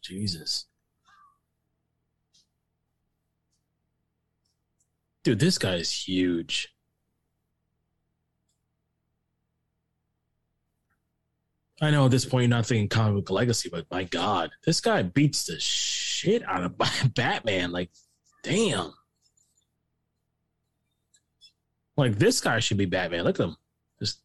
Jesus. Dude, this guy is huge. I know at this point you're not thinking comic book legacy, but my God, this guy beats the shit out of Batman. Like, damn. Like this guy should be Batman. Look at him. Just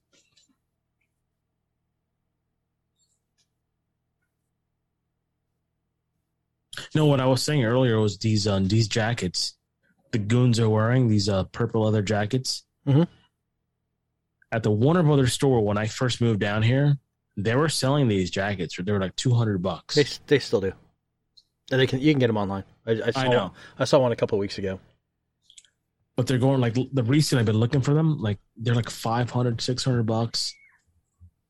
No, what I was saying earlier was these um these jackets the goons are wearing, these uh purple leather jackets. Mhm. At the Warner Brothers store when I first moved down here, they were selling these jackets for they were like two hundred bucks. They they still do. And they can you can get them online. I, I saw know. I saw one a couple of weeks ago. but they're going like the recent I've been looking for them, like they're like 500, 600 bucks.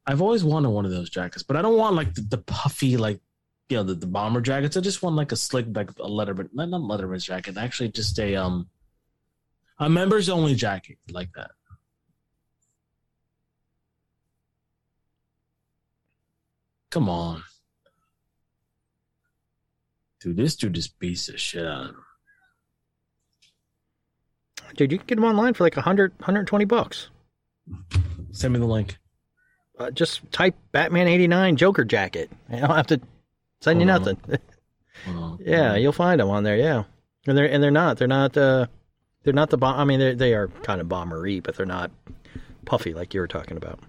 I've always wanted one of those jackets, but I don't want like the, the puffy, like you know, the, the bomber jackets. I just want like a slick, like a Letterman, not not Letterman's jacket. Actually, just a um, a members only jacket like that. Come on, dude. This dude just beats the shit out of him. Dude, you can get them online for like 100 120 bucks. Send me the link. Uh, just type Batman 89 Joker jacket. I don't have to send you nothing. Hold on. yeah, you'll find them on there, yeah. And they're and they're not they're not uh they're not the bomb I mean they they are kind of bombery, but they're not puffy like you were talking about.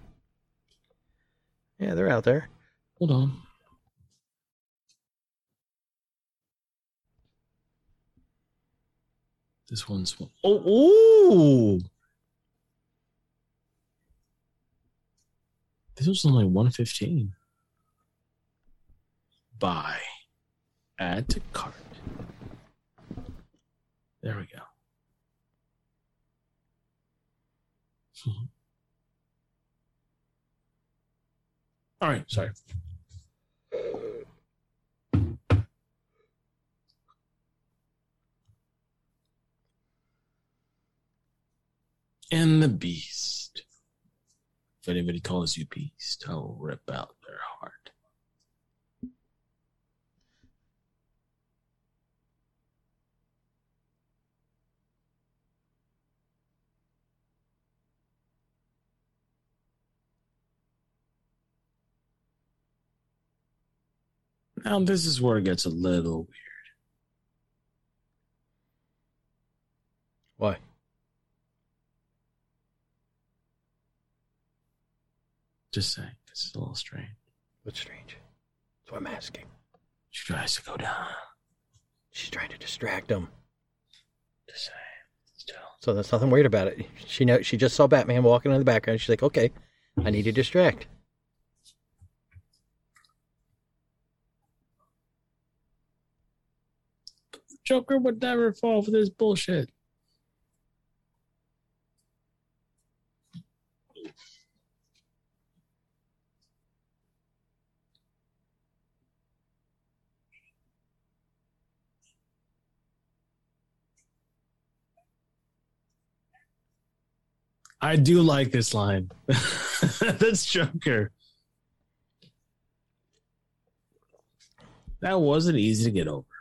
Yeah, they're out there. Hold on. This one's oh ooh. This was only one fifteen. Buy, add to cart. There we go. All right, sorry. And the beast. If anybody calls you beast, I'll rip out their heart. Now this is where it gets a little weird. Why? Just saying, this is a little strange. What's strange? That's what I'm asking. She tries to go down. She's trying to distract him. Just saying. Still. So there's nothing weird about it. She know she just saw Batman walking in the background. She's like, okay, I need to distract. Joker would never fall for this bullshit. I do like this line. That's Joker. That wasn't easy to get over.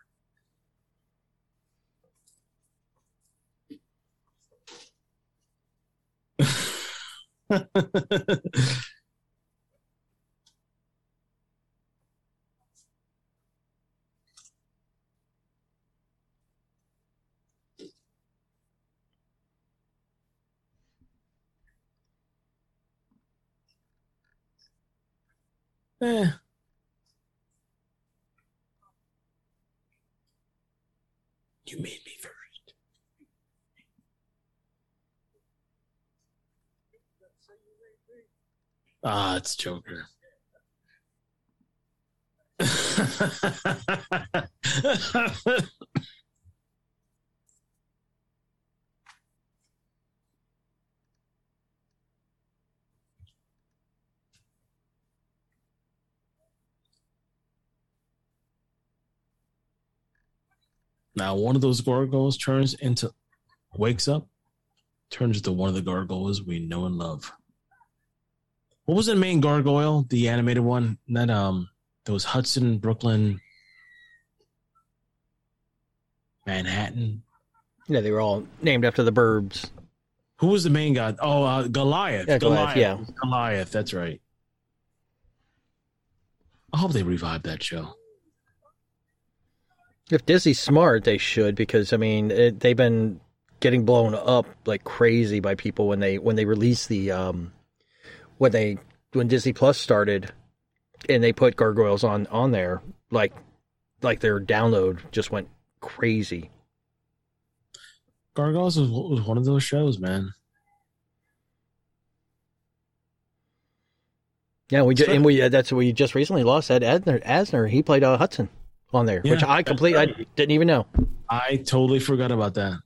eh. You made me first. Ah, it's Joker. now, one of those gargoyles turns into, wakes up, turns into one of the gargoyles we know and love. What was the main gargoyle? The animated one that um, that was Hudson, Brooklyn. Manhattan. Yeah, they were all named after the burbs. Who was the main guy? Oh, uh, Goliath. Yeah, Goliath, yeah. Goliath. That's right. I hope they revive that show. If Disney's smart, they should because I mean it, they've been getting blown up like crazy by people when they when they release the um when they when Disney Plus started and they put gargoyles on on there like like their download just went crazy. Gargoyles was, was one of those shows, man. Yeah, we just, and we that's we just recently lost Ed Asner. Asner he played uh, Hudson on there, which I completely I didn't even know. I totally forgot about that.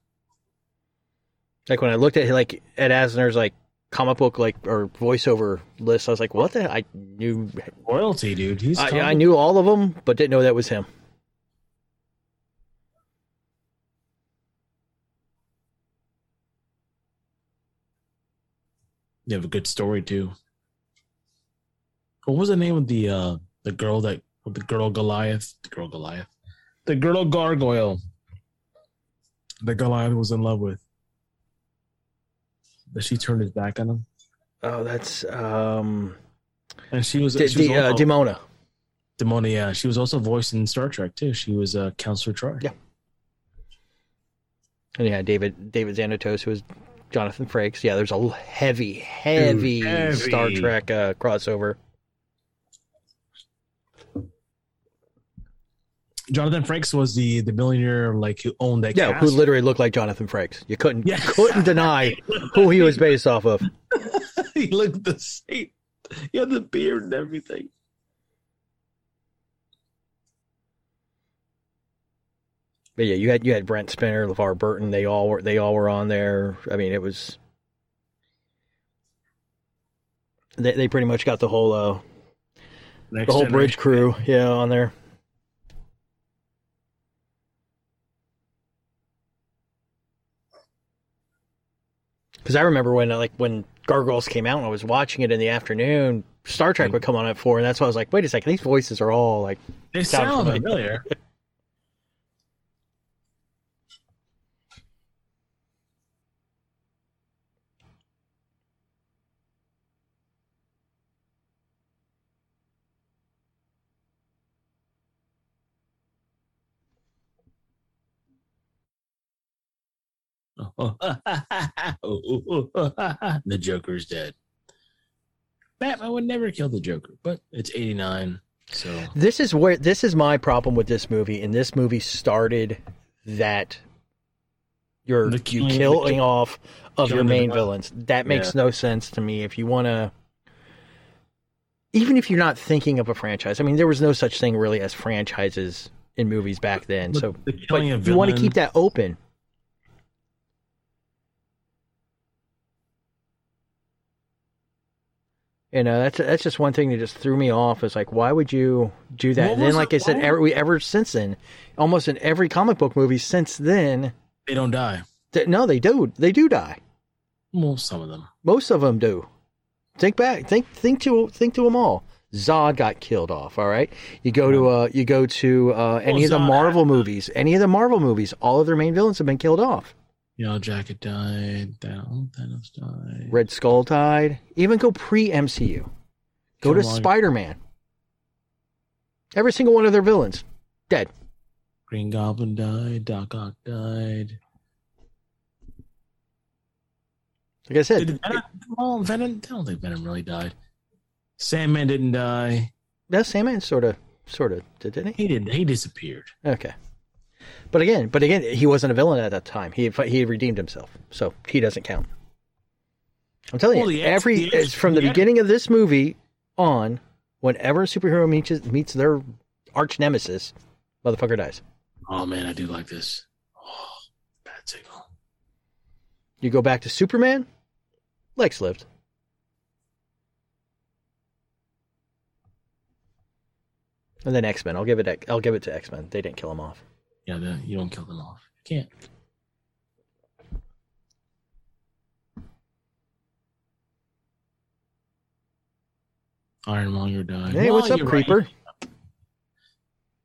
Like when I looked at like Ed Asner's like comic book like or voiceover list, I was like, what the? I knew Royalty, dude. He's I, I knew all of them, but didn't know that was him. You have a good story too. What was the name of the uh the girl that the girl Goliath? The girl Goliath. The girl gargoyle that Goliath was in love with. But she turned his back on him. Oh, that's um, And she was, D- she was D- uh, also- Demona. Demona, yeah. She was also voiced in Star Trek too. She was uh Counselor Troi. Yeah. And yeah, David David Xanatos, who was Jonathan Frakes. Yeah, there's a heavy, heavy, heavy. Star Trek uh, crossover. Jonathan Frakes was the the millionaire like who owned that Yeah, who literally looked like Jonathan Frakes. You couldn't Yeah. couldn't deny who he was based off of. he looked the same. He had the beard and everything. But yeah, you had you had Brent Spiner, LeVar Burton. They all were they all were on there. I mean, it was they they pretty much got the whole uh, Next the whole bridge crew yeah on there. Because I remember when like when Gargoyles came out and I was watching it in the afternoon, Star Trek hmm. would come on at four, and that's why I was like, wait a second, these voices are all like They sound sound familiar. familiar. the Joker's dead. Batman would never kill the Joker, but it's 89, so This is where this is my problem with this movie, and this movie started that you're you killing- off of your killing main villain. villains. That makes Yeah. no sense to me. If you want to, even if you're not thinking of a franchise, I mean, there was no such thing really as franchises in movies back then. But so, the but you want to keep that open. You know, that's that's just one thing that just threw me off. Is like, why would you do that? And then, like it- I said, what- every ever since then, almost in every comic book movie since then, they don't die. th- no, they do, they do die. Well, some of them. Most of them do. Think back, think think to think to them all. Zod got killed off. All right, you go to uh, you go to uh, any of the Marvel movies, any of the Marvel movies, all of their main villains have been killed off. Yellow Jacket died. Thanos, died. Red Skull died. Even go pre MCU. Go to Spider Man. Every single one of their villains dead. Green Goblin died. Doc Ock died. Like I said, Did Venom, well, Venom, I don't think Venom really died. Sandman didn't die. that Sandman sort of, sort of did, didn't he? He didn't. He disappeared. Okay. But again, but again, he wasn't a villain at that time. He he redeemed himself, so he doesn't count. I'm telling Well, you, every the from the beginning of this movie on, whenever a superhero meets meets their arch nemesis, motherfucker dies. Oh man, I do like this. Oh, bad signal. You go back to Superman, Lex lived. And then X Men. I'll give it. I'll give it to X Men. They didn't kill him off. Yeah, the, you don't kill them off. You can't. Ironmonger died. Hey, what's up, you're right. Creeper?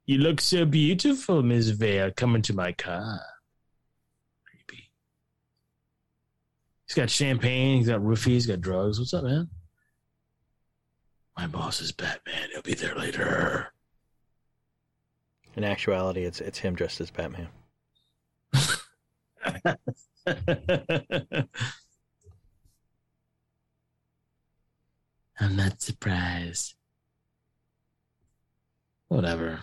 You look so beautiful, Miss Vale. Come into my car. Creepy. He's got champagne. He's got roofies. He's got drugs. What's up, man? My boss is Batman. He'll be there later. In actuality, it's it's him dressed as Batman. I'm not surprised. Whatever.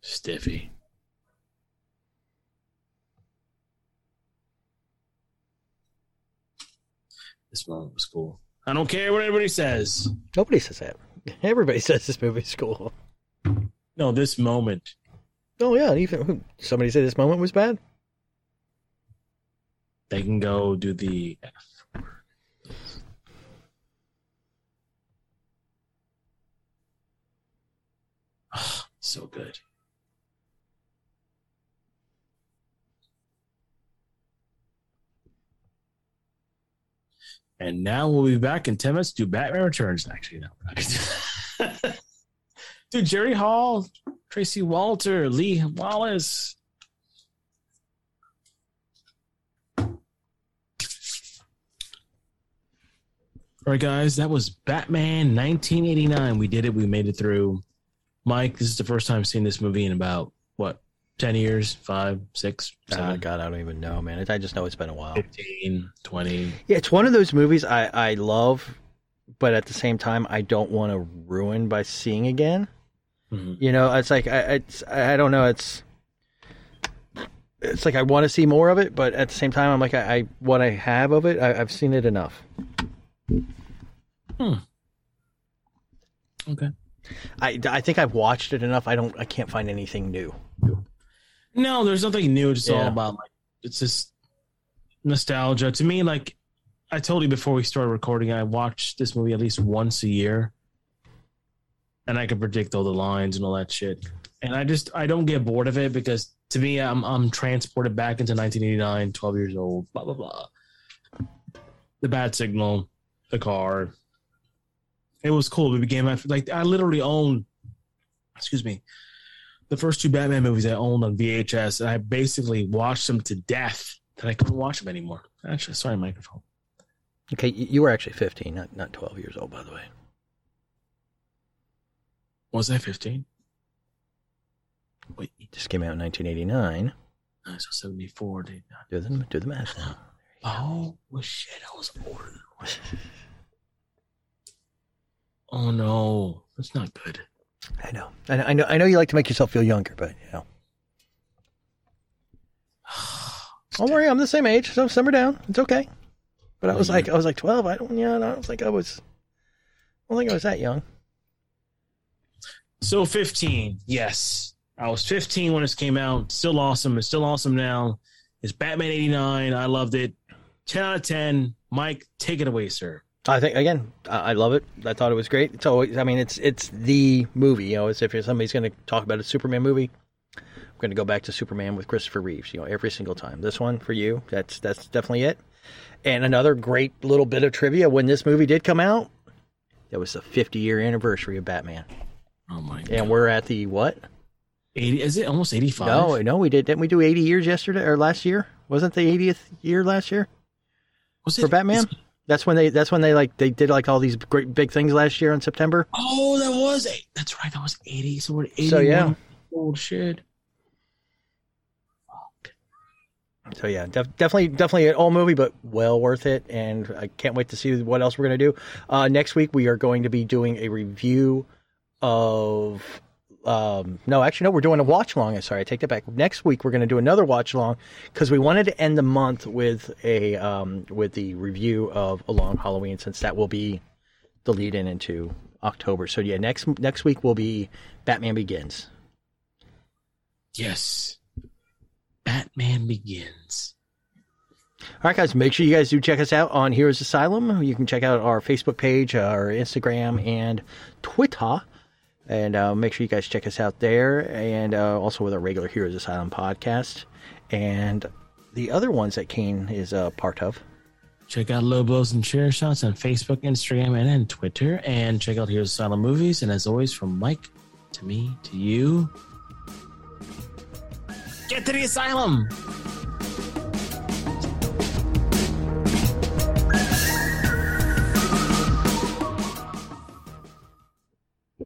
Stiffy. This moment was cool. I don't care what anybody says. Nobody says that. Everybody says this movie's cool. No, this moment. Oh yeah, even somebody said this moment was bad. They can go do the F word. Ah, so good. And now we'll be back in 10 minutes to do Batman Returns. Actually, no. Dude, Jerry Hall, Tracey Walter, Lee Wallace. All right, guys, that was Batman 1989. We did it. We made it through. Mike, this is the first time seeing this movie in about, what, 10 years? Five, six, Oh seven, God, I don't even know, man. I just know it's been a while. 15, 20. Yeah, it's one of those movies I I love, but at the same time I don't want to ruin by seeing again. Mhm. You know, it's like I it's I don't know. It's it's like I want to see more of it, but at the same time I'm like I, I what I have of it I, I've seen it enough. Hmm. Okay. I, I think I've watched it enough. I don't I can't find anything new. No, there's nothing new. It's just all about like it's just nostalgia. To me, like I told you before we started recording, I watch this movie at least once a year, and I can predict all the lines and all that shit. And I just I don't get bored of it because to me, I'm I'm transported back into 1989, 12 years old. Blah blah blah. The bad signal, the car. It was cool. We became like I literally own. Excuse me the first two Batman movies I owned on VHS, and I basically watched them to death. That I couldn't watch them anymore. Actually, sorry, microphone. Okay, you were actually 15, not not 12 years old, by the way. Was I fifteen? Wait, it Just came out in 1989. no, uh, so seventy four. Did Do the do the math now. Oh well, shit! I was older. than that. oh no, that's not good. I know. I know. I know. I know you like to make yourself feel younger, but you know. Don't worry, I'm the same age, so simmer down. It's okay. But I was like, I was like 12. I don't, yeah, I don't think I was. I don't think I was that young. So 15, yes. I was 15 when this came out. Still awesome. It's still awesome now. It's Batman 89. I loved it. 10 out of 10. Mike, take it away, sir. I think again, I love it. I thought it was great. It's always, I mean, it's it's the movie. You know, as if somebody's going to talk about a Superman movie, I'm going to go back to Superman with Christopher Reeves. You know, every single time. This one for you, that's that's definitely it. And another great little bit of trivia: when this movie did come out, it was the 50 year anniversary of Batman, Oh my god. and we're at the what? 80 is it almost 85? No, no, we did. Didn't we do 80 years yesterday or last year? Wasn't the 80th year last year Was it for Batman? That's when they. That's when they like they did like all these great big things last year in September. Oh, that was eight. That's right. That was 80. So we're 81. So, yeah. Old shit. So yeah, def- definitely, definitely an old movie, but well worth it. And I can't wait to see what else we're gonna do. Uh, next week we are going to be doing a review of. Um, no, actually, no, we're doing a watch along. Sorry, I take that back. Next week we're going to do another watch along because we wanted to end the month with a um, with the review of A Long Halloween, since that will be the lead in into October. So yeah, next next week will be Batman Begins. Yes. Batman Begins. All right, guys, make sure you guys do check us out on Heroes Asylum. You can check out our Facebook page, our Instagram, and Twitter. And uh, make sure you guys check us out there and uh, also with our regular Heroes Asylum podcast. And the other ones that Kane is a part of. Check out Lobos and Chair Shots on Facebook, Instagram, and on Twitter. And check out Heroes Asylum Movies. And as always, from Mike, to me, to you. Get to the asylum!